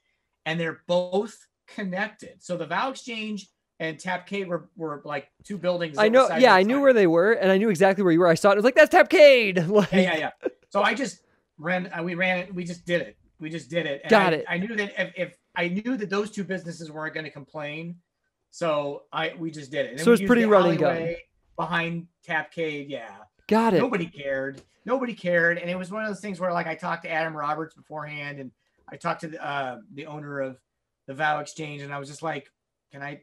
Speaker 2: and they're both connected. So the Vow Exchange and Tapcade were, were like two buildings.
Speaker 1: I know, yeah, I knew where they were, and I knew exactly where you were. I saw it. I was like, "That's Tapcade." <laughs> Like,
Speaker 2: Yeah, yeah, yeah. So I just ran. Uh, we ran it. We just did it. We just did it. And
Speaker 1: Got
Speaker 2: I,
Speaker 1: it.
Speaker 2: I knew that if, if I knew that those two businesses weren't going to complain, so I we just did it. And
Speaker 1: So it's pretty
Speaker 2: the
Speaker 1: run and gun.
Speaker 2: Behind Tapcade, yeah.
Speaker 1: Got it.
Speaker 2: nobody cared nobody cared and it was one of those things where like i talked to adam roberts beforehand and i talked to the, uh, the owner of the vow exchange and i was just like can i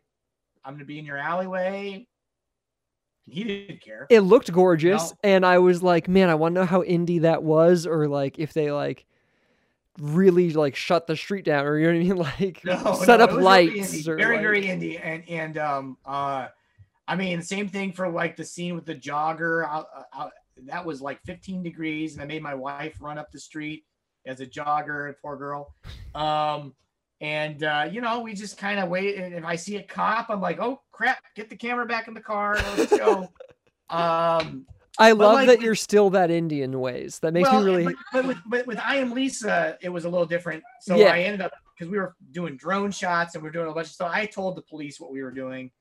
Speaker 2: i'm gonna be in your alleyway. And he didn't care.
Speaker 1: It looked gorgeous,
Speaker 2: No.
Speaker 1: and I was like, "Man, I want to know how indie that was, or like if they like." really like shut the street down or you know what I mean? <laughs> Like
Speaker 2: No,
Speaker 1: set
Speaker 2: no,
Speaker 1: up
Speaker 2: it was really
Speaker 1: lights
Speaker 2: very
Speaker 1: like-
Speaker 2: very indie. And and um uh i mean same thing for like the scene with the jogger. Out, that was like 15 degrees and i made my wife run up the street as a jogger poor girl. Um and uh you know we just kind of wait and if i see a cop i'm like oh crap get the camera back in the car let's go <laughs> um
Speaker 1: I love
Speaker 2: like,
Speaker 1: that you're still that Indian ways. That makes
Speaker 2: well,
Speaker 1: me really
Speaker 2: But, but with, but with I am Lisa, it was a little different. So
Speaker 1: Yeah.
Speaker 2: I ended up because we were doing drone shots and we are doing a bunch of stuff. I told the police what we were doing,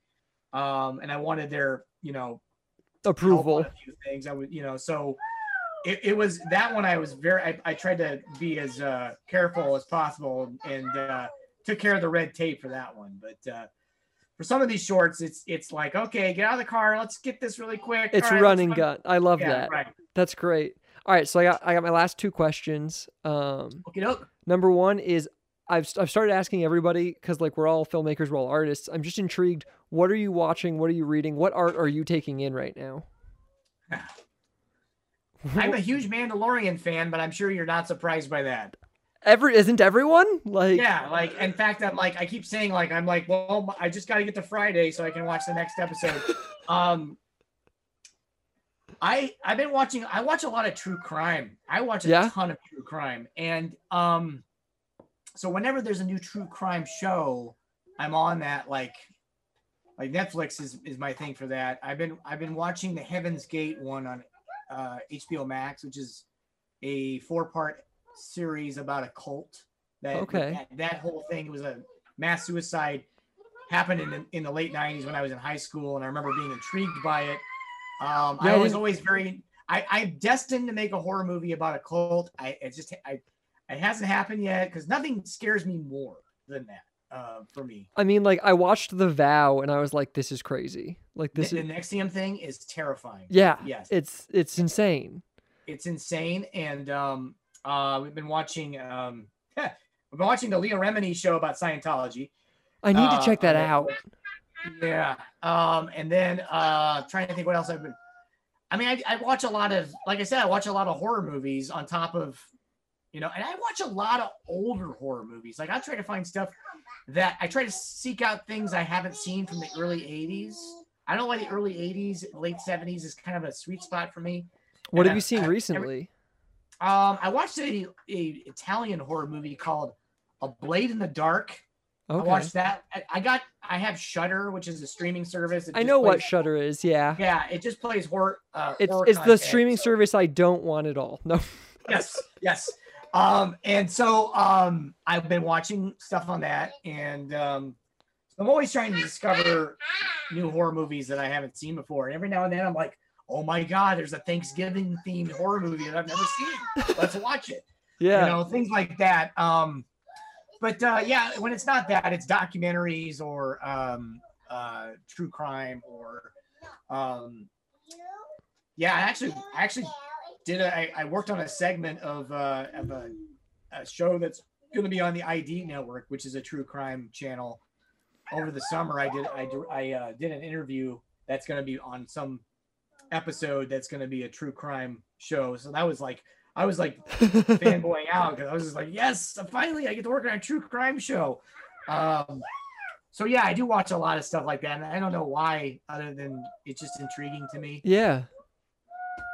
Speaker 2: um, and I wanted their you know
Speaker 1: approval.
Speaker 2: a few things. I would you know so. It, it was that one I was very I, I tried to be as uh, careful as possible and uh, took care of the red tape for that one. But uh, for some of these shorts, it's it's like okay, get out of the car, let's get this really quick.
Speaker 1: It's
Speaker 2: right,
Speaker 1: run
Speaker 2: let's
Speaker 1: and
Speaker 2: run-
Speaker 1: gun. I love
Speaker 2: Yeah,
Speaker 1: that.
Speaker 2: right.
Speaker 1: That's great. All right, so I got I got my last two questions. Um, number one is I've I've started asking everybody because like we're all filmmakers, we're all artists. I'm just intrigued. What are you watching? What are you reading? What art are you taking in right now? <laughs>
Speaker 2: I'm a huge Mandalorian fan, but I'm sure you're not surprised by that.
Speaker 1: Every isn't everyone like
Speaker 2: Yeah, like in fact, I'm like I keep saying like I'm like, well, I just got to get to Friday so I can watch the next episode. <laughs> um, I I've been watching. I watch a lot of true crime. I watch a
Speaker 1: Yeah?
Speaker 2: ton of true crime, and um, so whenever there's a new true crime show, I'm on that like. Like Netflix is, is my thing for that. I've been I've been watching the Heaven's Gate one on uh, HBO Max, which is a four part series about a cult. That,
Speaker 1: Okay.
Speaker 2: that that whole thing was a mass suicide happened in the, in the late 90s when I was in high school, and I remember being intrigued by it. Um,
Speaker 1: Yeah, I
Speaker 2: I was always very I, I'm destined to make a horror movie about a cult. I it just I it hasn't happened yet because nothing scares me more than that uh, for me.
Speaker 1: I mean like I watched The Vow and I was like this is crazy. Like this
Speaker 2: the,
Speaker 1: is
Speaker 2: the NXIVM thing is terrifying.
Speaker 1: yeah.
Speaker 2: Yes.
Speaker 1: It's it's insane.
Speaker 2: it's insane. And um, uh, we've been watching um, <laughs> we've been watching the Leah Remini show about Scientology.
Speaker 1: I need
Speaker 2: Uh,
Speaker 1: to check that
Speaker 2: on
Speaker 1: out.
Speaker 2: Yeah. Um, and then uh, trying to think what else I've been. I mean, I, I watch a lot of, like I said, I watch a lot of horror movies on top of you know, and I watch a lot of older horror movies. Like I try to find stuff that I try to seek out things I haven't seen from the early 80s. I don't know why the early 80s, late 70s is kind of a sweet spot for me.
Speaker 1: What
Speaker 2: And
Speaker 1: have
Speaker 2: I-
Speaker 1: you seen
Speaker 2: I- every-
Speaker 1: recently?
Speaker 2: Um, I watched a, a Italian horror movie called A Blade in the Dark. I watched that. I, I got I have Shudder, which is a streaming service. It
Speaker 1: I know what Shudder is. Yeah.
Speaker 2: Yeah, it just plays horror. Uh,
Speaker 1: It's
Speaker 2: horror
Speaker 1: it's the streaming
Speaker 2: so-
Speaker 1: service I don't want at all. No.
Speaker 2: yes, yes. Um, and so um, I've been watching stuff on that, and um, I'm always trying to discover new horror movies that I haven't seen before. And every now and then, I'm like, oh my god, there's a Thanksgiving themed horror movie that I've never seen. Let's watch it. <laughs>
Speaker 1: Yeah.
Speaker 2: You know, things like that. Um, but uh, yeah, when it's not that, it's documentaries or um, uh, true crime or um, yeah. I actually, I actually did a, I, I worked on a segment of, uh, of a, a show that's going to be on the ID network, which is a true crime channel. Over the summer, I did I, I uh, did an interview that's going to be on some episode that's going to be a true crime show. So that was like I was like <laughs> fanboying out because I was just like, yes, finally I get to work on a true crime show. Um, so yeah, I do watch a lot of stuff like that, and I don't know why, other than it's just intriguing to me.
Speaker 1: yeah.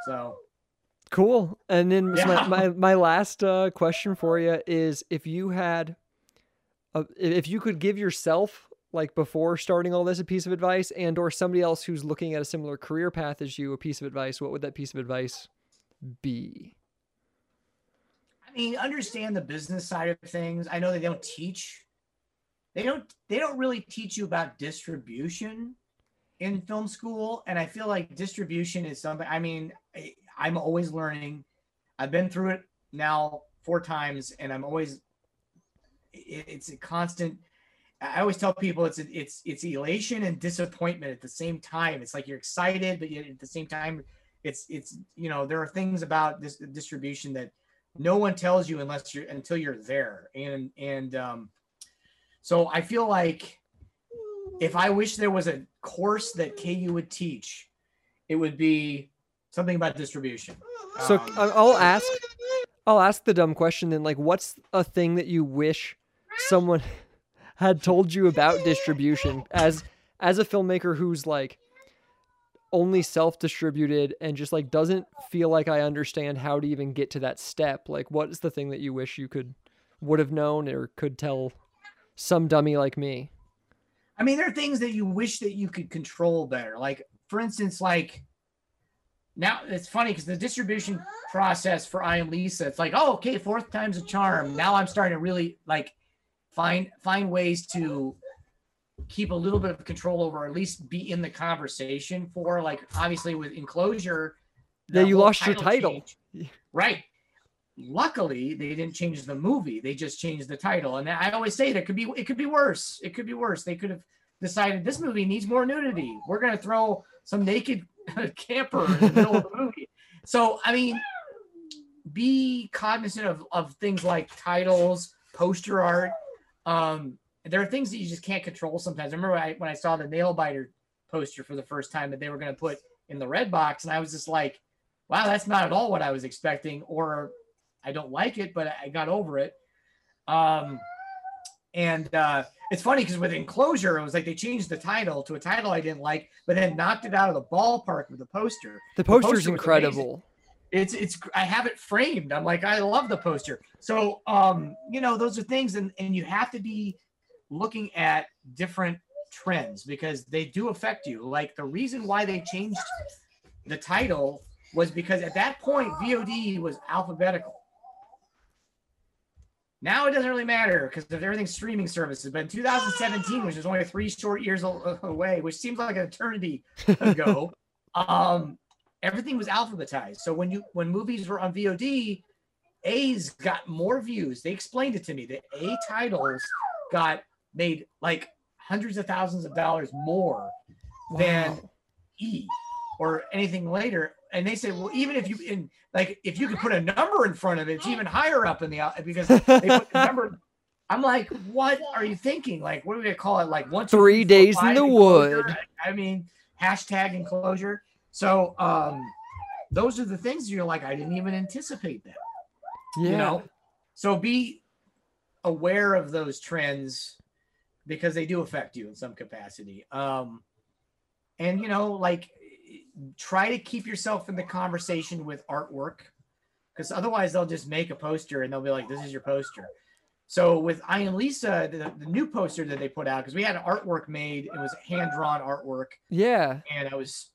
Speaker 2: So
Speaker 1: Cool. And then so my, my my last uh, question for you is if you had, a, if you could give yourself like before starting all this a piece of advice, and or somebody else who's looking at a similar career path as you a piece of advice, what would that piece of advice be?
Speaker 2: I mean, understand the business side of things. I know they don't teach. They don't. They don't really teach you about distribution in film school, and I feel like distribution is something. I mean, I, I'm always learning. I've been through it now four times, and I'm always. It, it's a constant. I always tell people it's it's it's elation and disappointment at the same time. It's like you're excited, but yet at the same time, it's it's you know there are things about this distribution that no one tells you unless you're until you're there and and um so i feel like if i wish there was a course that ku would teach it would be something about distribution
Speaker 1: So
Speaker 2: Um,
Speaker 1: I- I'll ask, I'll ask the dumb question then. Like, what's a thing that you wish someone <laughs> had told you about distribution as as a filmmaker who's like only self-distributed and just like doesn't feel like I understand how to even get to that step. Like, what is the thing that you wish you could would have known or could tell some dummy like me?
Speaker 2: I mean, there are things that you wish that you could control better. Like, for instance, like now it's funny because the distribution process for I am Lisa, it's like, oh, okay, fourth time's a charm. Now I'm starting to really like find find ways to keep a little bit of control over, or at least be in the conversation for like obviously with enclosure.
Speaker 1: Yeah, you lost your title.
Speaker 2: Right. Luckily, they didn't change the movie. They just changed the title. And I always say that it could be it could be worse. It could be worse. They could have decided this movie needs more nudity. We're gonna throw some naked <laughs> camper in the middle of the movie. So I mean, be cognizant of, of things like titles, poster art. Um, there are things that you just can't control sometimes. I remember when I, when I saw the Nailbiter poster for the first time that they were going to put in the Redbox, and I was just like, wow, that's not at all what I was expecting, or I don't like it, but I got over it. Um, and uh, it's funny because with enclosure, it was like they changed the title to a title I didn't like, but then knocked it out of the ballpark with the poster.
Speaker 1: The poster's
Speaker 2: poster was
Speaker 1: incredible.
Speaker 2: It's it's I have it framed. I'm like I love the poster. So um, you know, those are things, and and you have to be looking at different trends because they do affect you. Like the reason why they changed the title was because at that point VOD was alphabetical. Now it doesn't really matter because of everything's streaming services. But in 2017, which is only three short years away, which seems like an eternity ago, <laughs> um, everything was alphabetized. So when you when movies were on VOD, A's got more views. They explained it to me. The A titles got made like hundreds of thousands of dollars more than E or anything later. And they say, well, even if you in like if you could put a number in front of it, it's even higher up in the because they put the number. <laughs> I'm like, what are you thinking? Like, what do we call it? Like one, two,
Speaker 1: Three
Speaker 2: four,
Speaker 1: days in the
Speaker 2: enclosure?
Speaker 1: wood.
Speaker 2: I mean, hashtag enclosure. So um, those are the things you're like, I didn't even anticipate that.
Speaker 1: Yeah.
Speaker 2: You know, so be aware of those trends because they do affect you in some capacity. Um, and you know, like try to keep yourself in the conversation with artwork because otherwise they'll just make a poster and they'll be like, "This is your poster." So with I Am Lisa, the, the new poster that they put out, because we had artwork made, it was hand drawn artwork,
Speaker 1: Yeah.
Speaker 2: and I was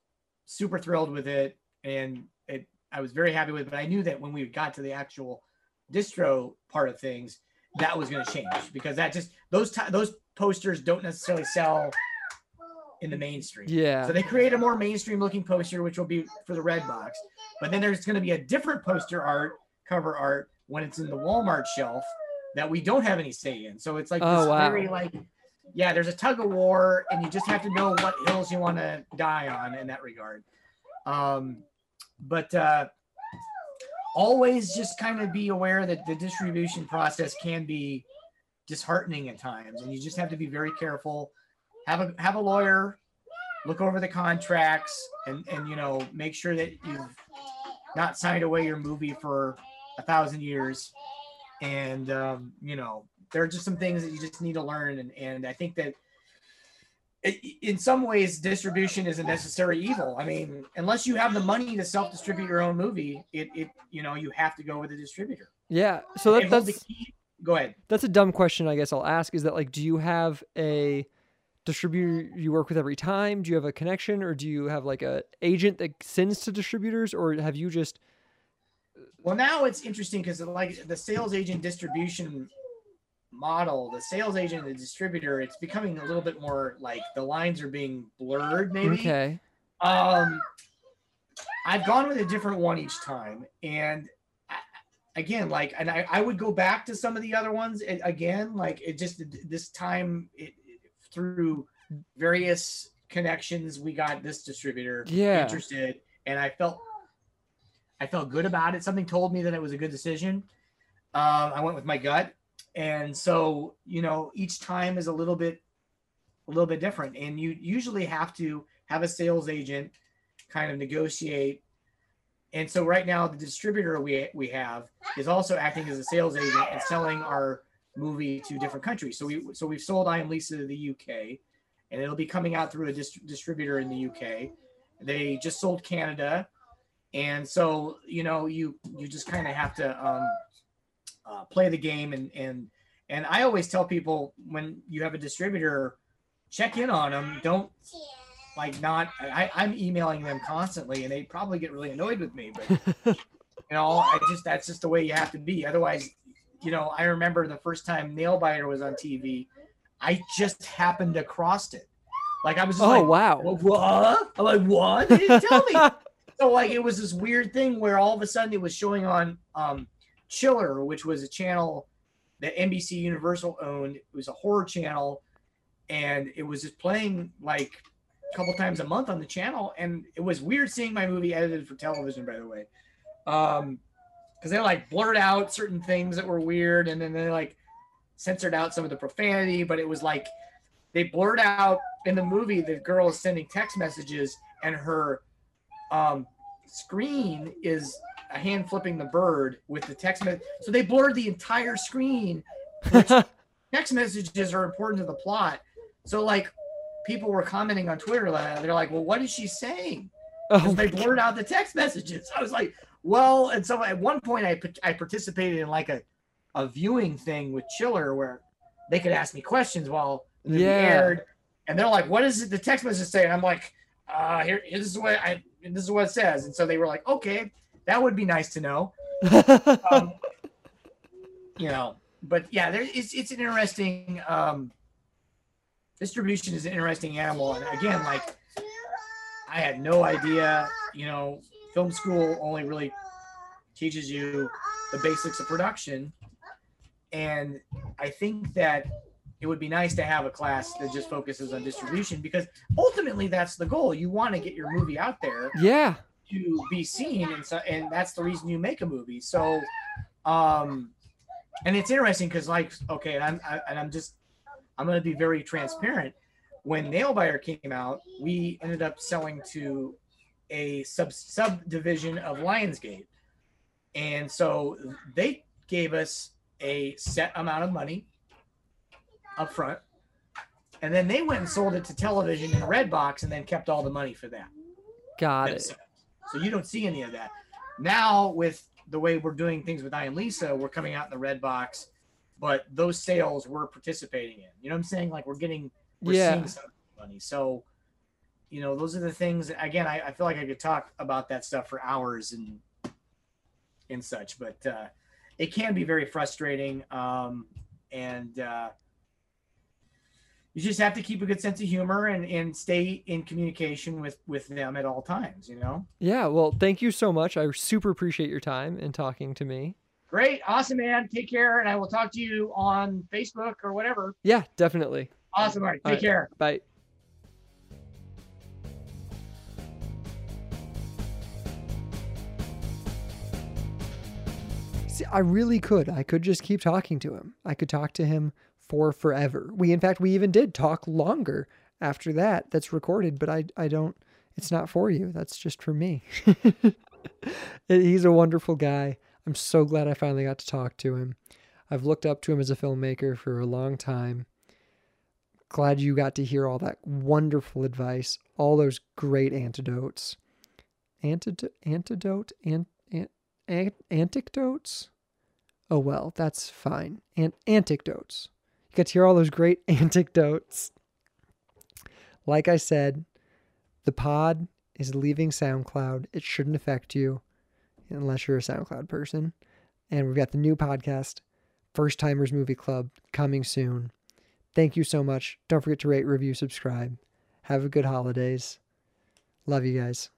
Speaker 2: super thrilled with it, and it I was very happy with it. But I knew that when we got to the actual distro part of things, that was going to change because that just those ti those posters don't necessarily sell in the mainstream.
Speaker 1: Yeah.
Speaker 2: So they create a more mainstream looking poster, which will be for the Redbox. But then there's going to be a different poster art, cover art, when it's in the Walmart shelf that we don't have any say in. So it's like
Speaker 1: Oh,
Speaker 2: this
Speaker 1: wow.
Speaker 2: very like, yeah, there's a tug of war, and you just have to know what hills you want to die on in that regard. Um, but uh, always just kind of be aware that the distribution process can be disheartening at times, and you just have to be very careful. Have a have a lawyer, look over the contracts, and and you know make sure that you've not signed away your movie for a thousand years. And um, you know there are just some things that you just need to learn, and and I think that it, in some ways distribution is a necessary evil. I mean, unless you have the money to self-distribute your own movie, it it you know you have to go with a distributor.
Speaker 1: Yeah. So that, that's
Speaker 2: key- Go ahead.
Speaker 1: that's a dumb question. I guess I'll ask. Is that like, do you have a distributor you work with every time? Do you have a connection, or do you have like a agent that sends to distributors, or have you just?
Speaker 2: Well, now it's interesting because like the sales agent distribution model, the sales agent and the distributor, it's becoming a little bit more like the lines are being blurred. Maybe.
Speaker 1: Okay.
Speaker 2: Um, I've gone with a different one each time, and again, like, and I, I would go back to some of the other ones again. Like, it just this time it, through various connections, we got this distributor
Speaker 1: Yeah.
Speaker 2: interested, and I felt I felt good about it. Something told me that it was a good decision. Um, I went with my gut, and so you know, each time is a little bit a little bit different, and you usually have to have a sales agent kind of negotiate. And so right now, the distributor we we have is also acting as a sales agent and selling our movie to different countries. So we so we've sold I Am Lisa to the UK, and it'll be coming out through a dist- distributor in the UK. They just sold Canada, and so you know you you just kind of have to um, uh, play the game and and and I always tell people when you have a distributor, check in on them. Don't like not. I, I'm emailing them constantly, and they probably get really annoyed with me. But <laughs> you know, I just that's just the way you have to be. Otherwise, you know, I remember the first time Nailbiter was on TV, I just happened across it. Like I was just
Speaker 1: Oh
Speaker 2: like,
Speaker 1: wow.
Speaker 2: "Well, what? I'm like, what? They didn't tell me. <laughs> so like it was this weird thing where all of a sudden it was showing on um Chiller, which was a channel that NBC Universal owned. It was a horror channel, and it was just playing like a couple times a month on the channel. And it was weird seeing my movie edited for television, by the way. Um because they like blurred out certain things that were weird, and then they like censored out some of the profanity, but it was like they blurred out in the movie the girl is sending text messages and her um, screen is a hand flipping the bird with the text message. So they blurred the entire screen. <laughs> Text messages are important to the plot. So like people were commenting on Twitter, like, they're like, "Well, what is she saying?"
Speaker 1: oh,
Speaker 2: they
Speaker 1: my God.
Speaker 2: blurred out the text messages. I was like, "Well," and so at one point I I participated in like a a viewing thing with Chiller where they could ask me questions while
Speaker 1: Yeah.
Speaker 2: aired, and they're like, "What is does the text message say?" And I'm like, "Uh, here, this is what I this is what it says." And so they were like, "Okay, that would be nice to know." <laughs> Um, you know, but yeah, there it's it's an interesting um, distribution is an interesting animal, and again, like I had no idea. You know, film school only really teaches you the basics of production, and I think that it would be nice to have a class that just focuses on distribution because ultimately that's the goal. You want to get your movie out there
Speaker 1: yeah.
Speaker 2: to be seen and so and that's the reason you make a movie so um and it's interesting because like okay and i'm I, and i'm just i'm going to be very transparent when nailbiter came out we ended up selling to a sub subdivision of lionsgate and so they gave us a set amount of money up front. And then they went and sold it to television in Redbox and then kept all the money for that.
Speaker 1: Got it.
Speaker 2: So you don't see any of that. Now with the way we're doing things with I Am Lisa, we're coming out in the Redbox, but those sales we're participating in. You know what I'm saying? Like we're getting we're
Speaker 1: Yeah.
Speaker 2: seeing some money. So you know, those are the things again, I, I feel like I could talk about that stuff for hours and and such, but uh it can be very frustrating. Um and uh you just have to keep a good sense of humor and, and stay in communication with with them at all times you know
Speaker 1: Yeah, well, thank you so much. I super appreciate your time and talking to me.
Speaker 2: great awesome man take care and i will talk to you on facebook or whatever
Speaker 1: Yeah, definitely.
Speaker 2: awesome all right take
Speaker 1: All right.
Speaker 2: care
Speaker 1: Bye. I really could. I could just keep talking to him. I could talk to him for forever. We, in fact, we even did talk longer after that. That's recorded, but I, I don't. It's not for you. That's just for me. <laughs> He's a wonderful guy. I'm so glad I finally got to talk to him. I've looked up to him as a filmmaker for a long time glad you got to hear all that wonderful advice, all those great antidotes. Antidote, antidote, an, an, an, anecdotes? Oh, well, that's fine. And anecdotes. You get to hear all those great <laughs> anecdotes. Like I said, the pod is leaving SoundCloud. It shouldn't affect you unless you're a SoundCloud person. And we've got the new podcast, First Timers Movie Club, coming soon. Thank you so much. Don't forget to rate, review, subscribe. Have a good holidays. Love you guys.